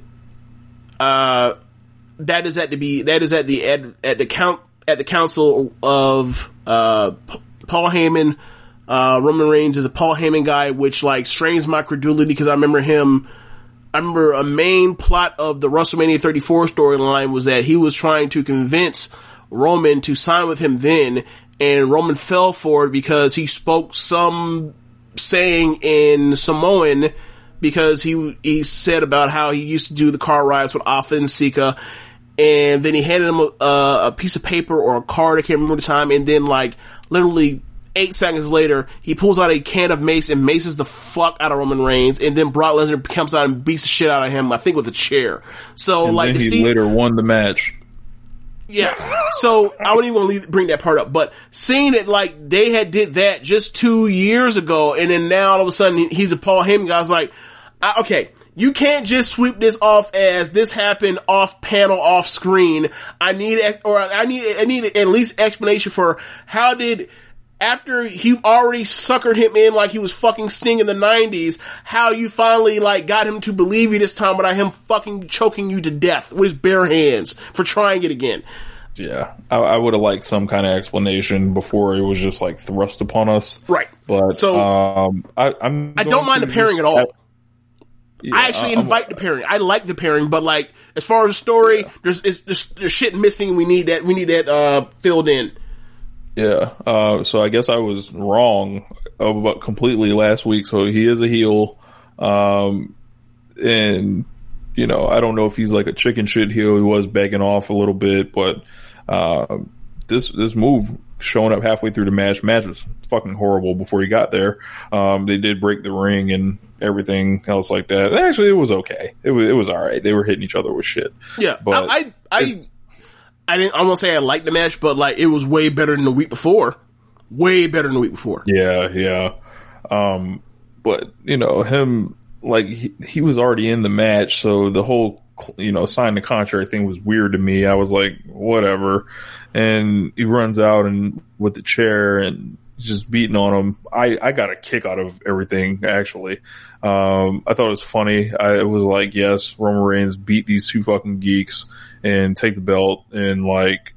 uh, that is at the be that is at the at, at the count at the council of uh, Paul Heyman. Uh, Roman Reigns is a Paul Heyman guy, which like strains my credulity because I remember him. I remember a main plot of the WrestleMania 34 storyline was that he was trying to convince Roman to sign with him then, and Roman fell for it because he spoke some saying in Samoan because he he said about how he used to do the car rides with Afa and Sika, and then he handed him a, uh, a piece of paper or a card. I can't remember the time, and then like literally eight seconds later, he pulls out a can of mace and maces the fuck out of Roman Reigns, and then Brock Lesnar comes out and beats the shit out of him. I think with a chair. So And like he see, later won the match. yeah. So I wouldn't even leave, bring that part up, but seeing it like they had did that just two years ago, and then now all of a sudden he's a Paul Heyman guy. I was like, I, okay, you can't just sweep this off as this happened off panel, off screen. I need, or I need, I need at least explanation for how did. After he already suckered him in like he was fucking Sting in the nineties, how you finally like got him to believe you this time without him fucking choking you to death with his bare hands for trying it again. Yeah, I, I would have liked some kind of explanation before it was just like thrust upon us. Right. But So- um, I, I'm I don't mind to the pairing at all. Yeah, I actually I'm- invite the pairing. I like the pairing, but like as far as the story, there's, it's, there's there's shit missing. We need that. We need that uh, filled in. Yeah. Uh, so I guess I was wrong about completely last week. So he is a heel. Um, and you know, I don't know if he's like a chicken shit heel. He was begging off a little bit, but, uh, this, this move showing up halfway through the match, match was fucking horrible before he got there. Um, they did break the ring and everything else like that. Actually, it was okay. It was, it was alright. They were hitting each other with shit. Yeah, But I I I, I didn't. I won't say I liked the match, but like it was way better than the week before. Way better than the week before. Yeah, yeah. Um, but you know him like he, he was already in the match, so the whole you know sign the contract thing was weird to me. I was like, whatever. And he runs out and with the chair and just beating on him. I I got a kick out of everything actually. Um, I thought it was funny. I was like, yes, Roman Reigns beat these two fucking geeks and take the belt and like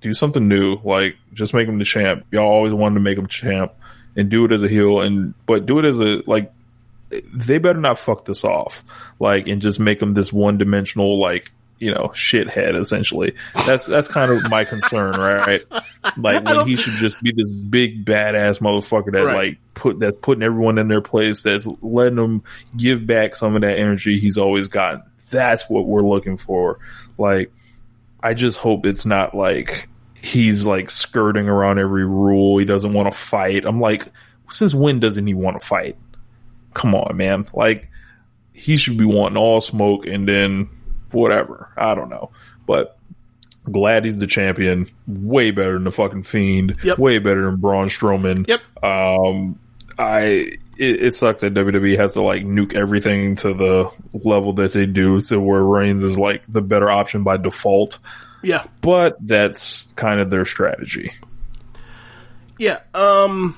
do something new. Like just make him the champ. Y'all always wanted to make him champ and do it as a heel and but do it as a like they better not fuck this off. Like and just make him this one dimensional like you know, shithead essentially. That's that's kind of my concern, right? Like when he should just be this big badass motherfucker that Right. like put that's putting everyone in their place, that's letting them give back some of that energy he's always gotten. That's what we're looking for. Like I just hope it's not like he's like skirting around every rule. He doesn't want to fight. I'm like, since when doesn't he want to fight? Come on, man. Like he should be wanting all smoke and then whatever. I don't know, but glad he's the champion. Way better than the fucking fiend. Yep. Way better than Braun Strowman. Yep. Um, I it, it sucks that WWE has to like nuke everything to the level that they do, so where Reigns is like the better option by default. Yeah, But that's kind of their strategy. yeah. Um,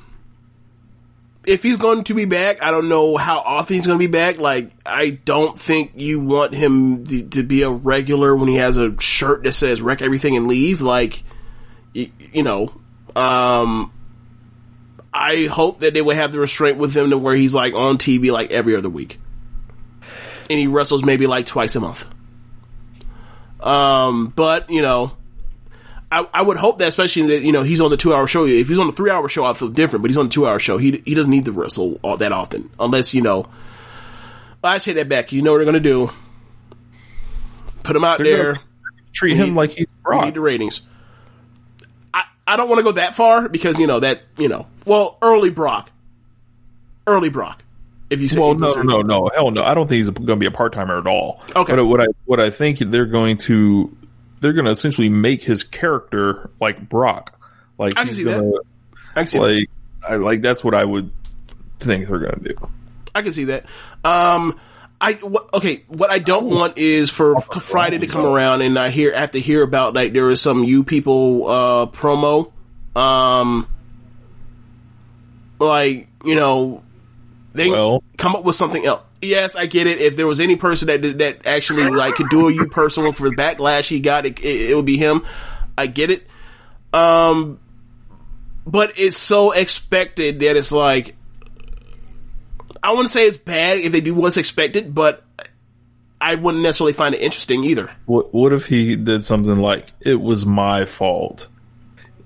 if he's going to be back, I don't know how often he's going to be back. Like, I don't think you want him to, to be a regular when he has a shirt that says "wreck everything and leave." Like, you, you know, um, I hope that they would have the restraint with him to where he's like on TV like every other week, and he wrestles maybe like twice a month. Um, but you know, I, I would hope that, especially that you know he's on the two hour show. If he's on the three hour show, I feel different. But he's on the two hour show. He he doesn't need to wrestle all that often, unless you know. I take that back. You know what they're gonna do? Put him out They're there. Treat him need- like he's We Brock. need the ratings. I I don't want to go that far because you know that you know well early Brock, early Brock. If you say Well, no, no, no, no, hell no. I don't think he's going to be a part timer at all. Okay. But what I what I think they're going to they're going to essentially make his character like Brock. Like I can see that. gonna, I can see that. Like I like that's what I would think they're going to do. I can see that. Um, I what, okay. What I don't want is for Friday to come around and I hear have to hear about like there was some you people uh promo, um, like you know they Well- come up with something else. Yes, I get it. If there was any person that that actually like could do a you person for the backlash he got, it, it, it would be him. I get it. Um, but it's so expected that it's like I wouldn't say it's bad if they do what's expected, but I wouldn't necessarily find it interesting either. What what if he did something like it was my fault?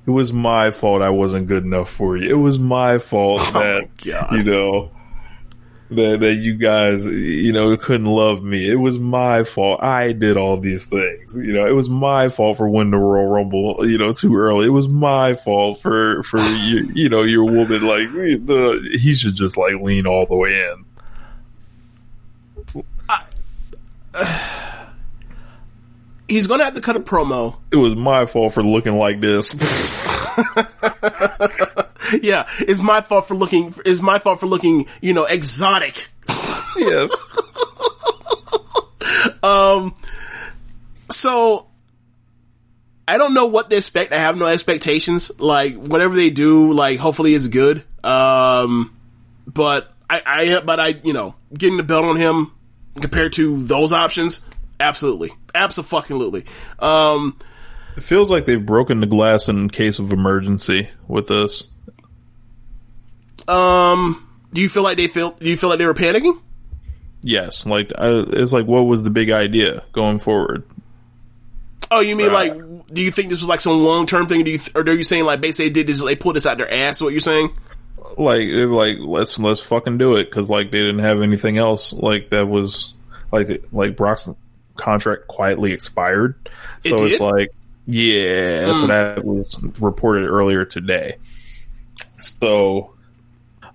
It was my fault I wasn't good enough for you. It was my fault *laughs* that God. you know that that you guys you know couldn't love me. It was my fault. I did all these things. You know, it was my fault for winning the Royal Rumble. You know, too early. It was my fault for for you. You know, your woman like the he should just like lean all the way in. *sighs* He's gonna have to cut a promo. It was my fault for looking like this. *laughs* *laughs* yeah, it's my fault for looking. It's my fault for looking, you know, exotic. yes. *laughs* Um, so I don't know what they expect. I have no expectations. Like whatever they do, like hopefully it's good. Um, but I, I, but I, you know, getting the belt on him compared to those options, absolutely, absolutely. Um, It feels like they've broken the glass in case of emergency with this. Um, do you feel like they feel? Do you feel like they were panicking? Yes, like I, it's like what was the big idea going forward? Oh, you mean like? Do you think this was like some long term thing? Do you, or are you saying like basically they did this? They pulled this out their ass? What you're saying? Like, it, like let's let's fucking do it because like they didn't have anything else like that was like like Brock's contract quietly expired, It so it's like yeah, so Hmm. that was reported earlier today. So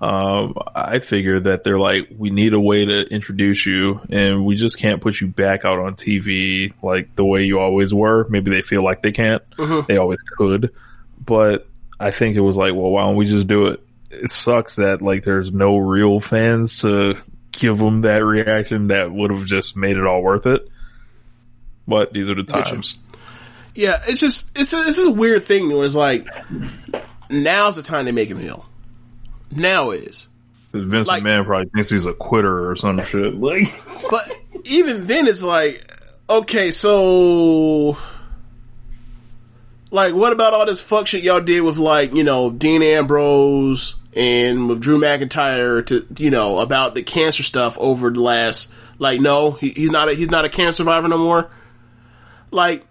um, I figure that they're like, we need a way to introduce you, and we just can't put you back out on TV like the way you always were. Maybe they feel like they can't. Mhm. They always could, but I think it was like, well, why don't we just do it? It sucks that like there's no real fans to give them that reaction that would have just made it all worth it. But these are the times. Yeah, it's just it's a, it's just a weird thing where it's like now's the time to make him heel. Now is. Vince Like- McMahon probably thinks he's a quitter or some *laughs* shit. Like, But even then, it's like, okay, so, like, what about all this fuck shit y'all did with like, you know, Dean Ambrose and with Drew McIntyre to, you know, about the cancer stuff over the last, like, no, he, he's not a, he's not a cancer survivor no more. Like,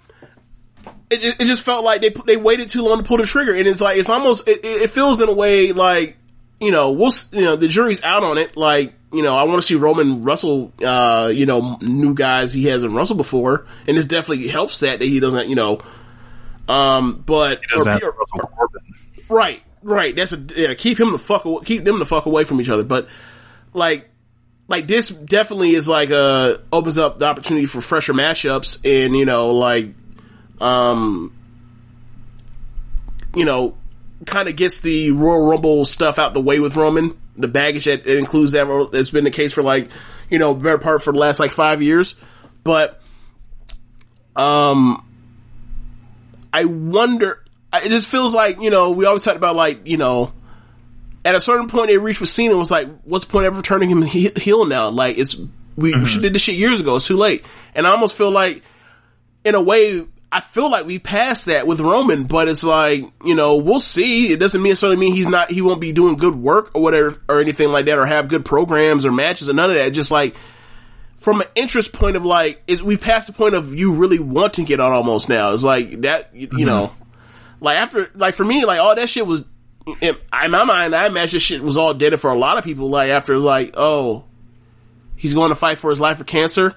it, it just felt like they put- they waited too long to pull the trigger, and it's like it's almost it it feels in a way like you know we'll you know the jury's out on it. Like you know I want to see Roman Russell, uh, you know new guys he hasn't wrestled before, and this definitely helps that that he doesn't you know. Um, but or- have or- Corbin. Right, right. That's a yeah. Keep him the fuck keep them the fuck away from each other. But like, like this definitely is like uh opens up the opportunity for fresher matchups, and you know like, um, you know, kind of gets the Royal Rumble stuff out the way with Roman. The baggage that it includes that that's been the case for like you know better part for the last like five years, but um. I wonder. It just feels like you know we always talk about like you know at a certain point they reached with Cena was like what's the point of ever turning him he- heel now like it's we, we should did this shit years ago it's too late and I almost feel like in a way I feel like we passed that with Roman but it's like you know we'll see it doesn't necessarily mean he's not he won't be doing good work or whatever or anything like that or have good programs or matches or none of that just like from an interest point of like is we passed the point of you really wanting it on almost now. It's like that you, you mm-hmm. know, like after like for me like all that shit was in, in my mind. I imagine shit was all dead for a lot of people. Like after like oh, he's going to fight for his life for cancer.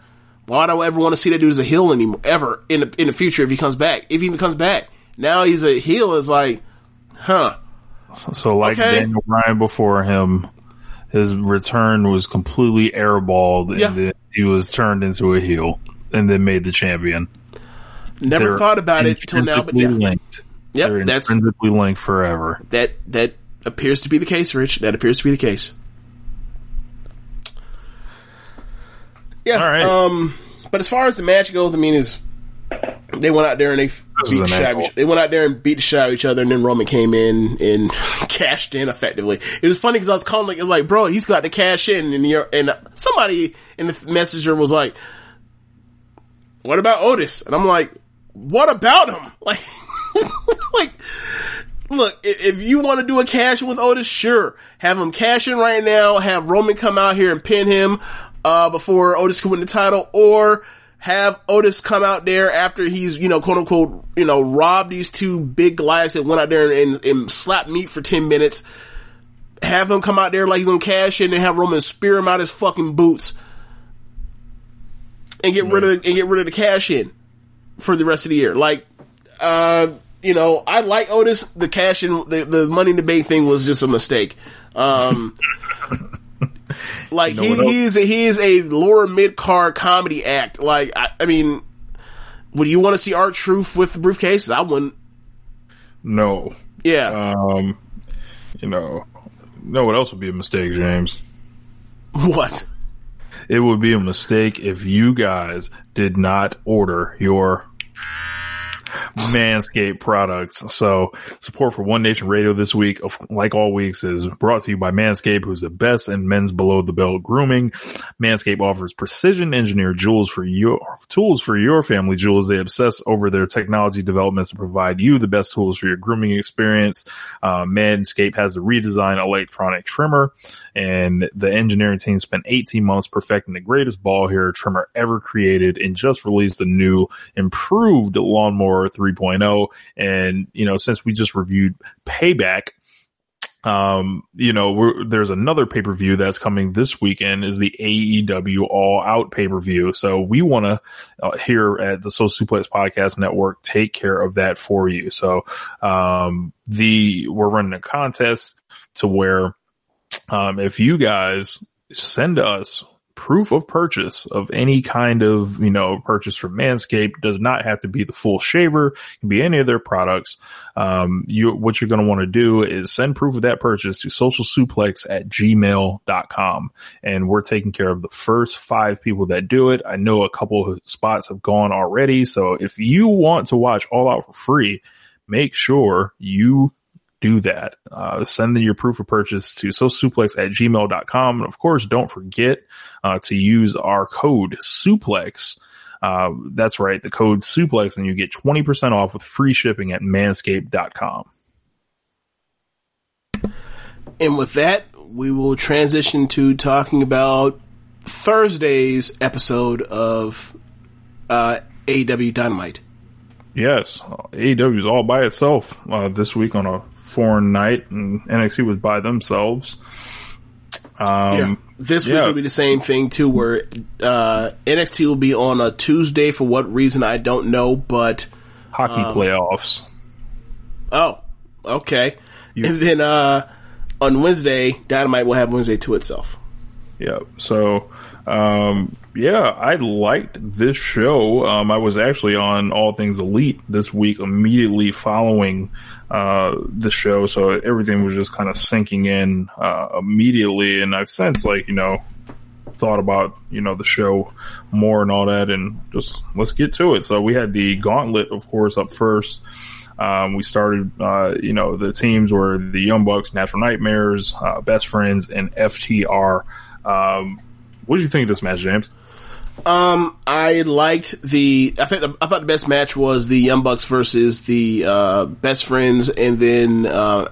Why do I ever want to see that dude as a heel anymore? Ever in the in the future if he comes back? If he even comes back, now he's a heel. Is like, huh? So, so like Okay. Daniel Bryan before him, his return was completely airballed, and then he was turned into a heel, and then made the champion. Never They're thought about it till now, but yeah. linked. Yep, They're that's intrinsically linked forever. that that appears to be the case, Rich. That appears to be the case. Yeah. All right. Um, but as far as the match goes, I mean, is they went out there and they is beat the an of each, they went out there and beat the shit out of each other, and then Roman came in and *laughs* cashed in effectively. It was funny because I was calling like, it was like, bro, he's got to cash in, and you're, and somebody in the messenger was like, what about Otis? And I'm like, what about him? *laughs* Like, like, look, if you want to do a cash in with Otis, sure. Have him cash in right now, have Roman come out here and pin him, uh, before Otis can win the title, or have Otis come out there after he's, you know, quote unquote, you know, robbed these two big Goliaths that went out there and, and, and slapped meat for 10 minutes. Have him come out there like he's gonna cash in and have Roman spear him out his fucking boots. And get rid of, and get rid of the cash in for the rest of the year. Like, uh, you know, I like Otis. The cash in, the, the money in the bank thing was just a mistake. Um, *laughs* like know he, else? he's a, he is a lower mid card comedy act. Like, I, I mean, would you want to see R-Truth with briefcases? I wouldn't. no. Yeah. Um, you know, No. what else would be a mistake, James? what? It would be a mistake if you guys did not order your Manscaped products. So support for One Nation Radio this week, like all weeks, is brought to you by Manscaped, who's the best in men's below the belt grooming. Manscaped offers precision engineered jewels for your tools for your family jewels. They obsess over their technology developments to provide you the best tools for your grooming experience. Uh, Manscaped has a redesigned electronic trimmer and the engineering team spent 18 months perfecting the greatest ball hair trimmer ever created and just released the new improved lawnmower 3.0. And, you know, since we just reviewed payback, um, you know, there's another pay per view that's coming this weekend is the AEW All Out pay per view. So we want to uh, here at the Social Suplex Podcast Network take care of that for you. So um, the we're running a contest to where um, if you guys send us proof of purchase of any kind of, you know, purchase from Manscaped does not have to be the full shaver. It can be any of their products. Um, you, what you're going to want to do is send proof of that purchase to socialsuplex at gmail.com. And we're taking care of the first five people that do it. I know a couple of spots have gone already. So if you want to watch All Out for free, make sure you do that. Uh, send in your proof of purchase to socialsuplex at gmail.com. And of course, don't forget uh, to use our code suplex. Uh, that's right, the code suplex, and you get 20% off with free shipping at manscaped.com. And with that, we will transition to talking about Thursday's episode of uh, AEW Dynamite. Yes, AEW is all by itself uh, this week on a foreign night, and NXT was by themselves. Um, yeah. This week will be the same thing too, where uh, NXT will be on a Tuesday for what reason I don't know, but Hockey um, playoffs. Oh, okay. You- and then uh, on Wednesday, Dynamite will have Wednesday to itself. Yeah. So, um, yeah, I liked this show. Um, I was actually on All Things Elite this week immediately following, uh, the show. So everything was just kind of sinking in, uh, immediately. And I've since like, you know, thought about, you know, the show more and all that and just let's get to it. So we had the gauntlet, of course, up first. Um, we started, uh, you know, the teams were the Young Bucks, Natural Nightmares, uh, Best Friends, and FTR. Um, what did you think of this match, James? Um, I liked the. I think I thought the best match was the Young Bucks versus the uh, Best Friends, and then uh,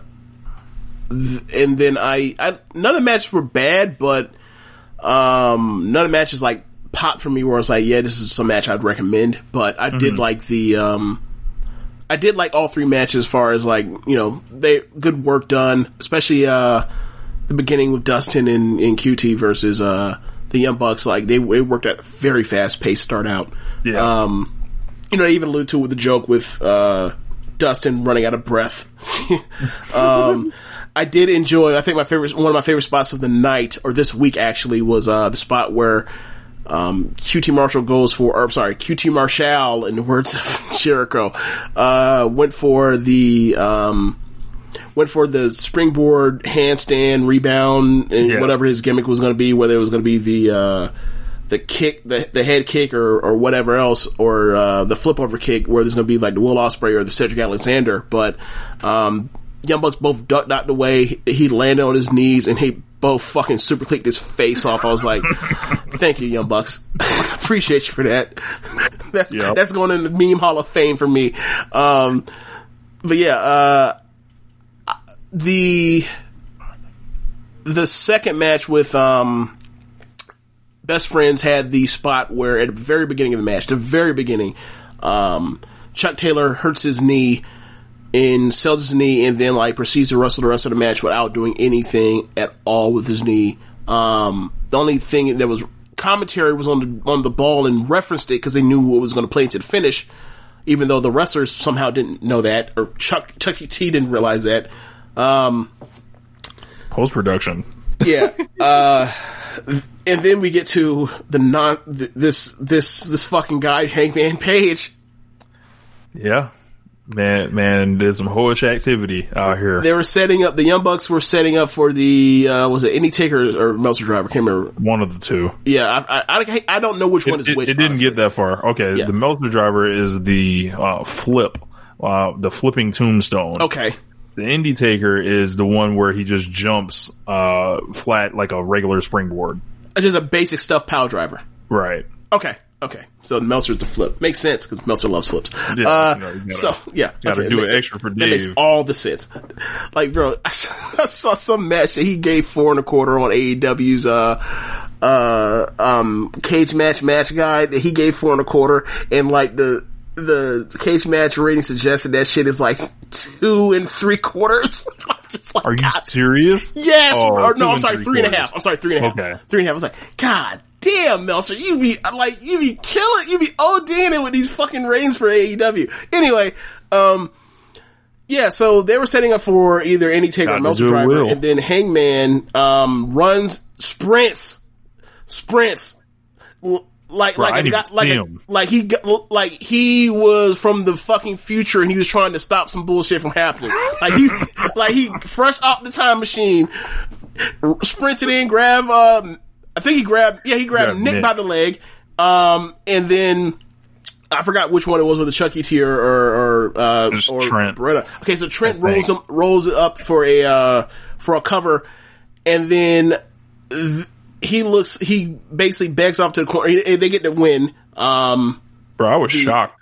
th- and then I, I none of the matches were bad, but um, none of the matches like popped for me where I was like, yeah, this is some match I'd recommend. But I did like the um, I did like all three matches as far as like you know they good work done, especially uh the beginning with Dustin and, and QT versus uh the Young Bucks. Like they, they worked at a very fast pace start out. Yeah. Um, you know, they even allude to it with the joke with uh Dustin running out of breath. *laughs* um, I did enjoy. I think my favorite, one of my favorite spots of the night or this week actually was uh the spot where. Um, QT Marshall goes for, or I'm sorry, QT Marshall, in the words of *laughs* Jericho, uh, went for the, um, went for the springboard handstand rebound and Yes. whatever his gimmick was going to be, whether it was going to be the, uh, the kick, the, the head kick or, or whatever else, or, uh, the flip over kick where there's going to be like the Will Ospreay or the Cedric Alexander. But, um, Young Bucks both ducked out the way. He landed on his knees and he both fucking superkicked his face off. I was like, *laughs* thank you, Young Bucks. *laughs* Appreciate you for that. *laughs* that's, Yep. that's going in the meme hall of fame for me. Um, but yeah, uh, the, the second match with, um, best friends had the spot where at the very beginning of the match, the very beginning, um, Chuck Taylor hurts his knee and sells his knee and then like proceeds to wrestle the rest of the match without doing anything at all with his knee. Um, the only thing that was commentary was on the on the ball and referenced it because they knew what was going to play into the finish, even though the wrestlers somehow didn't know that or Chuck Chucky T didn't realize that. Um, Post production. yeah. *laughs* Uh, and then we get to the non th- this this this fucking guy Hangman Page. Yeah. Man, man, there's some hoish activity out here. They were setting up. The Young Bucks were setting up for the uh, was it Indie Taker or Meltzer driver? I can't remember. One of the two. Yeah, I I, I, I don't know which one is It, which. it didn't get that far. Okay, Yeah. the Meltzer driver is the uh, flip, uh, the flipping tombstone. Okay, The Indie Taker is the one where he just jumps uh, flat like a regular springboard. just a basic stuff power driver. Right. Okay, okay. So Meltzer's the flip makes sense because Meltzer loves flips. Yeah, uh, gotta- so yeah, gotta okay, do it extra for That makes Dave. all the sense. Like, bro, *laughs* I saw some match that he gave four and a quarter on AEW's uh uh um cage match match guide that he gave four and a quarter, and like the the cage match rating suggested that shit is like two and three quarters. *laughs* Like, Are you God serious? Yes. Oh, or no, I'm sorry, three and a half. I'm sorry, three and a half. Okay. Three and a half. I was like, God damn, Meltzer, you be like, you be killing, you be ODing it with these fucking ratings for AEW. Anyway, um, yeah, so they were setting up for either Indie Taker or Meltzer driver, and then Hangman um runs sprints, sprints. Like, Bro, like, a guy, like, a, like he, like he was from the fucking future, and he was trying to stop some bullshit from happening. Like he, *laughs* like he fresh off the time machine, sprinted in, grab, um, I think he grabbed, yeah, he grabbed Grabbed Nick, Nick. by the leg, um, and then I forgot which one it was with the Chucky T or or, or, uh, or Trent. Beretta. Okay, so Trent rolls him, rolls it up for a uh, for a cover, and then th- he looks, he basically begs off to the corner. and They get the win. Um, Bro, I was shocked.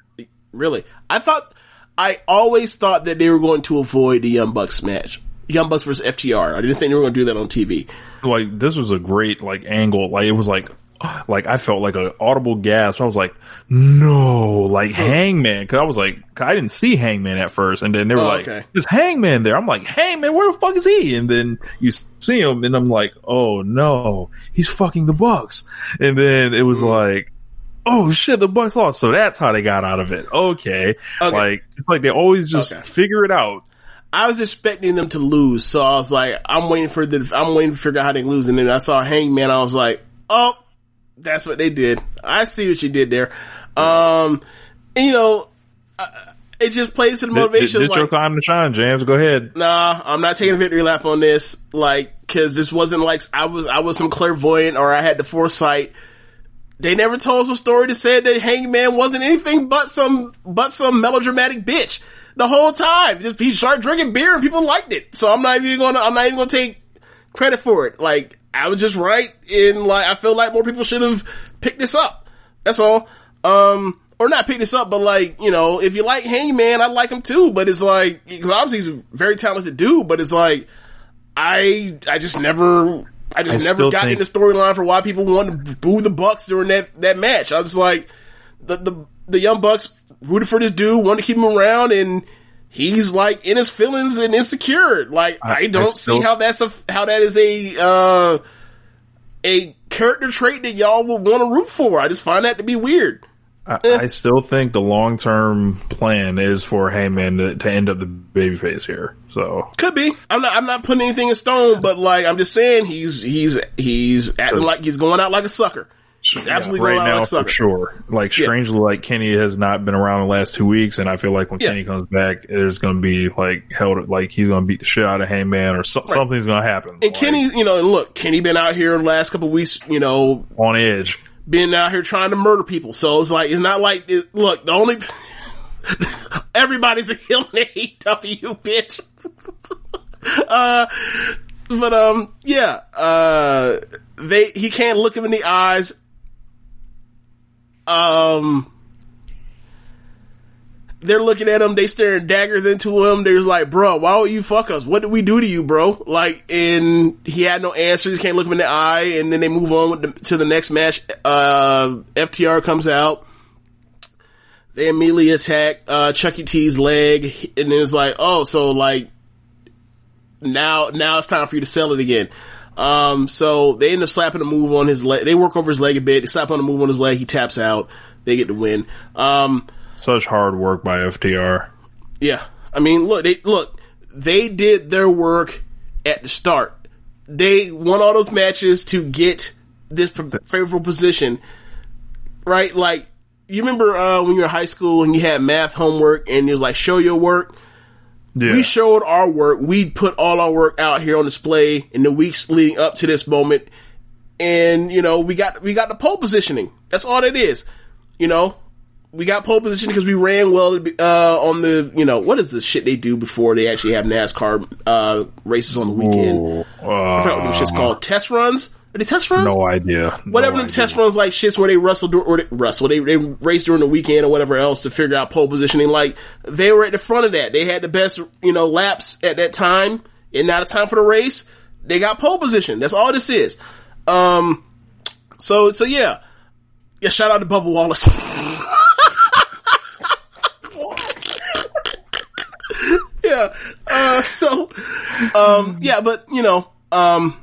really, I thought, I always thought that they were going to avoid the Young Bucks match, Young Bucks versus FTR. I didn't think they were going to do that on TV. Like this was a great like angle. Like it was like like I felt like a audible gasp. I was like, no, like Hangman. Cause I was like, I didn't see Hangman at first. And then they were Oh, like, okay. is Hangman there? I'm like, Hangman, where the fuck is he? And then you see him and I'm like, oh no, he's fucking the Bucks. And then it was mm-hmm. like, oh shit, the Bucks lost. So that's how they got out of it. Okay. Okay. Like, it's like they always just Okay. figure it out. I was expecting them to lose, so I was like, I'm waiting for the, I'm waiting to figure out how they lose, and then I saw Hangman, I was like, oh, that's what they did. I see what you did there. Um, and, you know, uh, it just plays to the motivation. It's of, your time to shine, James. Go ahead. nah, I'm not taking a victory lap on this, like, cause this wasn't like, I was, I was some clairvoyant or I had the foresight. They never told some story that said that Hangman wasn't anything but some, but some melodramatic bitch the whole time. Just, he started drinking beer and people liked it. So I'm not even gonna, I'm not even gonna take credit for it. Like, I was just right in like, I feel like more people should have picked this up. That's all. Um, or not pick this up, but like, you know, if you like Hangman, I like him too, but it's like, cause obviously he's a very talented dude, but it's like, I, I just never, I just I never got think- in the storyline for why people wanted to boo the Bucks during that, that match. I was like, the, the, the Young Bucks rooted for this dude, wanted to keep him around, and he's like in his feelings and insecure. Like, I, I- I don't still- see how that's a, how that is a, uh, a character trait that y'all would want to root for. I just find that to be weird. I, I *laughs* still think the long term plan is for Hangman to, to end up the babyface here. So Could be. I'm not. I'm not putting anything in stone, but like I'm just saying, he's he's he's acting like he's going out like a sucker. He's absolutely right going now like for sure. Like Yeah. strangely, like Kenny has not been around the last two weeks, and I feel like when Yeah. Kenny comes back, there's going to be like held like he's going to beat the shit out of Hangman or so, something's going to happen. And Kenny, you know, look, Kenny been out here in the last couple of weeks, you know, on edge. been out here trying to murder people. So it's like, it's not like, it, look, the only, *laughs* everybody's a heel in AEW, bitch. *laughs* uh, but, um, yeah, uh, they, he can't look him in the eyes. Um, they're looking at him, they staring daggers into him. They're like, bro, why would you fuck us? What did we do to you, bro? Like, and he had no answers. He can't look him in the eye. And then they move on the, to the next match. Uh, FTR comes out. They immediately attack, uh, Chucky T's leg. And then it's like, oh, so like, now, now it's time for you to sell it again. Um, so they end up slapping a move on his leg. They work over his leg a bit. They slap on a move on his leg. He taps out. They get the win. Um, such hard work by FTR. Yeah, I mean, look, they look, they did their work at the start. They won all those matches to get this favorable position, right? Like, you remember uh, when you were in high school and you had math homework and it was like, show your work. Yeah. We showed our work. We put all our work out here on display in the weeks leading up to this moment. And, you know, we got, we got the pole positioning. That's all it is. You know, we got pole position because we ran well uh, on the you know what is the shit they do before they actually have NASCAR uh, races on the weekend. Ooh, uh, I forgot what shit's called. Test runs. Are they test runs? No idea. Whatever no the test runs like shits where they wrestle or they wrestle they they race during the weekend or whatever else to figure out pole positioning. Like they were at the front of that. They had the best you know laps at that time, and now the time for the race. They got pole position. That's all this is. Um. So so yeah. Yeah. Shout out to Bubba Wallace. *laughs* yeah. Uh, so, um, yeah, but you know, um,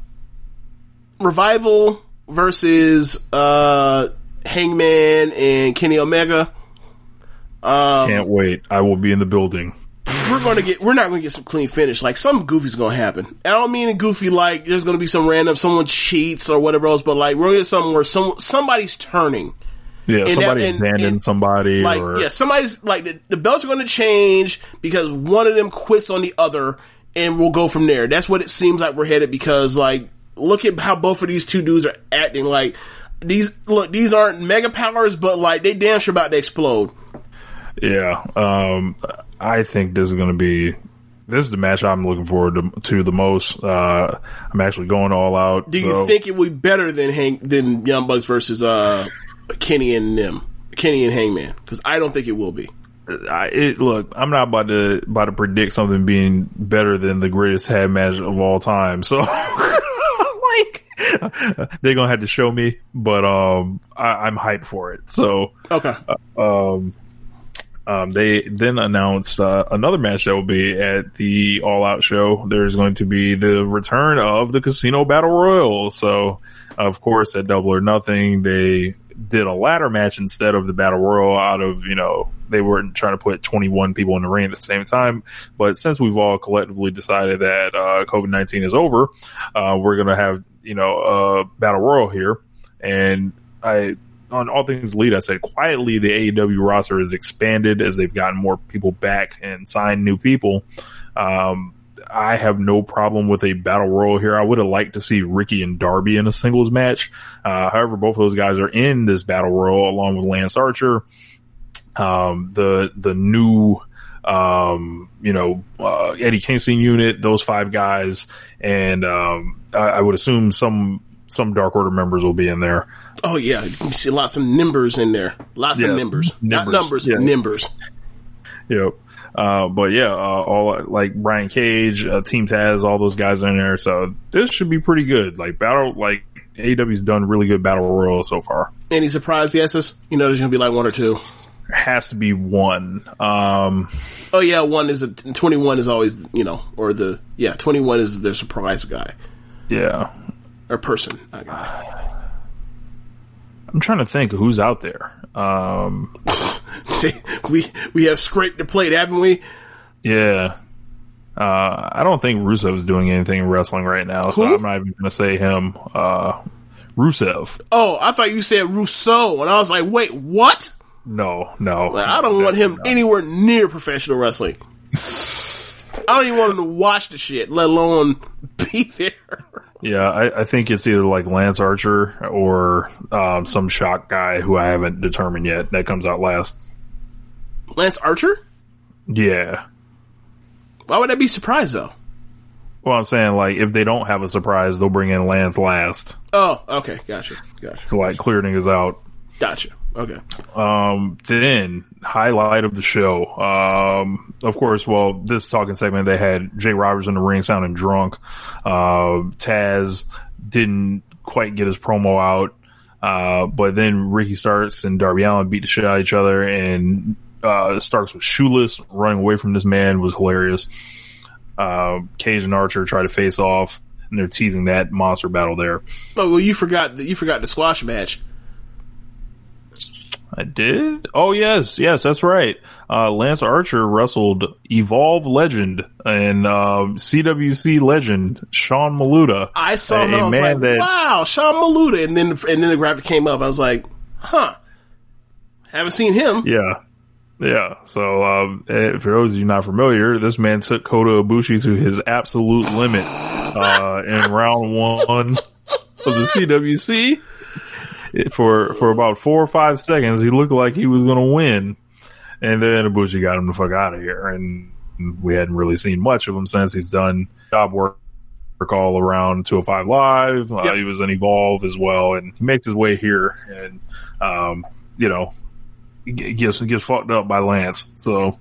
revival versus uh, Hangman and Kenny Omega. Um, Can't wait! I will be in the building. We're gonna get. We're not gonna get some clean finish. Like some goofy's gonna happen. I don't mean goofy like there's gonna be some random someone cheats or whatever else, but like we're gonna get something where some somebody's turning yeah, and somebody's abandoned somebody. Like, or... yeah, somebody's like the, the belts are going to change because one of them quits on the other, and we'll go from there. That's what it seems like we're headed because like look at how both of these two dudes are acting. Like these look, these aren't mega powers, but like they damn sure about to explode. Yeah, um, I think this is going to be this is the match I'm looking forward to, to the most. Uh, I'm actually going all out. Do you so. think it will be better than Hank than Young Bucks versus uh, Kenny and them, Kenny and Hangman, because I don't think it will be. I, it, look, I'm not about to about to predict something being better than the greatest tag match of all time. So, *laughs* like, they're gonna have to show me, but um, I, am hyped for it. So, okay. Uh, um, um, they then announced uh, another match that will be at the All Out show. There's going to be the return of the Casino Battle Royal. So, of course, at Double or Nothing, they did a ladder match instead of the battle royal out of, you know, they weren't trying to put 21 people in the ring at the same time. But since we've all collectively decided that, uh, COVID-19 is over, uh, we're going to have, you know, a battle royal here. And I, on All Things Elite, I said quietly the AEW roster has expanded as they've gotten more people back and signed new people. Um, I have no problem with a battle royal here. I would have liked to see Ricky and Darby in a singles match. Uh, however, both of those guys are in this battle royal along with Lance Archer. Um, the, the new, um, you know, uh, Eddie Kingston unit, those five guys. And, um, I, I, would assume some, some Dark Order members will be in there. Oh yeah. You see lots of numbers in there. Lots yes, of members. Not numbers, yes. numbers. Yep. Uh, but yeah, uh, all like Brian Cage, uh, Team Taz, all those guys in there. So this should be pretty good. Like battle, like AEW's done really good battle royal so far. Any surprise guesses? You know, there's gonna be like one or two. has to be one. Um, oh yeah, one is a, 21 is always, you know, or the, yeah, 21 is their surprise guy. Yeah. Or person. I'm trying to think who's out there. Um, *laughs* we we have scraped the plate, haven't we? Yeah. Uh, I don't think Rusev's doing anything in wrestling right now, so Who? I'm not even going to say him. Uh, Rusev. Oh, I thought you said Russo, and I was like, wait, what? No, no. Like, I don't want him no. anywhere near professional wrestling. *laughs* I don't even want him to watch the shit, let alone be there. Yeah, I, I think it's either like Lance Archer or um, some shock guy who I haven't determined yet. That comes out last. Lance Archer? Yeah. Why would I be surprised though? Well, I'm saying like if they don't have a surprise, they'll bring in Lance last. Oh, okay, gotcha, gotcha, to like clear niggas out. gotcha. Okay. Um, then highlight of the show. Um, of course, well, this talking segment they had Jake Roberts in the ring sounding drunk. Uh, Taz didn't quite get his promo out. Uh, but then Ricky Starks and Darby Allin beat the shit out of each other and, uh, Starks was shoeless, running away from this man was hilarious. Uh, Cage and Archer try to face off and they're teasing that monster battle there. Oh well, you forgot you forgot the squash match. I did. Oh yes, yes, that's right. Uh, Lance Archer wrestled Evolve legend and uh, CWC legend Sean Maluta. I saw him. a I was man like, that "Wow, Sean Maluta!" And then and then the graphic came up. I was like, "Huh." Haven't seen him. yeah, yeah. So um, for those of you not familiar, this man took Kota Ibushi to his absolute limit uh, in round one of the CWC. For for about four or five seconds, he looked like he was going to win, and then Ibushi got him the fuck out of here. And we hadn't really seen much of him since he's done job work work all around 205 Live. Uh, Yep. He was in Evolve as well, and he makes his way here, and um, you know, gets gets fucked up by Lance. So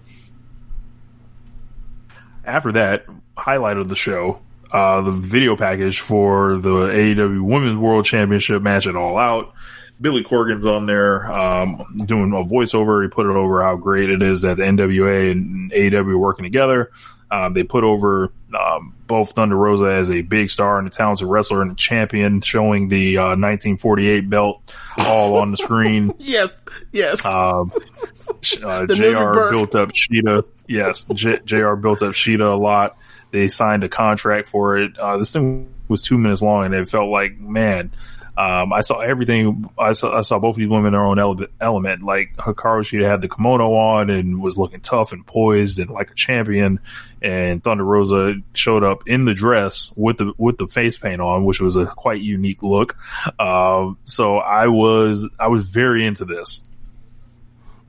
after that, highlight of the show, uh, the video package for the AEW Women's World Championship match at All Out. Billy Corgan's on there, um, doing a voiceover. He put it over how great it is that the NWA and AEW are working together. Um, they put over um, both Thunder Rosa as a big star and a talented wrestler and a champion, showing the uh, 1948 belt all on the screen. *laughs* Yes, yes. Um, *laughs* uh, The JR Built up Shida. Yes, J- JR built up Shida a lot. They signed a contract for it. Uh, this thing was two minutes long, and it felt like man. Um, I saw everything. I saw, I saw both of these women in their own ele- element. Like Hikaru she had the kimono on and was looking tough and poised and like a champion. And Thunder Rosa showed up in the dress with the with the face paint on, which was a quite unique look. Uh, so I was I was very into this.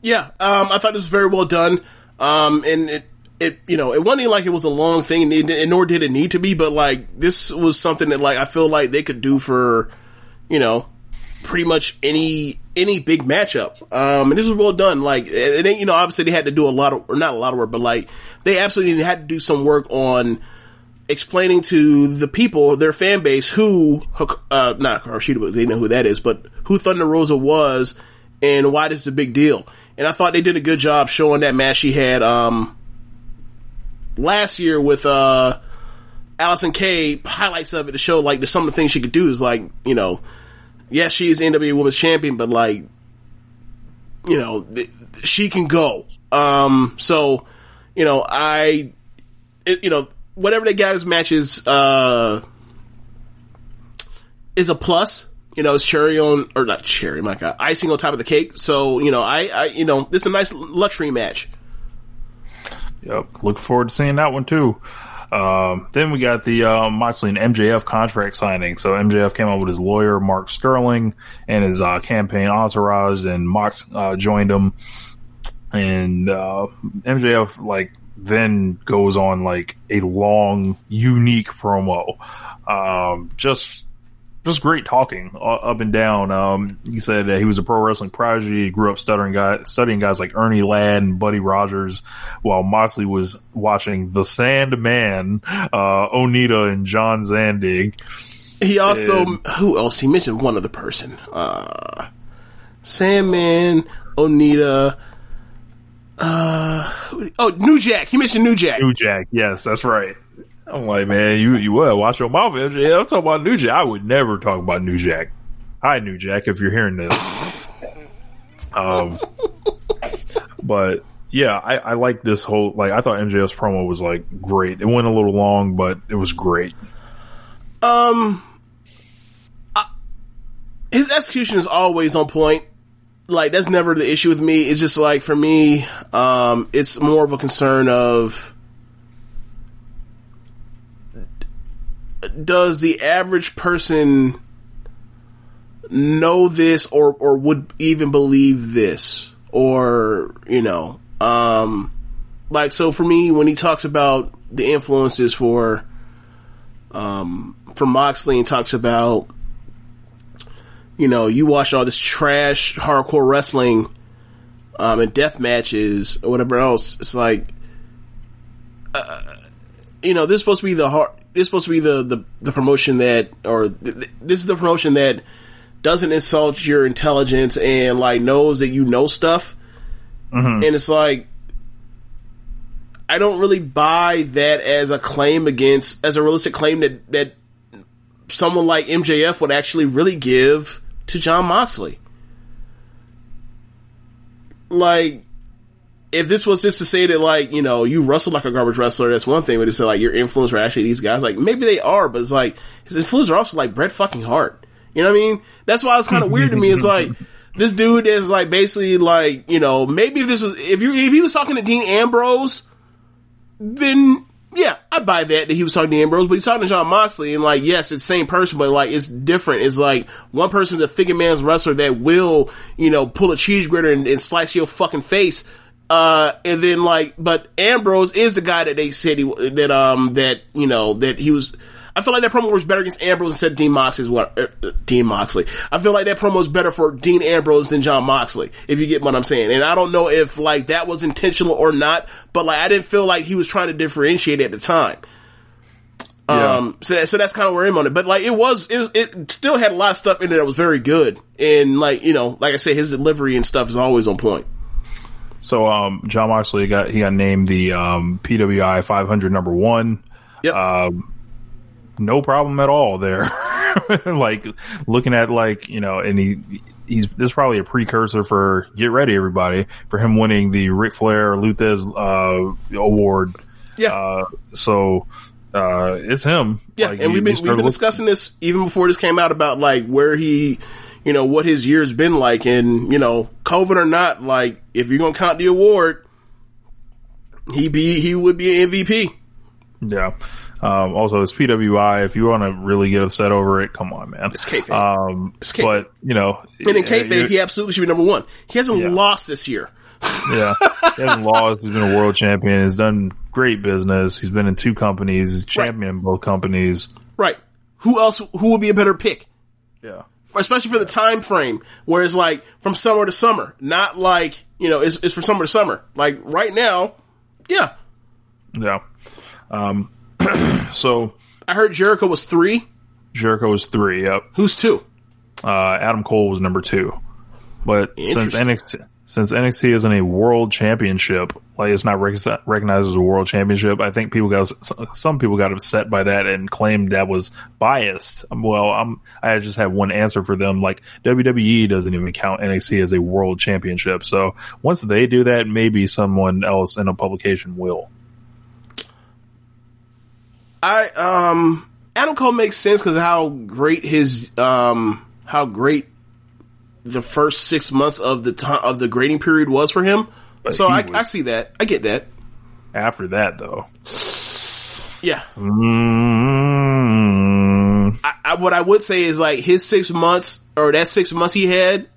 Yeah, um, I thought this was very well done. Um, and it, it, you know, it wasn't like it was a long thing, and, and nor did it need to be, but like, this was something that like, I feel like they could do for, you know, pretty much any, any big matchup. Um, and this was well done. Like, it ain't, you know, obviously they had to do a lot of, or not a lot of work, but like, they absolutely had to do some work on, explaining to the people, their fan base, who, uh, not Hikaru but they know who that is, but who Thunder Rosa was and why this is a big deal. And I thought they did a good job showing that match she had, um, last year with, uh, Allysin Kay, highlights of it to show like the, some of the things she could do is like, you know, yes, she is NWA Women's Champion, but like, you know, th- she can go. Um, so, you know, I, it, you know, whatever they got as matches, uh, is a plus. You know, it's cherry on, or not cherry, my god, icing on top of the cake. So, you know, I, I, you know, this is a nice luxury match. Yep. Look forward to seeing that one too. Um, then we got the uh, Moxley and MJF contract signing. So MJF came up with his lawyer Mark Sterling and his uh, campaign entourage, and Mox uh, joined him. And uh, MJF like then goes on like a long, unique promo. Um, just just great talking uh, up and down. Um, he said that he was a pro wrestling prodigy. He grew up stuttering guy, studying guys like Ernie Ladd and Buddy Rogers, while Moxley was watching The Sandman, uh, Onita and John Zandig. He also, who else? He mentioned one other person. Uh, Sandman, Onita, uh, oh, New Jack. He mentioned New Jack. New Jack, yes, that's right. I'm like, man, you you well watch your mouth, MJ. I'm talking about New Jack. I would never talk about New Jack. Hi, New Jack, if you're hearing this. Um, but yeah, I, I like this whole like I thought MJF's promo was like great. It went a little long, but it was great. Um, I- his execution is always on point. Like that's never the issue with me. It's just like for me, um, it's more of a concern of does the average person know this or or would even believe this? Or you know um like so for me when he talks about the influences for um for Moxley and talks about you know you watch all this trash hardcore wrestling um and death matches or whatever else it's like uh, you know this is supposed to be the hard this is supposed to be the the, the promotion that or th- th- this is the promotion that doesn't insult your intelligence and like knows that you know stuff. Mm-hmm. And it's like I don't really buy that as a claim against as a realistic claim that that someone like MJF would actually really give to Jon Moxley. Like if this was just to say that like, you know, you wrestle like a garbage wrestler, that's one thing, but to say like your influence were actually these guys, like maybe they are, but it's like his influence are also like Bret fucking Hart. You know what I mean? That's why it's kind of *laughs* weird to me. It's like this dude is like basically like you know maybe if this was if you if he was talking to Dean Ambrose, then yeah, I buy that that he was talking to Ambrose, but he's talking to Jon Moxley and like yes, it's the same person, but like it's different. It's like one person's a figure man's wrestler that will you know pull a cheese grater and, and slice your fucking face. Uh, and then like, but Ambrose is the guy that they said he, that, um, that, you know, that he was, I feel like that promo was better against Ambrose instead of Dean Moxley. What uh, uh, Dean Moxley? I feel like that promo is better for Dean Ambrose than Jon Moxley. If you get what I'm saying, and I don't know if like that was intentional or not, but like I didn't feel like he was trying to differentiate at the time. Yeah. Um, so, that, so that's kind of where I'm on it. But like, it was, it, was- it still had a lot of stuff in it that was very good. And like, you know, like I said, his delivery and stuff is always on point. So um, Jon Moxley got he got named the um, PWI 500 number one. Yep. Um, no problem at all there. *laughs* like looking at like you know, and he he's this is probably a precursor for get ready everybody for him winning the Ric Flair Lou Thesz uh, award. Yeah. Uh, so uh, it's him. Yeah, Like, and we've been we've been discussing this even before this came out about like where he, you know, what his year's been like, and you know, COVID or not, like if you're gonna count the award, he be he would be an MVP. Yeah. Um, also, it's PWI. If you want to really get upset over it, come on, man. It's kayfabe. Um, It's kayfabe. but you know, And in kayfabe, he absolutely should be number one. He hasn't Yeah. lost this year. Yeah. He hasn't lost. He's been a world champion. He's done great business. He's been in two companies. He's champion in both companies. Right? Who else? Who would be a better pick? Yeah. Especially for the time frame where it's like from summer to summer, not like you know it's, it's from summer to summer. Like right now, yeah. Yeah. Um, *clears throat* so I heard Jericho was three. Jericho was three. Yep. Who's two? Uh, Adam Cole was number two. But since NXT, since NXT isn't a world championship, like it's not rec- recognized as a world championship, I think people got some people got upset by that and claimed that was biased. Well, I'm I just have one answer for them. Like WWE doesn't even count NXT as a world championship. So once they do that, maybe someone else in a publication will. I um Adam Cole makes sense because how great his um how great the first six months of the time of the grading period was for him. But so I, was- I see that. I get that. After that, though, Yeah. mm, I, I, what I would say is like his six months or that six months he had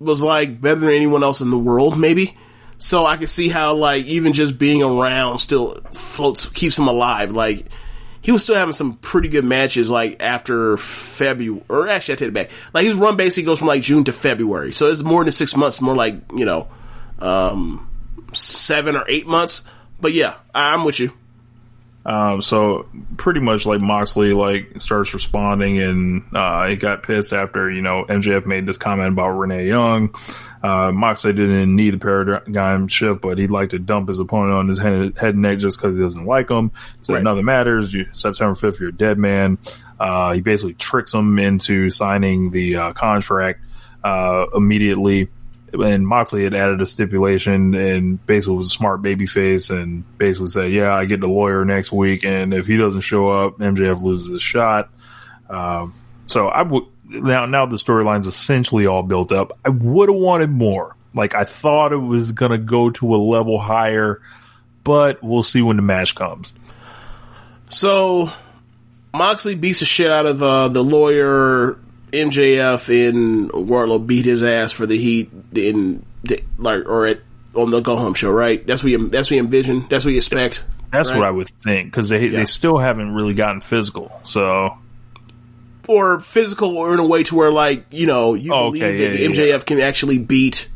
was like better than anyone else in the world, maybe. So I can see how like even just being around still floats keeps him alive. Like he was still having some pretty good matches like after February or actually I take it back. Like his run basically goes from like June to February. So it's more than six months, more like, you know, um seven or eight months. But yeah, I'm with you. Um, so pretty much like Moxley like starts responding and uh, he got pissed after you know MJF made this comment about Renee Young. Uh, Moxley didn't need the paradigm shift, but he'd like to dump his opponent on his head, head and neck just because he doesn't like him. So Right. nothing matters. You, September fifth, you're a dead man. Uh, he basically tricks him into signing the uh, contract uh, immediately and Moxley had added a stipulation and basically was a smart baby face and basically said, yeah, I get the lawyer next week. And if he doesn't show up, MJF loses his shot. Um, so I would, now, now the storyline's essentially all built up. I would have wanted more. Like I thought it was going to go to a level higher, but we'll see when the match comes. So Moxley beats the shit out of uh, the lawyer MJF, and Wardlow beat his ass for the heat in the, like or at on the go home show, right? That's what you that's what you envision. That's what you expect. That's right? what I would think because they Yeah. they still haven't really gotten physical. So or physical or in a way to where like you know you Oh, believe okay, that yeah, MJF yeah, can actually beat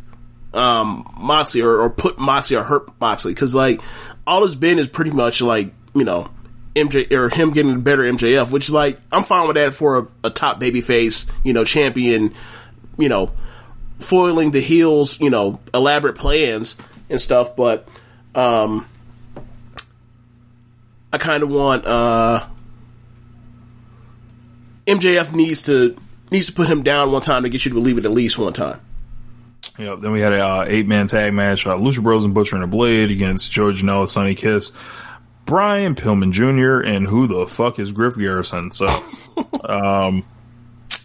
um Moxley or, or put Moxley or hurt Moxley because like all it's been is pretty much like you know MJ or him getting better MJF, which is like I'm fine with that for a, a top babyface you know champion, you know foiling the heels you know elaborate plans and stuff, but um I kind of want uh MJF needs to needs to put him down one time to get you to believe it at least one time. Yeah, then we had a uh, eight man tag match: uh, Lucha Bros and Butcher and a Blade against Joe Janela, Sunny Kiss, Brian Pillman Jr. and who the fuck is Griff Garrison? So, *laughs* um,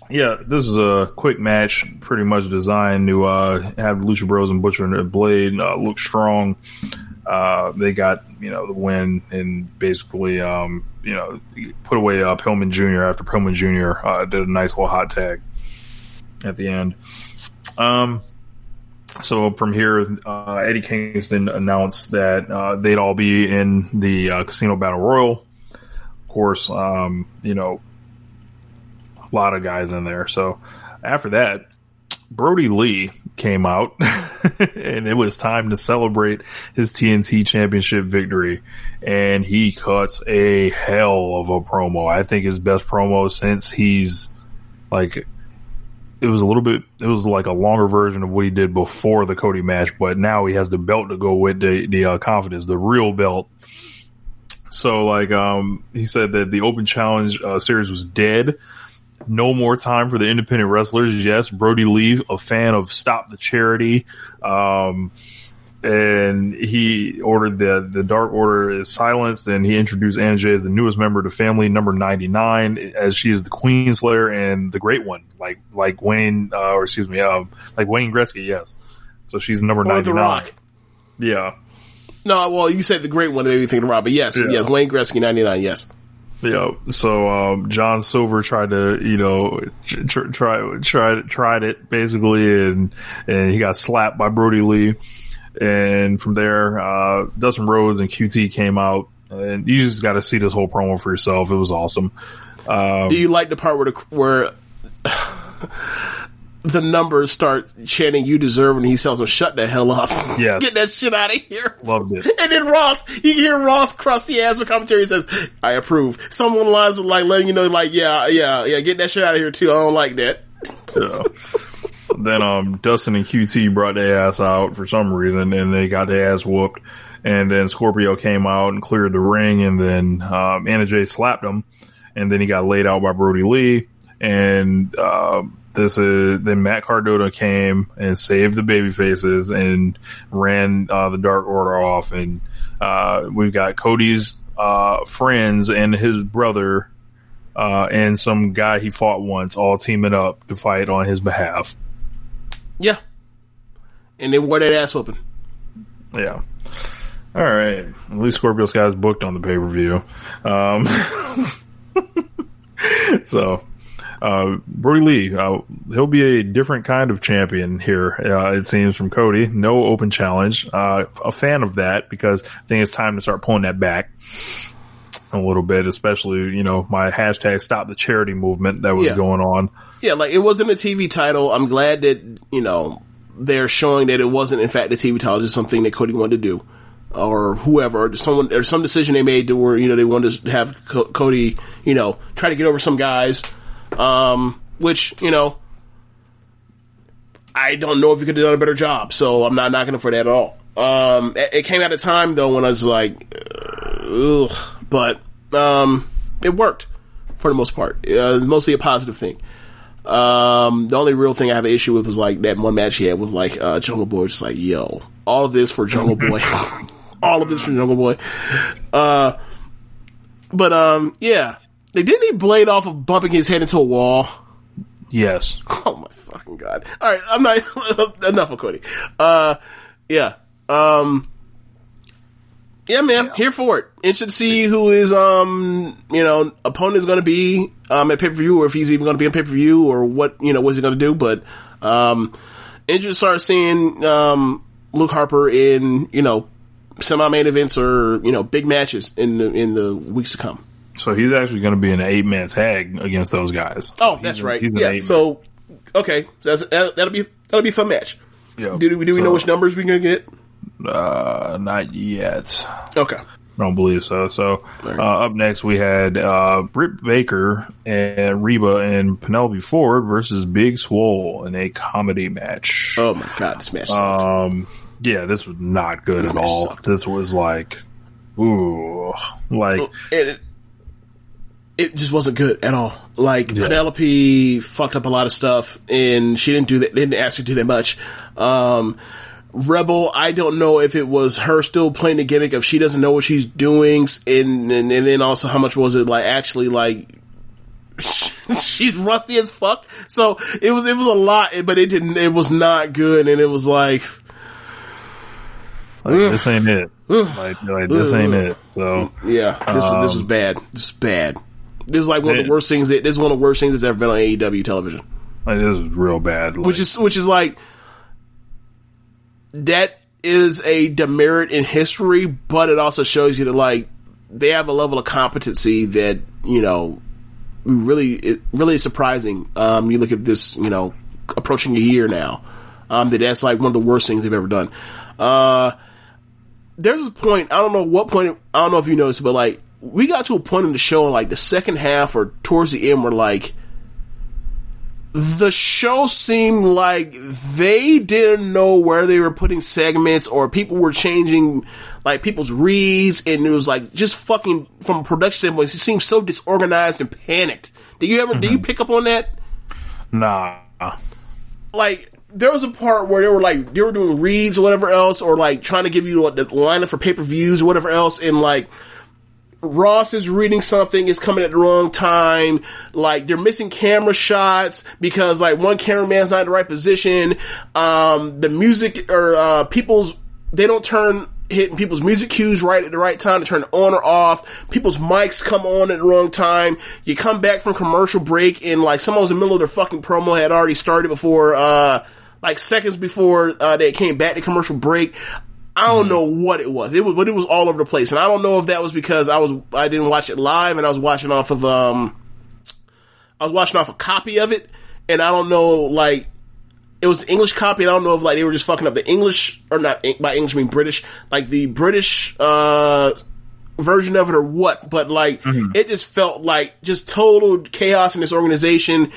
yeah, this is a quick match, pretty much designed to uh, have Lucha Bros and Butcher and Blade uh, look strong. Uh, they got you know the win and basically um, you know put away uh, Pillman Jr. after Pillman Jr. Uh, did a nice little hot tag at the end. Um, so from here, uh, Eddie Kingston announced that uh, they'd all be in the uh, Casino Battle Royal. Of course, um, you know, a lot of guys in there. So after that, Brodie Lee came out, *laughs* and it was time to celebrate his TNT Championship victory. And he cuts a hell of a promo. I think his best promo since he's like it was a little bit it was like a longer version of what he did before the Cody match, but now he has the belt to go with the the uh, confidence, the real belt. So like um he said that the open challenge uh, series was dead. No more time for the independent wrestlers. Yes, Brodie Lee, a fan of Stop the Charity. Um and he ordered the the Dark Order is silenced, and he introduced Anna Jay as the newest member of the family, number ninety nine, as she is the Queen Slayer and the Great One, like like Wayne, uh, or excuse me, um, like Wayne Gretzky, yes. So she's number ninety. Rock. Yeah, No, well, you said the great one made me think of Rob, but yes, Yeah. yeah, Wayne Gretzky, 99, yes. yeah. So um, John Silver tried to, you know, tr- tr- try tried tried it basically, and and he got slapped by Brodie Lee. And from there, uh, Dustin Rhodes and QT came out, and you just got to see this whole promo for yourself. It was awesome. Um, Do you like the part where the, where *laughs* the numbers start chanting "You deserve," and he tells them, "Shut the hell up! *laughs* Yes. get that shit out of here." Loved it. And then Ross, you hear Ross crusty ass with commentary he says, "I approve." Someone lines like letting you know, like, "Yeah, yeah, yeah, get that shit out of here too." I don't like that. Yeah. Then um, Dustin and QT brought their ass out for some reason, and they got their ass whooped. And then Scorpio came out and cleared the ring, and then um, Anna Jay slapped him, and then he got laid out by Brodie Lee. And uh, this is then Matt Cardona came and saved the baby faces and ran uh, the Dark Order off, and uh, we've got Cody's uh, friends and his brother. Uh, and some guy he fought once all teaming up to fight on his behalf. Yeah, and they wore that ass open. Yeah. All right. At least Scorpio Sky is booked on the pay per view. Um, *laughs* so, uh, Brodie Lee, uh, he'll be a different kind of champion here, uh, it seems from Cody. No open challenge. Uh, a fan of that because I think it's time to start pulling that back a little bit, especially, you know, my hashtag stop the charity movement that was Yeah. going on. Yeah, like it wasn't a TV title. I'm glad that you know they're showing that it wasn't in fact a TV title, just something that Cody wanted to do, or whoever, or someone, or some decision they made to where you know they wanted to have Co- Cody, you know, try to get over some guys, um, which you know. I don't know if you could have done a better job, so I'm not knocking him for that at all. Um, it, it came at a time though when I was like, ugh, but um, it worked for the most part. Uh, mostly a positive thing. Um, the only real thing I have an issue with was like that one match he had with like uh, Jungle Boy. Just like, yo, all of this for Jungle Boy, *laughs* *laughs* all of this for Jungle Boy. Uh, but um, yeah, they didn't he blade off of bumping his head into a wall. Yes. *laughs* Oh my fucking god! All right, I'm not enough of Cody. Uh, yeah. Um, Yeah, man, here for it. Interested to see who his um you know opponent is going to be um at pay per view, or if he's even going to be on pay per view, or what you know what's he going to do. But um, interested to start seeing um Luke Harper in you know semi main events or you know big matches in the in the weeks to come. So he's actually going to be an eight man tag against those guys. Oh, So that's a- right. Yeah. So okay, that's that, that'll be that'll be a fun match. Yeah. Do, we- do we know which numbers we're gonna get? Uh, not yet. Okay. I don't believe so. So uh, up next we had uh, Britt Baker and Reba and Penelope Ford versus Big Swole in a comedy match. Oh my god, this match. sucked. Um, yeah, this was not good This at all. sucked. This was like, ooh, like it, it just wasn't good at all. Like Penelope fucked up a lot of stuff, and she didn't do that. Didn't ask her to do that much. Um, Rebel, I don't know if it was her still playing the gimmick of she doesn't know what she's doing, and and, and then also how much was it like actually like *laughs* she's rusty as fuck. So it was it was a lot, but it didn't. It was not good, and it was like. like, this ain't it. *sighs* Like, like this ain't it. So Yeah, this Um, this is bad. This is bad. This is like one of the worst things. That, this is one of the worst things that's ever been on AEW television. like, this is real bad. Like, Which is which is like that is a demerit in history, but it also shows you that like they have a level of competency that you know really it really is surprising. Um, you look at this, you know, approaching a year now. Um, that that's like one of the worst things they've ever done. Uh, there's a point, I don't know what point, I don't know if you noticed, but like, we got to a point in the show, like the second half or towards the end, where like, the show seemed like they didn't know where they were putting segments or people were changing like people's reads and it was like just fucking from a production standpoint, it seemed so disorganized and panicked. Did you ever, did you mm-hmm. pick up on that? nah. like there was a part where they were like they were doing reads or whatever else, or like trying to give you like, the lineup for pay per views or whatever else, and like Ross is reading something, is coming at the wrong time. Like they're missing camera shots because like one cameraman's not in the right position. Um, the music or uh, people's they don't turn hitting people's music cues right at the right time to turn on or off. People's mics come on at the wrong time. You come back from commercial break and like someone was in the middle of their fucking promo had already started before, uh, like seconds before, uh, they came back to commercial break. I don't know what it was. It was, but it was all over the place. And I don't know if that was because I was, I didn't watch it live and I was watching off of, um, I was watching off a copy of it. And I don't know, like, it was the English copy. And I don't know if like they were just fucking up the English or not by English I mean British, like the British uh version of it or what. But like it just felt like just total chaos in this organization.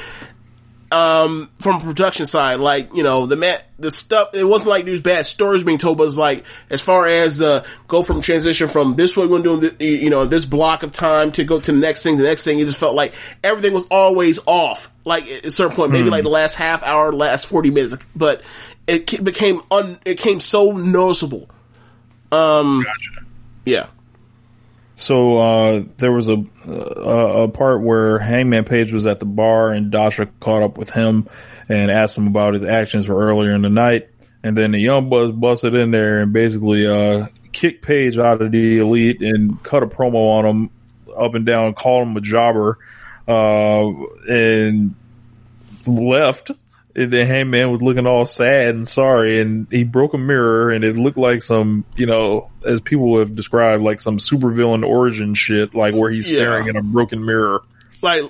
Um, from a production side, like you know the mat, the stuff. It wasn't like these bad stories being told, but it's like as far as the go from transition from this way we're doing, the, you know, this block of time to go to the next thing, the next thing. It just felt like everything was always off. Like at a certain point, maybe like the last half hour, last forty minutes, but it became un, it came so noticeable. Um, yeah. So uh, there was a, a a part where Hangman Page was at the bar and Dasha caught up with him and asked him about his actions for earlier in the night, and then the Young Bucks busted in there and basically uh, kicked Page out of the Elite and cut a promo on him up and down, called him a jobber, uh, and left. And then Hangman was looking all sad and sorry, and he broke a mirror, and it looked like some, you know, as people have described, like some supervillain origin shit, like where he's Yeah. staring in a broken mirror. like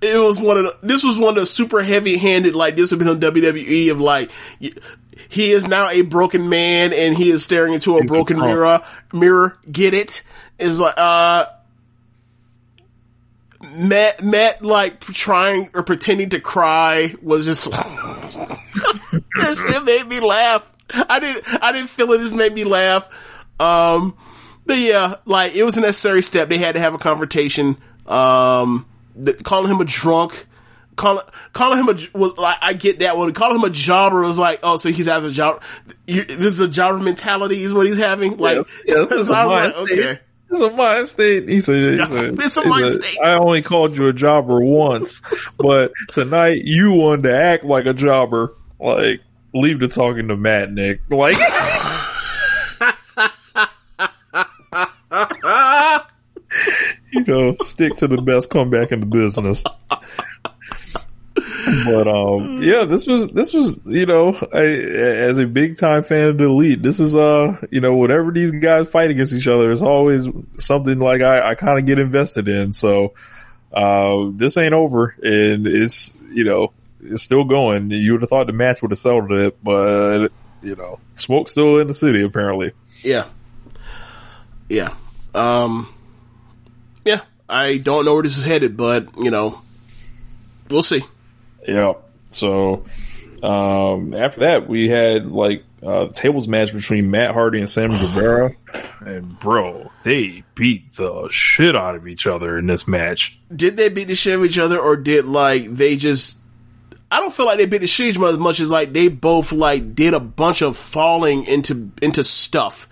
it was one of the, this was one of the super heavy handed like this would be on WWE of like he is now a broken man and he is staring into a broken mirror mirror get it is like uh Matt Matt like trying or pretending to cry was just *laughs* shit made me laugh I didn't I didn't feel it just made me laugh um but yeah, like it was a necessary step. They had to have a confrontation. Um, the, calling him a drunk, calling calling him a was like I get that one. Calling him a jobber was like, oh, so he's having a job. You, this is a jobber mentality, is what he's having. Like, Yes, yes, *laughs* so I was like, okay, it's a mind state. He said, he *laughs* said it's a mind state. I only called you a jobber once, but tonight you wanted to act like a jobber. Like, leave the talking to Matt Nick. Like, *laughs* you know, stick to the best comeback in the business but um, yeah, this was this was you know, I, as a big time fan of the elite, this is uh, you know, whatever these guys fight against each other is always something like I, I kind of get invested in. So uh, this ain't over, and it's you know, it's still going. You would have thought the match would have settled it, but you know, smoke's still in the city apparently. Yeah. Yeah. Um, yeah. I don't know where this is headed, but you know, we'll see. Yeah. So um, after that, we had like uh, tables match between Matt Hardy and Sammy *sighs* Guevara, and bro, they beat the shit out of each other in this match. Did they beat the shit out of each other, or did like they just? I don't feel like they beat the shit out of each other as much as like they both like did a bunch of falling into into stuff,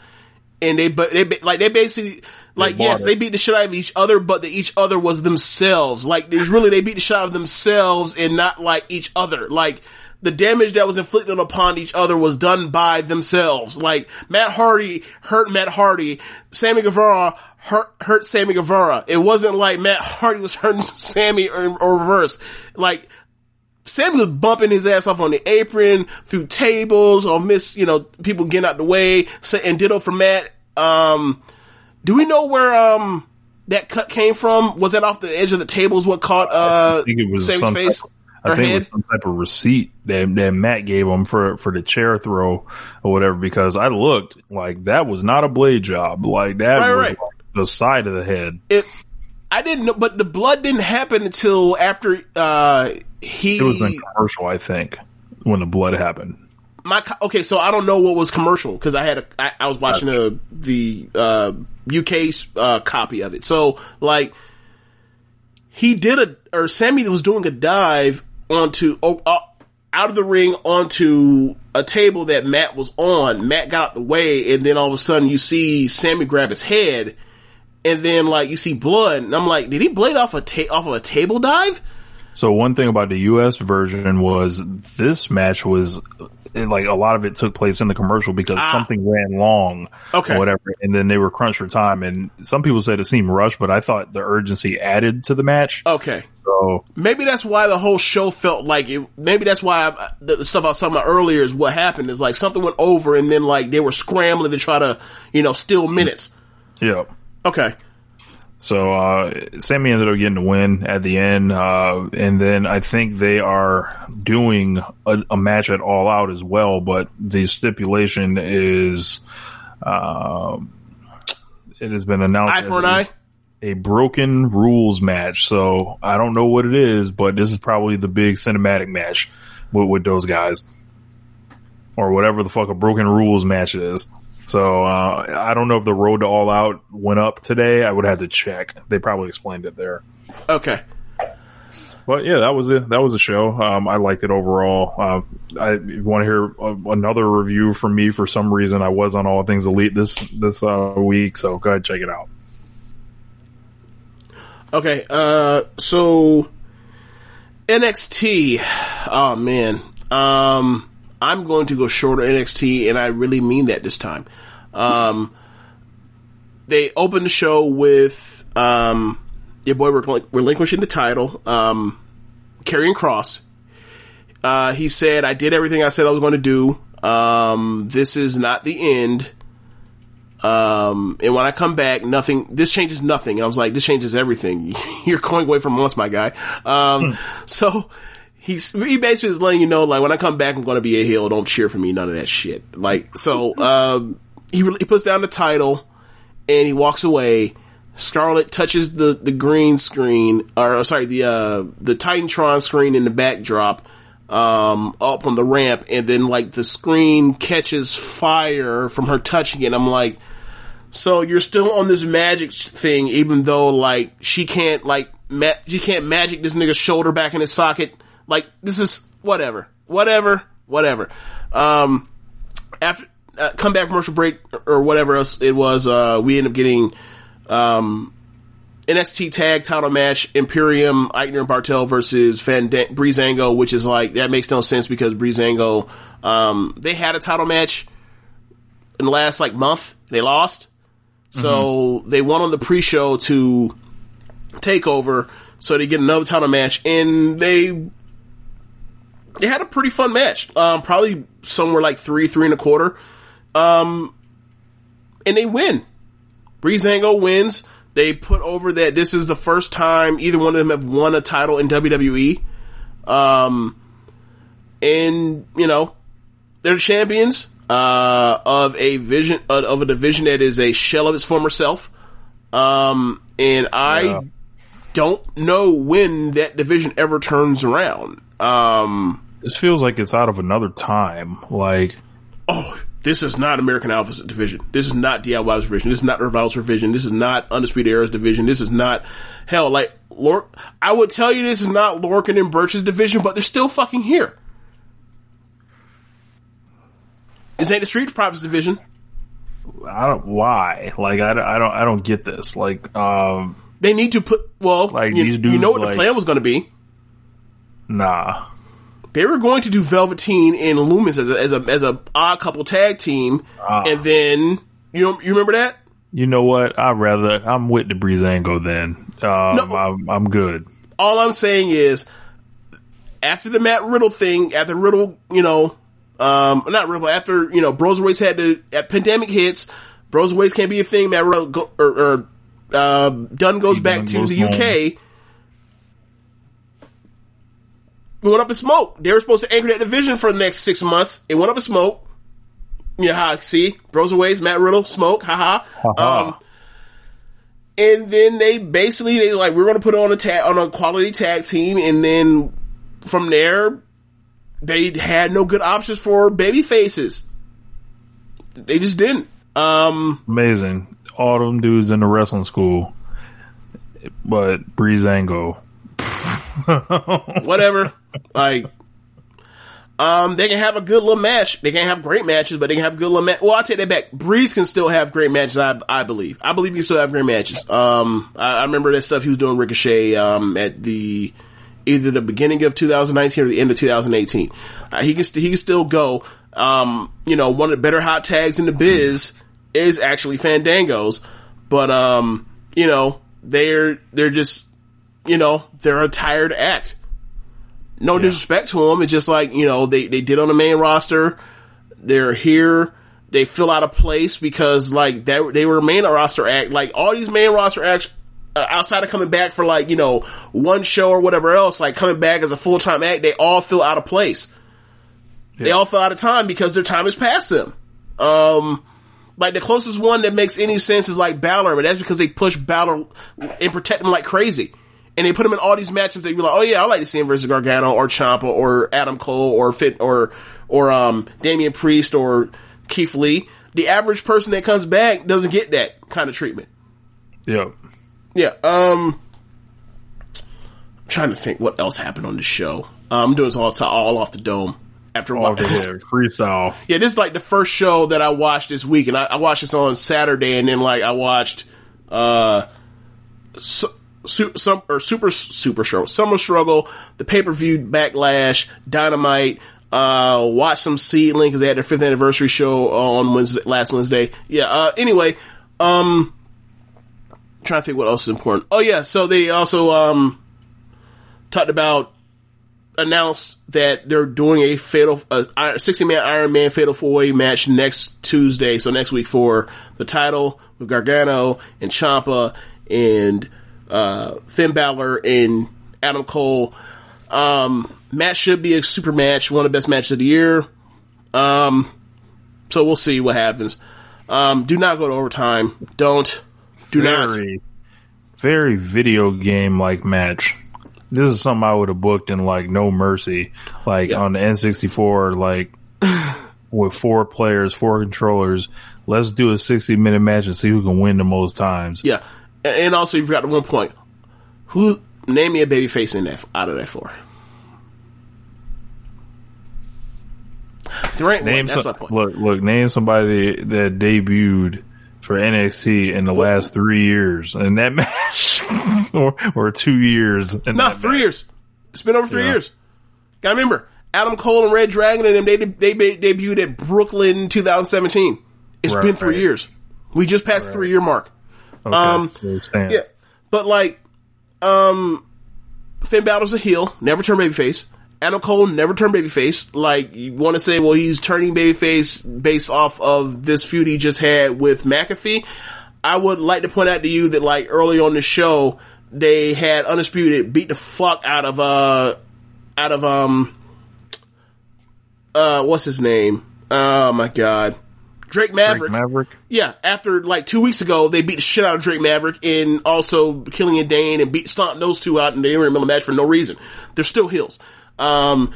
and they but they like they basically like They yes they beat the shit out of each other, but the each other was themselves. Like there's really they beat the shit out of themselves and not like each other. Like the damage that was inflicted upon each other was done by themselves. Like Matt Hardy hurt Matt Hardy, Sammy Guevara hurt hurt Sammy Guevara. It wasn't like Matt Hardy was *laughs* hurting Sammy or, or reverse. Like Sammy was bumping his ass off on the apron through tables or miss, you know, people getting out the way. And ditto for Matt. Um, do we know where um that cut came from? Was that off the edge of the tables? What caught uh I think it was some face type, I think it was some type of receipt that, that Matt gave him for for the chair throw or whatever. Because I looked like that was not a blade job. Like that Right, was right. like the side of the head. It. I didn't know, but the blood didn't happen until after uh he. It was in commercial, I think, when the blood happened. My okay, so I don't know what was commercial because I had a I, I was watching a, the uh, UK uh, copy of it. So like he did a or Sammy was doing a dive onto oh, uh, out of the ring onto a table that Matt was on. Matt got out the way, and then all of a sudden you see Sammy grab his head, and then like you see blood, and I'm like, did he blade off a ta- off of a table dive? So one thing about the U.S. version was this match was it, like a lot of it took place in the commercial because ah. something ran long, Okay. or whatever, and then they were crunched for time. And some people said it seemed rushed, but I thought the urgency added to the match. Okay. So Maybe that's why the whole show felt like it. Maybe that's why I, the the stuff I was talking about earlier is what happened. Is like something went over, and then like they were scrambling to try to, you know, steal minutes. yeah. Okay. So uh, Sammy ended up getting the win at the end, uh, and then I think they are doing a, a match at All Out as well. But the stipulation is, um it has been announced Eye for an a- eye. a broken rules match. So I don't know what it is, but this is probably the big cinematic match with, with those guys, or whatever the fuck a broken rules match is. So uh, I don't know if the road to all out went up today. I would have to check. They probably explained it there. Okay. But yeah, that was it. That was a show. Um, I liked it overall. Uh, I want to hear a, another review from me. For some reason, I was on All Things Elite this this uh, week, so go ahead check it out. Okay. Uh. So NXT. Oh man. Um. I'm going to go shorter NXT, and I really mean that this time. Um. They opened the show with um, your boy relinqu- relinquishing the title, um, Karrion Kross. Uh, he said, "I did everything I said I was going to do. Um, this is not the end." Um, and when I come back, nothing, this changes nothing. And I was like, this changes everything. *laughs* You're going away from us, my guy. Um, so he's, he basically is letting you know, like, when I come back, I'm going to be a heel. Don't cheer for me. None of that shit. Like, so, um, he, re- he puts down the title and he walks away. Scarlett touches the, the green screen, or sorry, the, uh, the Titantron screen in the backdrop, um, up on the ramp, and then like the screen catches fire from her touching it. I'm like, so you're still on this magic thing, even though like she can't like ma- she can't magic this nigga's shoulder back in his socket. Like this is whatever, whatever, whatever. Um, after uh, come back commercial break or whatever else it was, uh, we end up getting um NXT tag title match Imperium Aichner and Barthel versus Fand- Breezango, which is like that makes no sense because Breezango um they had a title match in the last like month. They lost. So they won on the pre-show to take over. so they get another title match, and they they had a pretty fun match. Um, probably somewhere like three, three and a quarter. Um, and they win. Breezango wins. They put over that this is the first time either one of them have won a title in WWE. Um, and you know, they're champions uh, of a vision uh, of a division that is a shell of its former self. Um, and I Yeah. don't know when that division ever turns around. Um, This feels like it's out of another time. Like, oh, this is not American Alpha's division. This is not DIY's division. This is not Revival's division. This is not Undisputed Era's division. This is not hell. Like Lork, I would tell you this is not Lorcan and Burch's division, but they're still fucking here. This ain't the Street Profits division. I don't why. Like, I, don't- I don't I don't get this. Like, um, They need to put well. Like, you, you dudes, know what the plan was going to be. Nah. They were going to do Velveteen and Lumis as a as a as a odd couple tag team, Ah. and then you know you remember that. You know what? I'd rather I'm with the Breezango then. Um, I'm, I'm good. all I'm saying is, after the Matt Riddle thing, after Riddle, you know, um, not Riddle, after you know, Broserweights had to, at pandemic hits, Broserweights can't be a thing. Matt Riddle go, or, or uh, Dunne goes back to goes the home. UK. Went up in smoke. They were supposed to anchor that division for the next six months. It went up in smoke. Yeah, see, Aways, Matt Riddle, smoke, haha. Um, and then they basically they like we're going to put on a tag on a quality tag team, and then from there they had no good options for baby faces. They just didn't. Um, Amazing. All them dudes in the wrestling school, but Breezango. *laughs* whatever. like, um, they can have a good little match. They can't have great matches, but they can have good little match. Well, I take that back. Breeze can still have great matches. I, I believe. I believe he can still have great matches. Um, I, I remember that stuff he was doing Ricochet um at the either the beginning of 2019 or the end of 2018. Uh, he can he can still go. Um, you know, one of the better hot tags in the biz is actually Fandangos, but um, you know, they're they're just you know they're a tired act. No disrespect to them, it's just like you know they they did on the main roster. They're here. They fill out a place because like that they were a main roster act. Like all these main roster acts uh, outside of coming back for like you know one show or whatever else, like coming back as a full time act, they all feel out of place. They all feel out of time because their time is past them. Um, like the closest one that makes any sense is like Balor, but that's because they push Balor and protect him like crazy. And they put him in all these matchups. They'd be like, "Oh yeah, I like to see him versus Gargano or Ciampa or Adam Cole or Fit or or um Damian Priest or Keith Lee." The average person that comes back doesn't get that kind of treatment. Yeah. Yeah. Um, I'm trying to think what else happened on the show. Uh, I'm doing this all, all off the dome. After All while, there, *laughs* freestyle. yeah, this is like the first show that I watched this week, and I, I watched this on Saturday, and then like I watched uh, su- su- some or super super show, Summer Struggle, the pay per view Backlash, Dynamite. Uh, watched some Seedling because they had their fifth anniversary show on Wednesday, last Wednesday. Yeah. Uh, anyway, um, trying to think what else is important. Oh yeah, so they also um talked about announced that they're doing a fatal 60 man Iron Man fatal four way match next Tuesday, so next week for the title with Gargano and Ciampa and uh, Finn Balor and Adam Cole. Um, match should be a super match, one of the best matches of the year. Um, so we'll see what happens. Um, do not go to overtime. Don't. Do not. very, very video game like match. This is something I would have booked in like No Mercy, like on the N64, like *laughs* with four players, four controllers. Let's do a 60 minute match and see who can win the most times. Yeah, and and also you forgot one point. Who name me a baby face in that out of that four? There ain't one. Name That's some, my point. look, look, name somebody that debuted for NXT in the last three years in that *laughs* match, or, or two years. In No, that three match. years. It's been over three Yeah. years. Gotta remember, Adam Cole and Red Dragon and them, they, they, they debuted at Brooklyn 2017. It's Right, been three right. years. We just passed the three year mark. Okay, Um. Yeah, but like, um, Finn Balor's a heel, never turn babyface. Adam Cole never turned babyface. Like you want to say, well, he's turning babyface based off of this feud he just had with McAfee. I would like to point out to you that like early on the show, they had undisputed beat the fuck out of uh out of um uh what's his name? Oh my god. Drake Maverick. Drake Maverick. Yeah, after like two weeks ago, they beat the shit out of Drake Maverick and also killing Killian Dain and beat stomped those two out and they didn't remember the match for no reason. They're still heels. Um,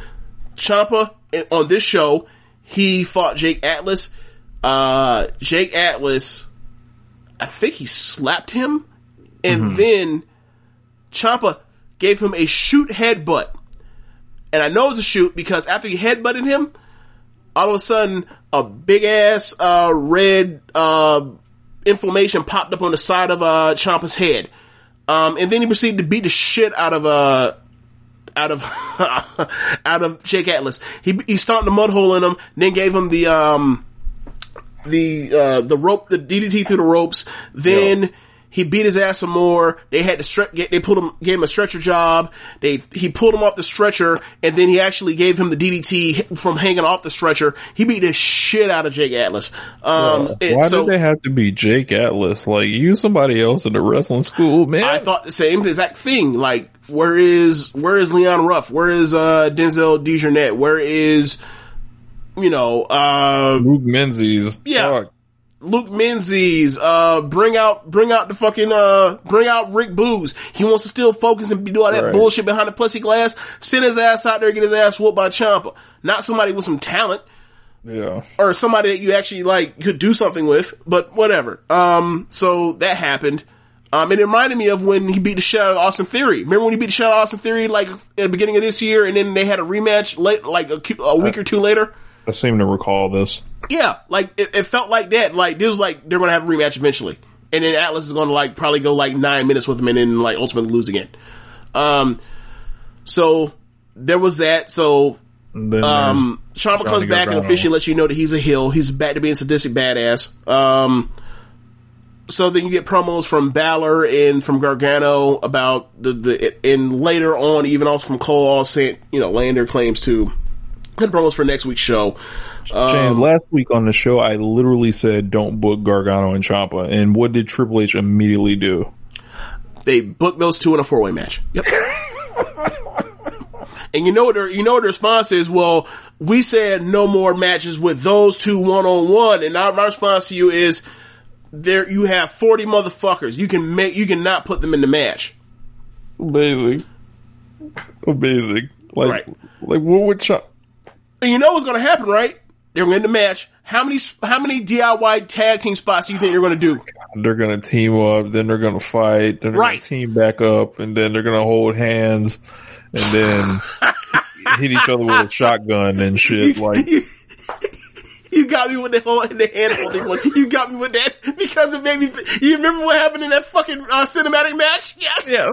Ciampa on this show, he fought Jake Atlas. Uh, Jake Atlas, I think he slapped him and then Ciampa gave him a shoot headbutt. And I know it's a shoot because after he headbutted him, all of a sudden a big ass uh, red uh, inflammation popped up on the side of uh, Ciampa's head, um, and then he proceeded to beat the shit out of uh, out of *laughs* out of Jake Atlas. He he stomped a mud hole in him, then gave him the um the uh, the rope, the DDT through the ropes. Then he beat his ass some more. They had to stre- get, they pulled him, gave him a stretcher job. They he pulled him off the stretcher, and then he actually gave him the DDT from hanging off the stretcher. He beat the shit out of Jake Atlas. Um, Why so did they have to be Jake Atlas? Like, use somebody else in the wrestling school, man. I thought the same exact thing. Like, where is where is Leon Ruff? Where is uh, Denzel Dejournette? Where is you know uh, Luke Menzies. Yeah. Fuck. Luke Menzies, uh, bring out, bring out the fucking, uh, bring out Rick Boogs. He wants to still focus and do all that Right. bullshit behind the plexiglass. Send his ass out there get his ass whooped by Ciampa. Not somebody with some talent Yeah. or somebody that you actually like could do something with, but whatever. Um, so that happened. Um, it reminded me of when he beat the shit out of Austin Theory. Remember when he beat the shit out of Austin Theory like at the beginning of this year, and then they had a rematch late, like a, a week or two later. I seem to recall this. Yeah, like it, it felt like that. Like this was like they're gonna have a rematch eventually, and then Atlas is gonna like probably go like nine minutes with him, and then like ultimately lose again. Um, so there was that. So um, Johnny comes back and officially lets you know that he's a heel. He's back to being sadistic badass. Um, so then you get promos from Balor and from Gargano about the the and later on even also from Cole all you know laying their claims to good promos for next week's show. James, um, last week on the show, I literally said don't book Gargano and Ciampa. And what did Triple H immediately do? They booked those two in a four way match. Yep. and you know what? Their, you know what the response is? Well, we said no more matches with those two one on one, and now my response to you is, there you have forty motherfuckers. You can make you can not put them in the match. Amazing. Amazing. Like, Right. like what would Ciampa? And you know what's going to happen, right? They're going to the match. How many how many DIY tag team spots do you think they're going to do? They're gonna team up, then they're gonna fight, then they're Right. gonna team back up, and then they're gonna hold hands, and then *laughs* hit each other with a shotgun and shit. Like, you, you got me with the whole the hand holding one. You got me with that because it made me. Th- you remember what happened in that fucking uh, cinematic match? Yes. Yeah.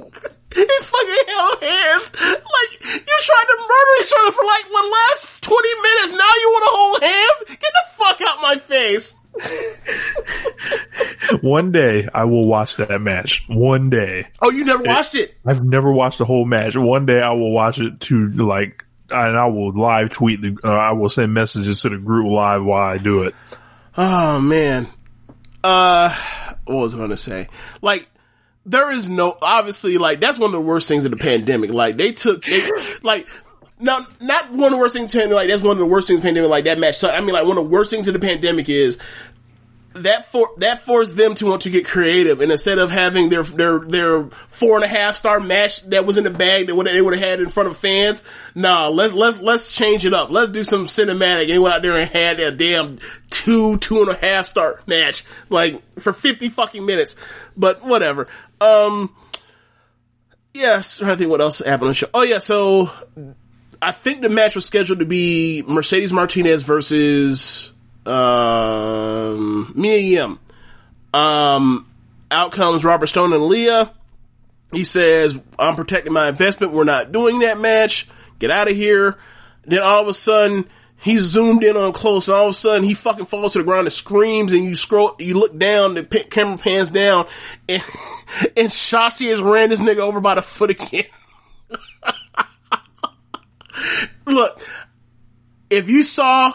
They fucking held hands. Like you tried to murder each other for like the last twenty minutes. Now you want to hold hands? Get the fuck out my face. *laughs* one day I will watch that match. One day. Oh, you never watched it? I've never watched the whole match. One day I will watch it to like, and I will live tweet the, uh, I will send messages to the group live while I do it. Oh man. Uh, what was I going to say? Like, there is no, obviously, like, that's one of the worst things of the pandemic. Like, they took, they, *laughs* like, no, not one of the worst things, pandemic, like, that's one of the worst things of the pandemic, like, that match. So, I mean, like, one of the worst things of the pandemic is, that for that forced them to want to get creative, and instead of having their their their four and a half star match that was in the bag that they would have had in front of fans, nah, let's let's let's change it up. Let's do some cinematic. And went out there and had a damn two two and a half star match like for fifty fucking minutes. But whatever. Um, yes, I think what else happened on the show. Oh yeah, so I think the match was scheduled to be Mercedes Martinez versus um, Mia Yim. Um, out comes Robert Stone and Leah. He says, I'm protecting my investment. We're not doing that match. Get out of here. Then all of a sudden, he's zoomed in on close, and all of a sudden he fucking falls to the ground and screams, and you scroll, you look down, the camera pans down, and *laughs* and Shotzi has ran this nigga over by the foot again. *laughs* look, if you saw,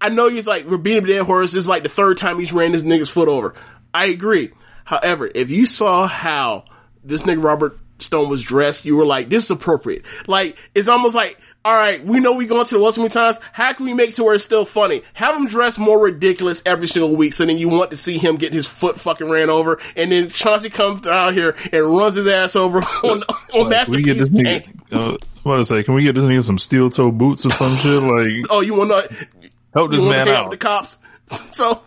I know you're like we're beating dead horse. This is like the third time he's ran this nigga's foot over. I agree. However, if you saw how this nigga Robert Stone was dressed, you were like, this is appropriate. Like, it's almost like, all right, we know we going to the many times. How can we make it to where it's still funny? Have him dress more ridiculous every single week, so then you want to see him get his foot fucking ran over, and then Shotzi comes out here and runs his ass over *laughs* on on Like, can we get this nigga? Uh, what to say? Can we get this nigga some steel toe boots or some shit? Like, Oh, you want to help this man out. with the cops? *laughs* So,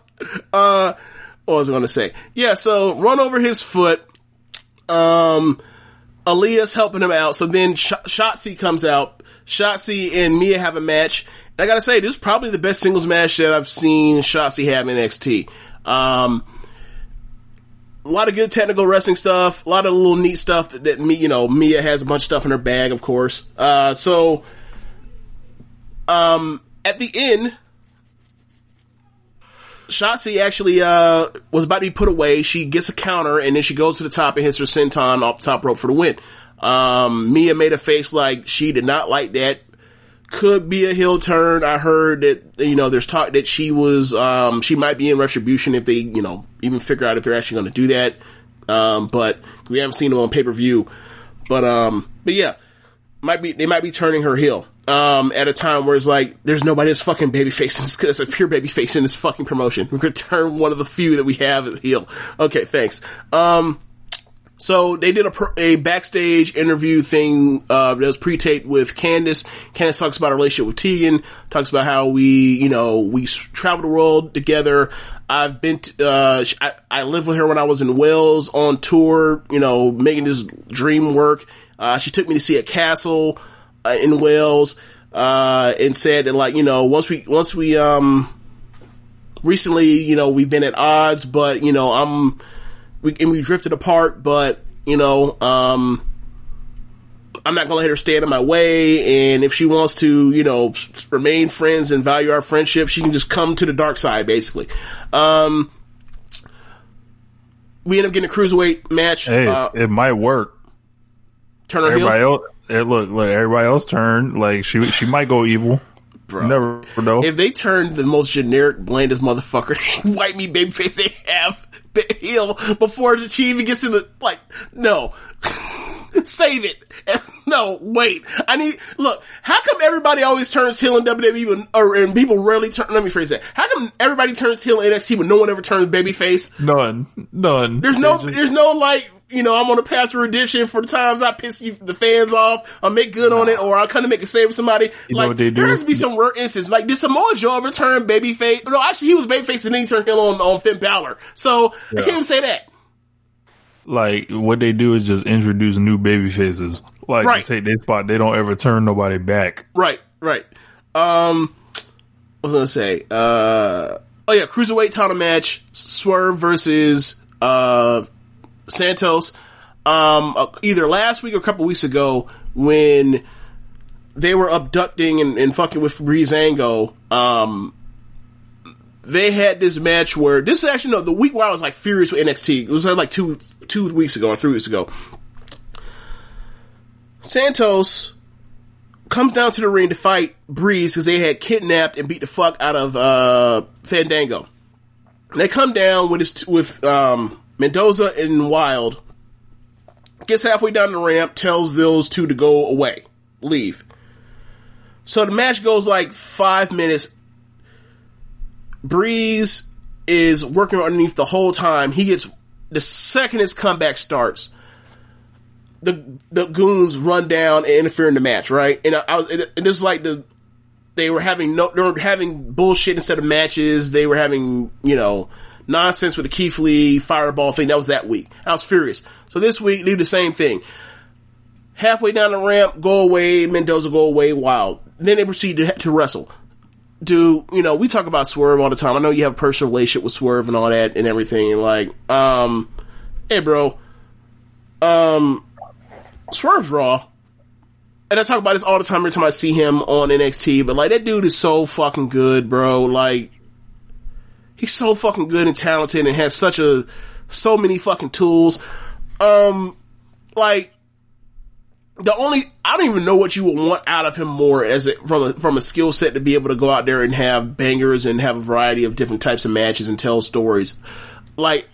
uh, what was I going to say? Yeah, so run over his foot. Um, Aliyah's helping him out. So then Sh- Shotzi comes out. Shotzi and Mia have a match. And I gotta say, this is probably the best singles match that I've seen Shotzi have in NXT. Um, a lot of good technical wrestling stuff, a lot of little neat stuff that, that me, you know, Mia has a bunch of stuff in her bag, of course. Uh, so, um, at the end, Shotzi actually uh, was about to be put away. She gets a counter and then she goes to the top and hits her senton off the top rope for the win. Um, Mia made a face like she did not like that. Could be a heel turn. I heard that you know there's talk that she was um, she might be in retribution if they you know even figure out if they're actually going to do that. Um, but we haven't seen them on pay per view. But um, but yeah, might be they might be turning her heel um, at a time where it's like there's nobody that's fucking babyface in this a pure babyface in this fucking promotion. *laughs* We're gonna turn one of the few that we have as heel. Okay, thanks. Um, so they did a, a backstage interview thing uh, that was pre-taped with Candice. Candice talks about her relationship with Tegan. Talks about how we, you know, we travel the world together. I've been, t- uh, I, I lived with her when I was in Wales on tour. You know, making this dream work. Uh, she took me to see a castle uh, in Wales, uh, and said that like, you know, once we, once we, um, recently, you know, we've been at odds, but you know, I'm, we, and we drifted apart, but you know, um, I'm not gonna let her stand in my way. And if she wants to, you know, remain friends and value our friendship, she can just come to the dark side, basically. Um, we end up getting a cruiserweight match. Hey, uh, it might work. turn her heel. Everybody else, eh, look, look, everybody else turned. Like she, she might go evil. You never know. If they turn the most generic, blandest motherfucker, *laughs* white meat babyface they have heel before she even gets in the like, no, *laughs* save it. *laughs* No, wait. I need look. How come everybody always turns heel in WWE, but, or and people rarely turn? Let me phrase that. How come everybody turns heel in NXT, but no one ever turns babyface? none, none. There's no, just- there's no like, you know, I'm on a path to redemption for the times I piss you, the fans off. I make good on it, or I kind of make a save with somebody. You know like, what they there has to be some rare instances. Like, did Samoa Joe ever turn babyface? No, actually, he was babyface and then he turned heel on, on Finn Balor. So, I can't even say that. like what they do is just introduce new baby faces. Like Right. they take their spot. They don't ever turn nobody back. Right, right. Um, what was I gonna say? Uh, oh yeah, cruiserweight title match: Swerve versus uh Santos. Um, uh, either last week or a couple weeks ago when they were abducting and, and fucking with Breezango. Um, they had this match where this is actually no the week where I was like furious with NXT. It was like two two weeks ago or three weeks ago. Santos comes down to the ring to fight Breeze because they had kidnapped and beat the fuck out of uh, Fandango. They come down with his with um, Mendoza and Wilde. Gets halfway down the ramp, tells those two to go away, leave. So the match goes like five minutes. Breeze is working underneath the whole time. He gets the second his comeback starts the the goons run down and interfere in the match, right? And I, I was, and it was like the they were having no, they were having bullshit instead of matches. They were having you know nonsense with the Keith Lee fireball thing. That was that week. I was furious. So this week, do the same thing. Halfway down the ramp, go away. Mendoza go away. Wilde. Then they proceed to, to wrestle. Do you know we talk about Swerve all the time? I know you have a personal relationship with Swerve and all that and everything. And like, um, hey, bro, um, Swerve's Raw. and I talk about this all the time every time I see him on NXT, but like that dude is so fucking good, bro. Like he's so fucking good and talented and has such a so many fucking tools. Um like the only I don't even know what you would want out of him more as a, from a from a skill set to be able to go out there and have bangers and have a variety of different types of matches and tell stories. Like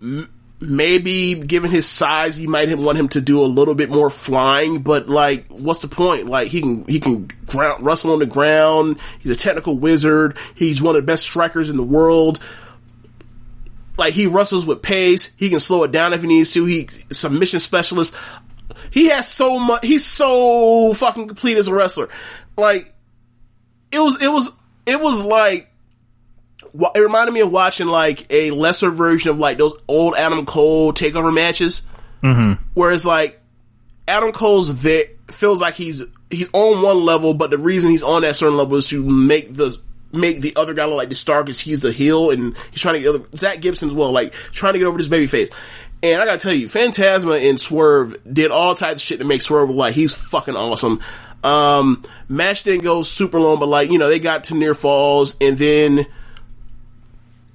m- maybe given his size, you might want him to do a little bit more flying, but like, what's the point? Like, he can, he can ground, wrestle on the ground. He's a technical wizard. He's one of the best strikers in the world. Like, he wrestles with pace. He can slow it down if he needs to. He, submission specialist. He has so much, he's so fucking complete as a wrestler. Like, it was, it was, it was like, it reminded me of watching like a lesser version of like those old Adam Cole takeover matches. Mm-hmm. Whereas like Adam Cole's there feels like he's he's on one level, but the reason he's on that certain level is to make the make the other guy look like the star because he's the heel and he's trying to get other Zach Gibson as well, like trying to get over this baby face. And I gotta tell you, Fantasma and Swerve did all types of shit to make Swerve look like he's fucking awesome. Um, match didn't go super long, but like, you know, they got to near falls and then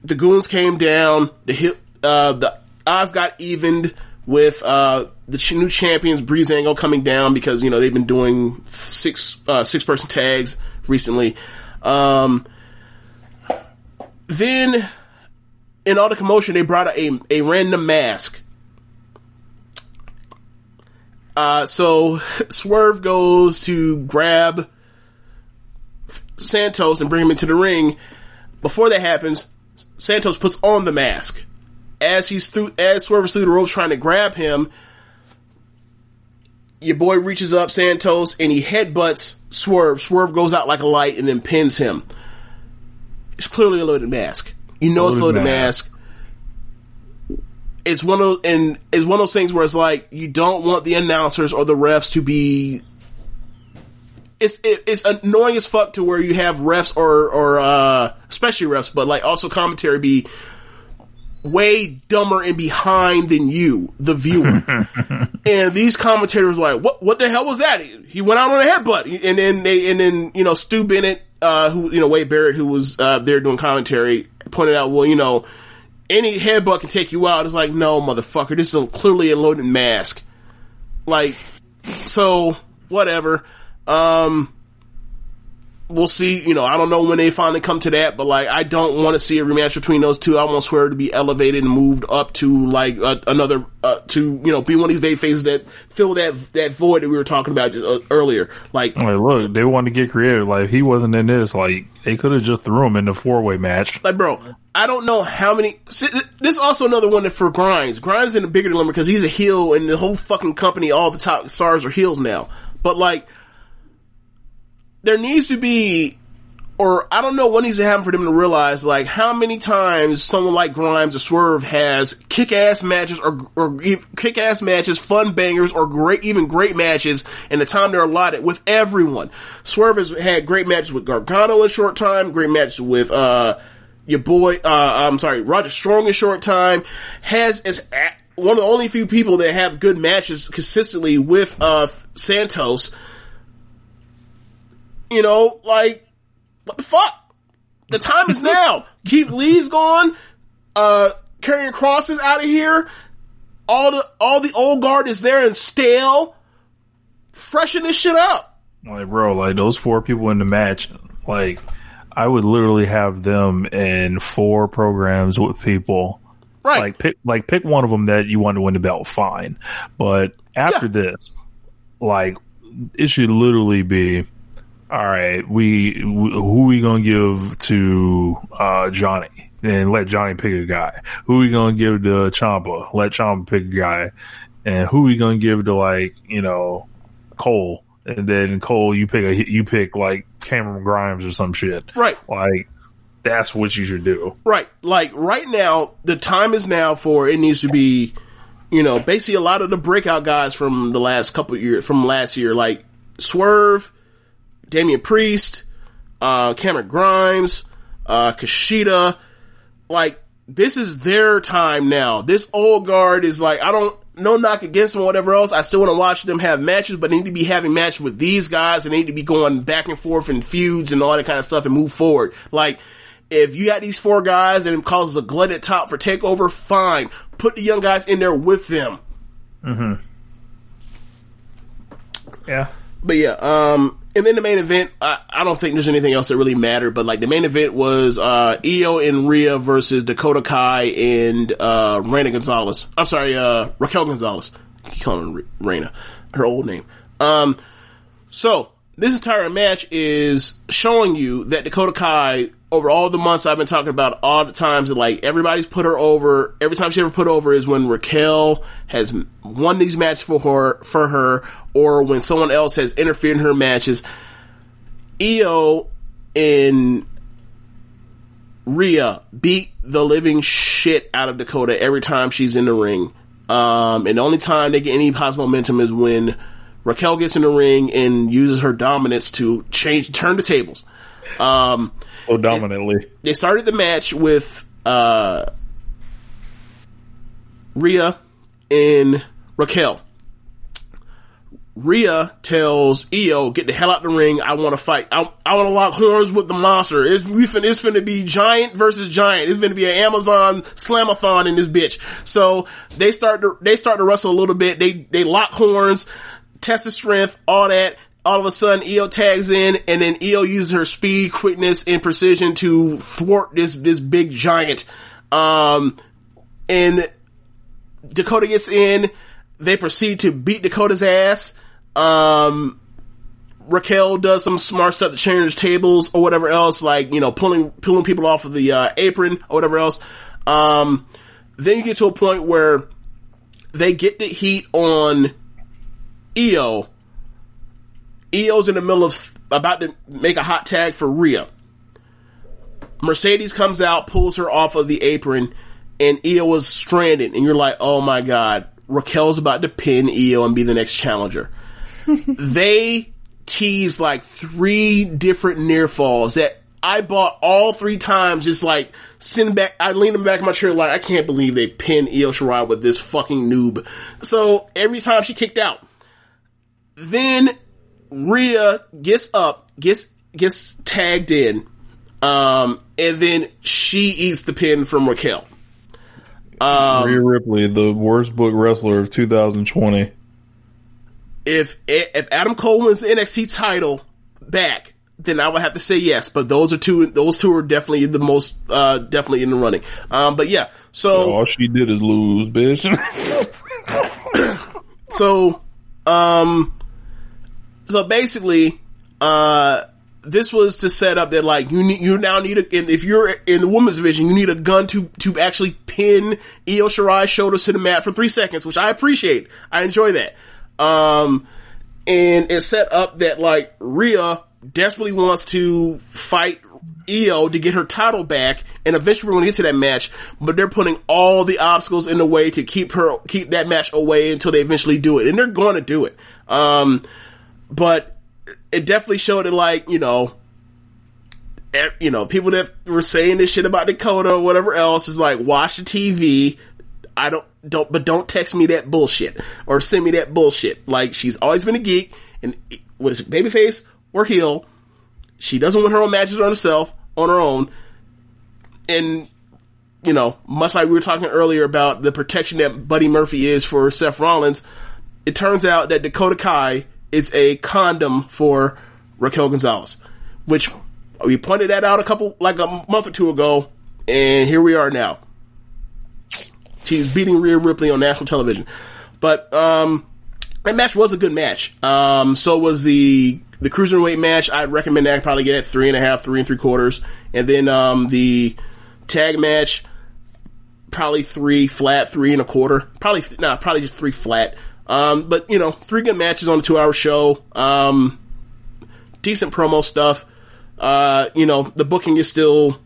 the goons came down. The hip, uh, the odds got evened with uh, the new champions Breezango coming down because you know they've been doing six uh, six person tags recently. Um, then, in all the commotion, they brought a a random mask. Uh, so *laughs* Swerve goes to grab Santos and bring him into the ring. Before that happens, Santos puts on the mask. As he's through, as Swerve is through the ropes trying to grab him, your boy reaches up Santos and he headbutts Swerve. Swerve goes out like a light and then pins him. It's clearly a loaded mask. You know it's Loaded loaded mask. It's one of and it's one of those things where it's like you don't want the announcers or the refs to be it's it, it's annoying as fuck to where you have refs or or uh especially refs, but like also commentary be way dumber and behind than you, the viewer. *laughs* and these commentators like, what what the hell was that? He went out on a headbutt, and then they and then you know Stu Bennett, uh, who you know Wade Barrett, who was uh, there doing commentary, pointed out, well, you know, any headbutt can take you out. It's like, no, motherfucker, this is a, clearly a loaded mask. Like, so whatever. Um, we'll see. You know, I don't know when they finally come to that, but like, I don't want to see a rematch between those two. I want Swerve to be elevated and moved up to like uh, another uh, to you know be one of these baby faces that fill that that void that we were talking about uh, earlier. Like, Like, look, they wanted to get creative. Like, he wasn't in this, like, they could have just threw him in the four way match. like, bro, I don't know how many. see, This is also another one that for Grimes. Grimes in a bigger dilemma because he's a heel, and the whole fucking company, all the top stars are heels now. But like, there needs to be, or I don't know what needs to happen for them to realize, like, how many times someone like Grimes or Swerve has kick ass matches or, or kick ass matches, fun bangers, or great, even great matches in the time they're allotted with everyone. Swerve has had great matches with Gargano in short time, great matches with, uh, your boy, uh, I'm sorry, Roderick Strong in short time, has as a- one of the only few people that have good matches consistently with, uh, Santos. You know, like, what the fuck? The time is now. *laughs* Keith Lee's gone. Uh, Karrion Kross is out of here. All the, all the old guard is there and stale. Freshen this shit up. Like, bro, like, those four people in the match, like, I would literally have them in four programs with people. Right. Like, pick, like, pick one of them that you want to win the belt, fine. But after this, like, it should literally be, all right, we, who we gonna give to, uh, Johnny? And let Johnny pick a guy. Who we gonna give to Ciampa? Let Ciampa pick a guy. And who we gonna give to, like, you know, Cole? And then Cole, you pick a, you pick like Cameron Grimes or some shit. Right. Like, that's what you should do. Right. Like right now, the time is now for it needs to be, you know, basically a lot of the breakout guys from the last couple of years, from last year, like Swerve, Damian Priest, uh, Cameron Grimes, uh, Kushida. Like this is their time now. This old guard is like, I don't, no knock against them or whatever else. I still want to watch them have matches, but they need to be having matches with these guys and they need to be going back and forth in feuds and all that kind of stuff and move forward. Like, if you got these four guys and it causes a glut at top for takeover, fine. Put the young guys in there with them. Mm-hmm. Yeah. But yeah, um, and then the main event, I, I don't think there's anything else that really mattered, but like the main event was, uh, Io and Rhea versus Dakota Kai and, uh, Reina Gonzalez. I'm sorry, uh, Raquel Gonzalez. Keep calling her Reina. Her old name. Um, so, this entire match is showing you that Dakota Kai, over all the months I've been talking about, all the times that like everybody's put her over, every time she ever put over is when Raquel has won these matches for her, for her, or when someone else has interfered in her matches. Io and Rhea beat the living shit out of Dakota every time she's in the ring. Um, and the only time they get any positive momentum is when Raquel gets in the ring and uses her dominance to change, turn the tables. Um, so dominantly. They started the match with, uh, Rhea and Raquel. Rhea tells Io, get the hell out the ring. I want to fight. I, I want to lock horns with the monster. It's, we fin- it's finna be giant versus giant. It's gonna be an Amazon slamathon in this bitch. So they start to, they start to wrestle a little bit. They, they lock horns, test of strength, all that. All of a sudden, Io tags in, and then Io uses her speed, quickness, and precision to thwart this, this big giant. Um, and Dakota gets in. They proceed to beat Dakota's ass. Um, Raquel does some smart stuff to change tables or whatever else, like, you know, pulling, pulling people off of the, uh, apron or whatever else. Um, then you get to a point where they get the heat on Io. Io's in the middle of about to make a hot tag for Rhea. Mercedes comes out, pulls her off of the apron, and Io was stranded. And you're like, oh my god, Raquel's about to pin Io and be the next challenger. *laughs* they teased like three different near falls that I bought all three times. Just like sitting back, I leaned back in my chair like I can't believe they pinned Io Shirai with this fucking noob. So every time she kicked out, then Rhea gets up, gets gets tagged in, um, and then she eats the pin from Raquel. Um, Rhea Ripley, the worst book wrestler of 2020. If if Adam Cole wins the NXT title back, then I would have to say yes. But those are two; those two are definitely the most uh, definitely in the running. Um, but yeah, so all she did is lose, bitch. *laughs* so, um, so basically, uh, this was to set up that like you need, you now need a, if you're in the women's division, you need a gun to, to actually pin Io Shirai's shoulders to the mat for three seconds, which I appreciate. I enjoy that. Um, and it set up that like Rhea desperately wants to fight Io to get her title back, and eventually we're going to get to that match. But they're putting all the obstacles in the way to keep her keep that match away until they eventually do it, and they're going to do it. Um, but it definitely showed it like you know. Eh, you know, people that were saying this shit about Dakota or whatever else is like, watch the TV. I don't, don't, but don't text me that bullshit or send me that bullshit. Like, she's always been a geek and with babyface or heel, she doesn't win her own matches on herself, on her own. And, you know, much like we were talking earlier about the protection that Buddy Murphy is for Seth Rollins, it turns out that Dakota Kai is a condom for Raquel Gonzalez, which we pointed that out a couple, like a month or two ago, and here we are now. She's beating Rhea Ripley on national television. But, um, that match was a good match. Um, so was the, the cruiserweight match. I'd recommend that I'd probably get at three and a half, three and three quarters. And then, um, the tag match, probably three flat, three and a quarter. Probably, nah, probably just three flat. Um, but you know, three good matches on a two hour show. Um, decent promo stuff. Uh, you know, the booking is still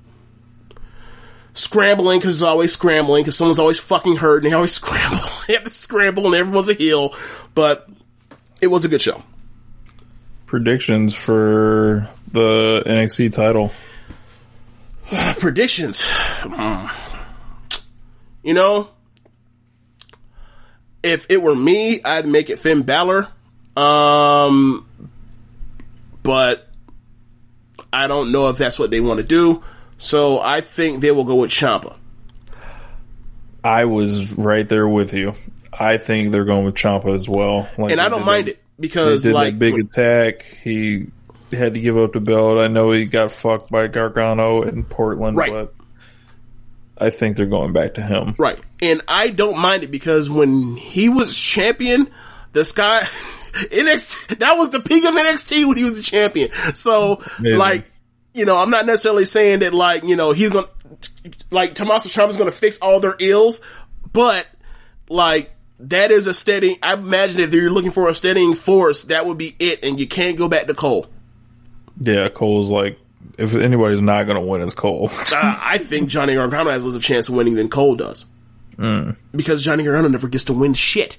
scrambling because it's always scrambling because someone's always fucking hurt and they always *laughs* scramble. they have to scramble and everyone's a heel. But it was a good show. Predictions for the NXT title. *sighs* Predictions. You know, if it were me, I'd make it Finn Balor. Um, but I don't know if that's what they want to do. So I think they will go with Ciampa. I was right there with you. I think they're going with Ciampa as well. Like and I don't mind that- it because did like big attack. He had to give up the belt. I know he got fucked by Gargano in Portland, Right. but I think they're going back to him. Right. And I don't mind it because when he was champion, the Sky *laughs* NXT that was the peak of NXT when he was the champion. So Amazing. like, you know, I'm not necessarily saying that like, you know, he's gonna like Tommaso Ciampa's gonna fix all their ills, but like that is a steady I imagine if you're looking for a steadying force, that would be it and you can't go back to Cole. Yeah, Cole's like, if anybody's not going to win, it's Cole. uh, I think Johnny Gargano has less of a chance of winning than Cole does. Because Johnny Gargano never gets to win shit.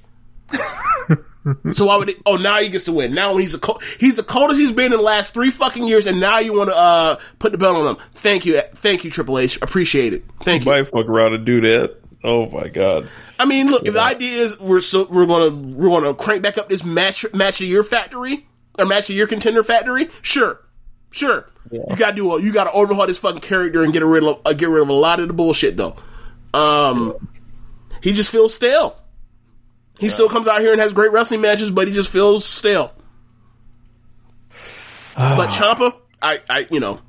*laughs* so why would it? Oh, now he gets to win. Now he's a cold, he's the coldest he's been in the last three fucking years, and now you want to uh put the belt on him. Thank you, thank you, Triple H. Appreciate it. Thank you. Might fuck around and do that. Oh my god. I mean, look, if the idea is we're so we're gonna we're gonna crank back up this match match of your factory or match of your contender factory, sure, sure. You gotta do a, you gotta overhaul this fucking character and get rid of uh, get rid of a lot of the bullshit though. Um, he just feels stale. He still comes out here and has great wrestling matches, but he just feels stale. but Ciampa, I, I, you know,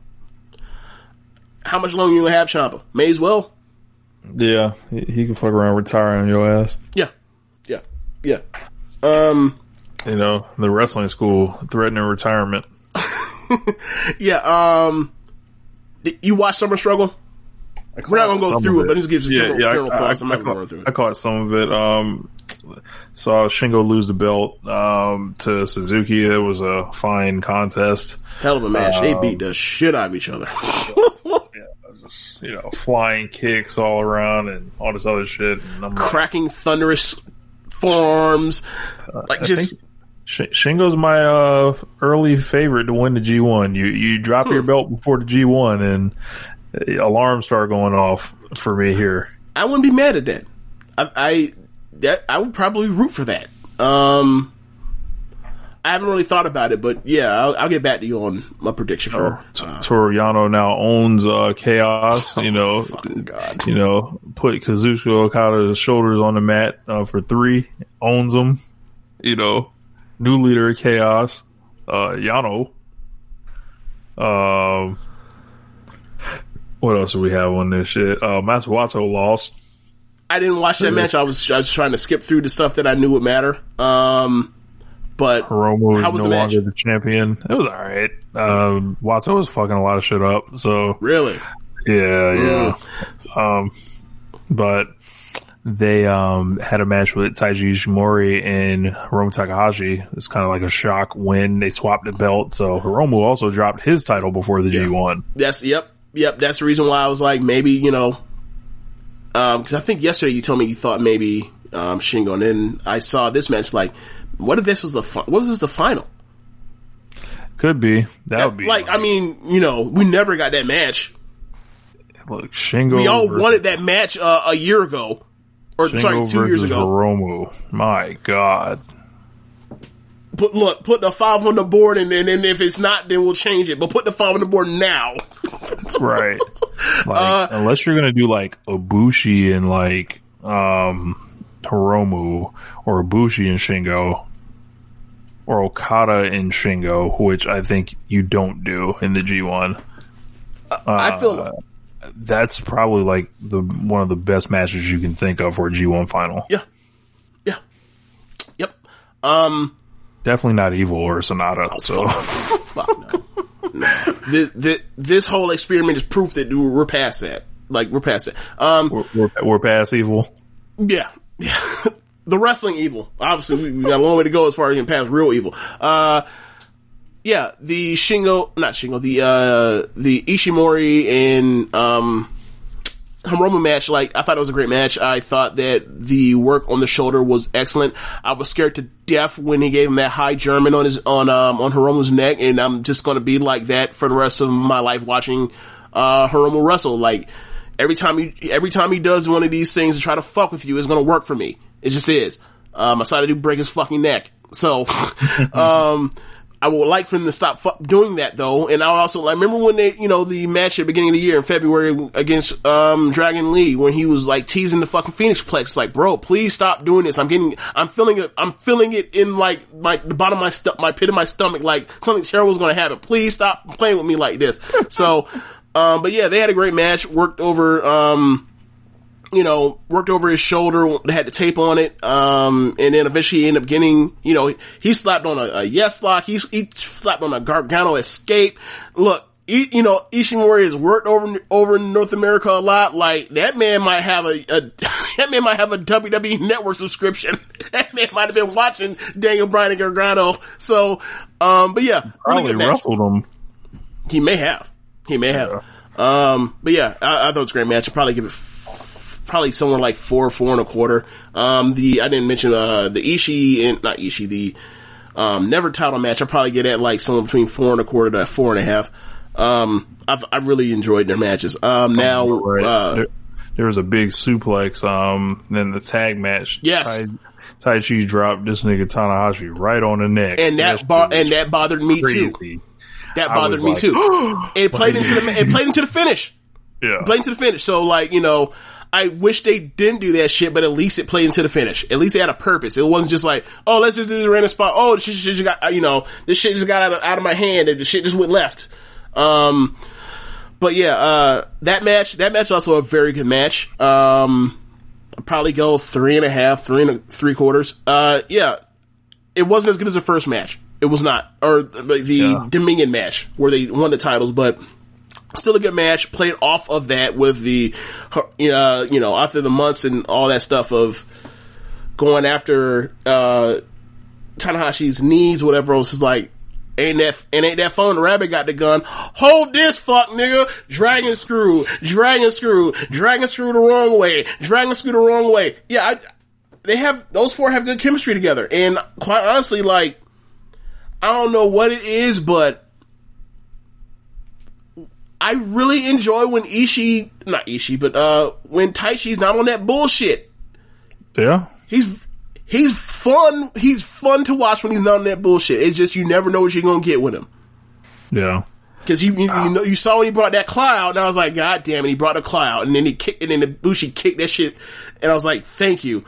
how much longer you gonna have Ciampa? May as well. Yeah, he, he can fuck around retiring on your ass. Yeah, yeah, yeah. Um. You know, the wrestling school threatening retirement. *laughs* Yeah, um, you watch Summer Struggle? We're not gonna go through of it, but just gives a general, general I, thoughts. I, I'm not gonna caught, run through I caught some of it. Um, saw Shingo lose the belt um, to Suzuki. It was a fine contest. Hell of a match. they Um, beat the shit out of each other. *laughs* *laughs* You know, flying kicks all around and all this other shit. And I'm like, Cracking thunderous forearms, like I just Shingo's my uh, early favorite to win the G1. You you drop Hmm. your belt before the G1 and uh, alarms start going off for me here. I wouldn't be mad at that. I, I that I would probably root for that. Um, I haven't really thought about it, but yeah, I'll, I'll get back to you on my prediction for. T- Uh, Toru Yano now owns uh, Chaos. *laughs* You know, you know, put Kazuchika Okada's shoulders on the mat uh, for three, owns them. You know, new leader of Chaos, uh, Yano. Um, what else do we have on this shit? Uh, Master Wato lost. I didn't watch that match. I was I was trying to skip through the stuff that I knew would matter. Um, but Hiromu How is was no the match? longer the champion. It was alright. Um, Wato was fucking a lot of shit up. So really, yeah, yeah. Um, but they um had a match with Taiji Ishimori and Hiromu Takahashi. It's kind of like a shock win. They swapped the belt, so Hiromu also dropped his title before the G1. that's yep, yep. That's the reason why I was like, maybe you know, because I think yesterday you told me you thought maybe um, Shingo, and then I saw this match. Like, what if this was the fi- what if this was the final? Could be that would be like, I mean, you know, we never got that match. look Shingo. We all versus- wanted that match uh, a year ago, or Shingo sorry, two years ago. Hiromu. My God. Put look, put the five on the board, and then and if it's not, then we'll change it. But put the five on the board now. *laughs* right. Like, Uh, unless you're gonna do like Ibushi and like um Hiromu or Ibushi and Shingo or Okada and Shingo, which I think you don't do in the G1. I feel That's probably like the one of the best matches you can think of for a G1 final. yeah, yeah, yep. Um, Definitely not Evil or Sanada. so *laughs* fuck no. no. This, this, this whole experiment is proof that we're past that. Like we're past it. Um, we're, we're, we're past Evil. yeah, yeah. *laughs* the wrestling evil. Obviously, we, we got a long way to go as far as getting past real evil. Uh, yeah, the Shingo, not Shingo, the uh, the Ishimori and um, Hiromu match. Like, I thought it was a great match. I thought that the work on the shoulder was excellent. I was scared to death when he gave him that high German on his on um on Hiromu's neck, and I'm just gonna be like that for the rest of my life watching uh Hiromu wrestle. Like every time he every time he does one of these things to try to fuck with you, it's gonna work for me. It just is. Um, I saw the dude break his fucking neck. So, *laughs* um, I would like for them to stop fu- doing that though. And I also like remember when they, you know, the match at the beginning of the year in February against um Dragon Lee when he was like teasing the fucking Phoenix Plex, like, bro, please stop doing this. I'm getting, I'm feeling it, I'm feeling it in like my the bottom of my my pit of my stomach, like something terrible is going to happen. Please stop playing with me like this. so, um, but yeah, they had a great match. Worked over, um you know, worked over his shoulder, had the tape on it, um, and then eventually he ended up getting, you know, he slapped on a, a yes lock, he, he slapped on a Gargano escape. Look, he, you know, Ishimori has worked over, over in North America a lot. Like, that man might have a, a *laughs* that man might have a WWE network subscription. *laughs* that man might have been watching Daniel Bryan and Gargano. So, um, but yeah, really Probably wrestled him. He may have. He may have. Um, but yeah, I, I thought it was a great match. I'd probably give it probably somewhere like four, four and a quarter. Um, the, I didn't mention, uh, the Ishii and, not Ishii, the, um, never title match. I'd probably get at like somewhere between four and a quarter to four and a half. Um, I've, I really enjoyed their matches. Um, now, Right. uh, there, there was a big suplex. Um, then the tag match. Yes. Chi dropped this nigga Tanahashi right on the neck. and that, shit and that bothered me too. That bothered me like, too. *gasps* It played into the, it played into the finish. Yeah. played into the finish. So like, you know, I wish they didn't do that shit, but at least it played into the finish. At least it had a purpose. It wasn't just like, oh, let's just do the random spot. Oh, this shit just got, you know, this shit just got out of, out of my hand and the shit just went left. Um, but yeah, uh, that match, that match also a very good match. Um, I'd probably go three and a half, three and a, three quarters. Uh, yeah, it wasn't as good as the first match. It was not, or the, the Dominion match where they won the titles, but still a good match. Played off of that with the, uh, you know, after the months and all that stuff of going after uh, Tanahashi's knees, whatever else is like. Ain't that and ain't that phone? The rabbit got the gun. Hold this, fuck nigga. Dragon screw, dragon screw, dragon screw the wrong way, dragon screw the wrong way. Yeah, I, they have those four have good chemistry together, and quite honestly, like I don't know what it is, but I really enjoy when Ishii, not Ishii, but uh, when Taichi's not on that bullshit. Yeah. He's he's fun. He's fun to watch when he's not on that bullshit. It's just you never know what you're gonna get with him. Yeah. Because you, you, you know you saw when he brought that cloud, and I was like, God damn it, he brought a cloud, and then he kicked, and then Ibushi kicked that shit, and I was like, Thank you.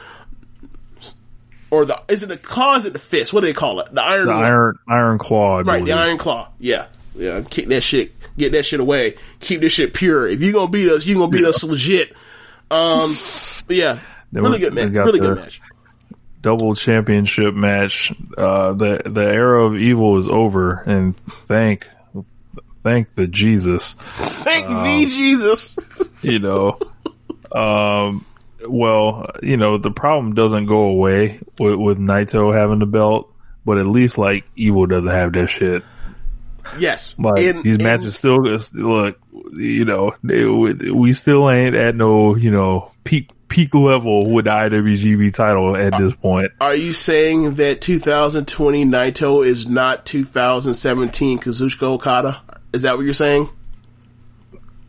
Or the is it the claw? Or is it the fist? What do they call it? The iron. The iron iron claw. I Right, believe. the iron claw. Yeah, yeah. Kick that shit. Get that shit away. Keep this shit pure. If you're gonna beat us, you're gonna beat us legit. Um, but yeah, really good match. Really good match. double championship match. Uh, the the era of evil is over, and thank thank the Jesus. Thank thee, Jesus. You know, um, well, you know the problem doesn't go away with, with Naito having the belt, but at least like evil doesn't have that shit. Yes, Like these matches still look, you know, they, we still ain't at no, you know, peak peak level with the IWGP title at this point. Are you saying that 2020 Naito is not 2017 Kazuchika Okada? Is that what you're saying?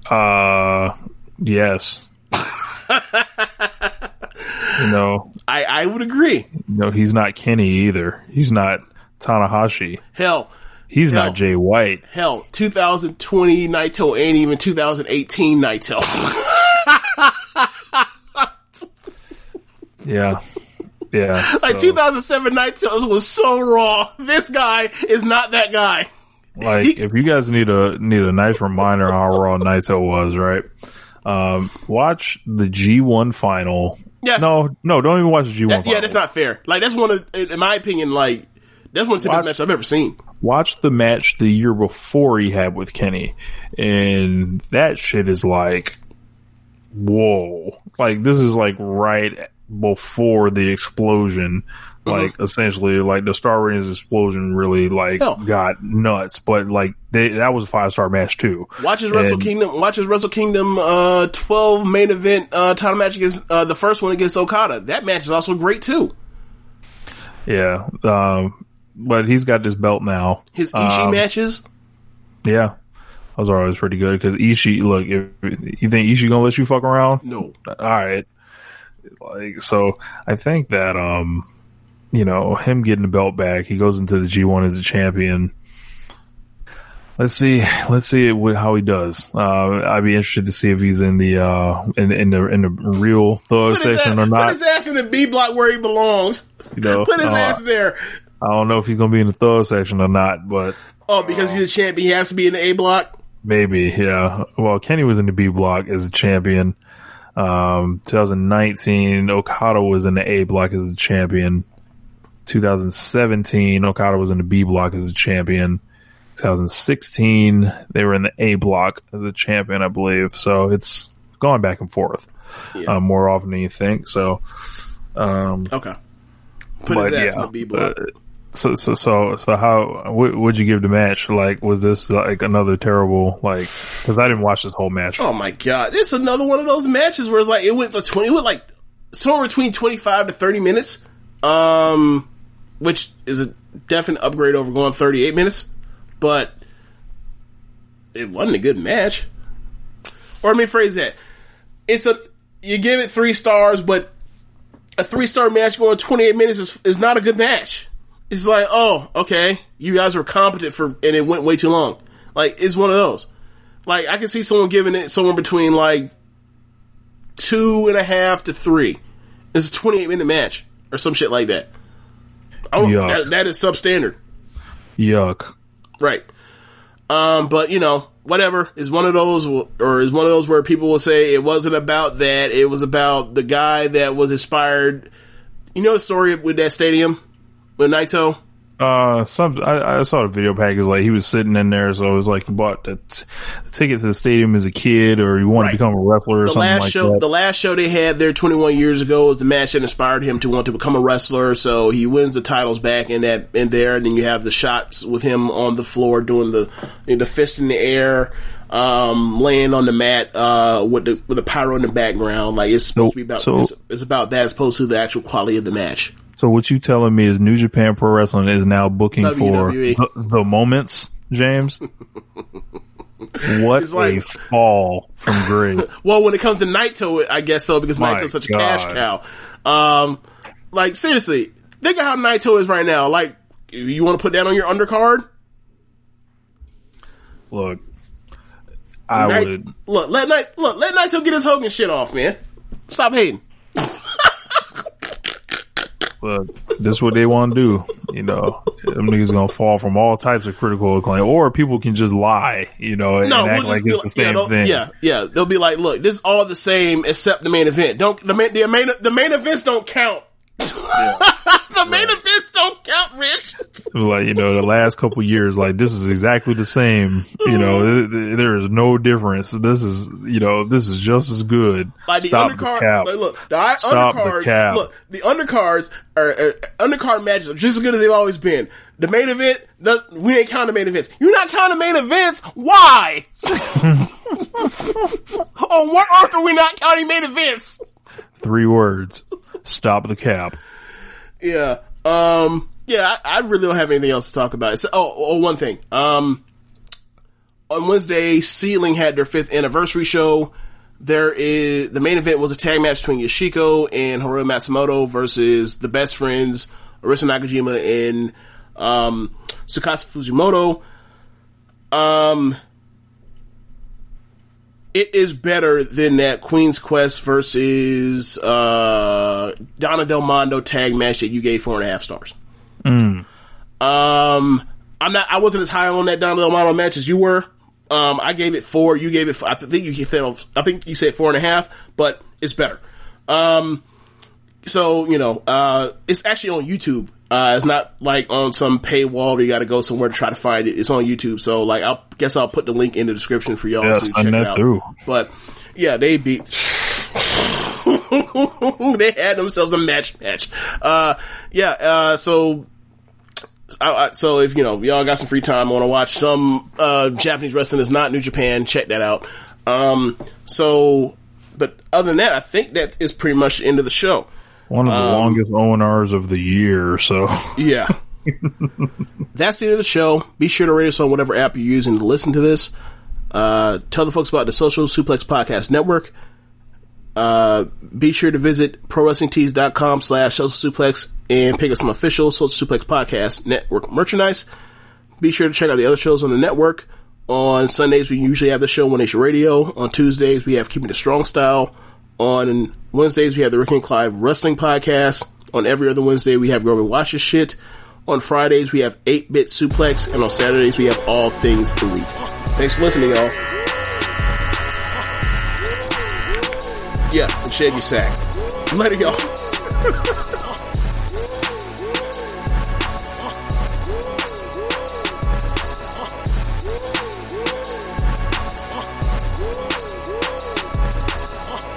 Uh, yes. you know, *laughs* I, I would agree. you know, he's not Kenny either. He's not Tanahashi. Hell, He's Hell. not Jay White. hell, 2020 Naito ain't even 2018 Naito. *laughs* Yeah. Yeah. like so, 2007 Naito was so raw. This guy is not that guy. like if you guys need a need a nice reminder on how raw Naito was, right? Um, watch the G1 final. Yes. No, no, don't even watch the G1 That- final. yeah, that's not fair. Like that's one of, in my opinion, like that's one of the best matches I've ever seen. Watch the match the year before he had with Kenny, and that shit is like, whoa! Like this is like right before the explosion. Like essentially, like the Star Ratings explosion really like Hell. got nuts, but like they, that was a five star match too. Watch his Wrestle And- Kingdom. Watch his Wrestle Kingdom uh, 12 main event uh, title match against uh, the first one against Okada. That match is also great too. Yeah, um, but he's got this belt now. His Ishii Um, matches. Yeah, those are always pretty good because Ishii. Look, if you think Ishii gonna let you fuck around, No. all right. Like so, I think that um, you know, him getting the belt back, he goes into the G1 as a champion. Let's see, let's see how he does. Uh, I'd be interested to see if he's in the, uh, in, in the, in the real thug Put section or put not. his ass in the B block where he belongs. You know, *laughs* Put his uh, ass there. I don't know if he's going to be in the thug section or not, but Oh, because he's a champion, he has to be in the A block. maybe, yeah. Well, Kenny was in the B block as a champion. Um, 2019, Okada was in the A block as a champion. 2017, Okada was in the B block as a champion. 2016, they were in the A block as a champion, I believe. So it's going back and forth Yeah. uh, more often than you think. So, um, Okay. Put his ass yeah, in the B block. uh, so so so so how what would you give the match? Like, was this like another terrible like? Because I didn't watch this whole match. Oh my god, is another one of those matches where it's like it went for twenty, it went like somewhere between twenty five to thirty minutes, um, which is a definite upgrade over going thirty eight minutes, but it wasn't a good match. Or let me phrase that: it's a you give it three stars, but a three star match going twenty eight minutes is is not a good match. It's like, oh, okay, you guys were competent for, and it went way too long. Like, it's one of those. Like, I can see someone giving it somewhere between like two and a half to three. It's a 28 minute match or some shit like that. Oh, that, that is substandard. Yuck. Right. Um, but you know, whatever is one of those, or is one of those where people will say it wasn't about that. It was about the guy that was inspired. You know the story with that stadium with Naito. Uh, some I, I saw a video package like he was sitting in there, so it was like he bought the, t- the ticket to the stadium as a kid, or he wanted Right. to become a wrestler or the something last like show, that. the last show they had there 21 years ago was the match that inspired him to want to become a wrestler. So he wins the titles back in that in there, and then you have the shots with him on the floor doing the the fist in the air, um, laying on the mat uh, with the with the pyro in the background. Like it's supposed to be about So- it's, it's about that as opposed to the actual quality of the match. So what you telling me is New Japan Pro Wrestling is now booking for the, the moments, James? *laughs* what It's like- a fall from grace! *laughs* Well, when it comes to Naito, I guess so because My Naito's such a cash cow. Um, like seriously, think of how Naito is right now. Like, you want to put that on your undercard? Look, I Nait- would. look. Let Night look. Let Naito get his Hogan shit off, man. Stop hating. Look, this is what they want to do. You know, them niggas gonna fall from all types of critical acclaim, or people can just lie. You know, and No, act we'll like it's be the yeah, same they'll- thing. Yeah, yeah. They'll be like, look, this is all the same except the main event. Don't the main the main the main events don't count. *laughs* the main events don't count, Rich. Like you know, the last couple years, like this is exactly the same. You know, Mm-hmm. th- th- there is no difference. This is you know, this is just as good. Like the Stop the cap. like, look, the I- Stop the cap. Look, the undercards are uh, undercard matches are just as good as they've always been. The main event, does, we ain't counting main events. You're not counting main events. Why? *laughs* *laughs* On what earth are we not counting main events? Three words: stop the cap. Yeah. Um. Yeah. I, I really don't have anything else to talk about. So, oh, oh, one thing. Um. On Wednesday, Seadlinnng had their fifth anniversary show. There is the main event was a tag match between Yoshiko and Hiroyo Matsumoto versus the best friends Arisa Nakajima and um, Tsukasa Fujimoto. Um, it is better than that Queen's Quest versus uh, Donna Del Mondo tag match that you gave four and a half stars. Um, I'm not. I wasn't as high on that Donna Del Mondo match as you were. Um, I gave it four. You gave it. I think you said. I think you said four and a half, but it's better. Um, so you know, uh, it's actually on YouTube. Uh, it's not like on some paywall or you got to go somewhere to try to find it. It's on YouTube. So like, I guess I'll put the link in the description for y'all Yeah, to check it out. through. But yeah, they beat. *laughs* they had themselves a match match. Uh, yeah. Uh, so. I, I, so if you know y'all got some free time, want to watch some uh, Japanese wrestling that's not New Japan, check that out. Um, so, but other than that, I think that is pretty much the end of the show. One of the Um, longest ONRs of the year. So Yeah. *laughs* That's the end of the show. Be sure to rate us on whatever app you're using to listen to this. Uh, tell the folks about the Social Suplex Podcast Network. Uh, be sure to visit prowrestlingtees.com slash social suplex and pick up some official social suplex podcast network merchandise. Be sure to check out the other shows on the network. On Sundays, we usually have the show One Nation Radio. On Tuesdays, we have Keeping the Strong Style. On Wednesdays, we have the Rick and Clive Wrestling Podcast. On every other Wednesday, we have Roman Watches Shit. On Fridays, we have 8-Bit Suplex. And on Saturdays, we have All Things Elite. Thanks for listening, y'all. Yeah, and your sack. Later, y'all. *laughs*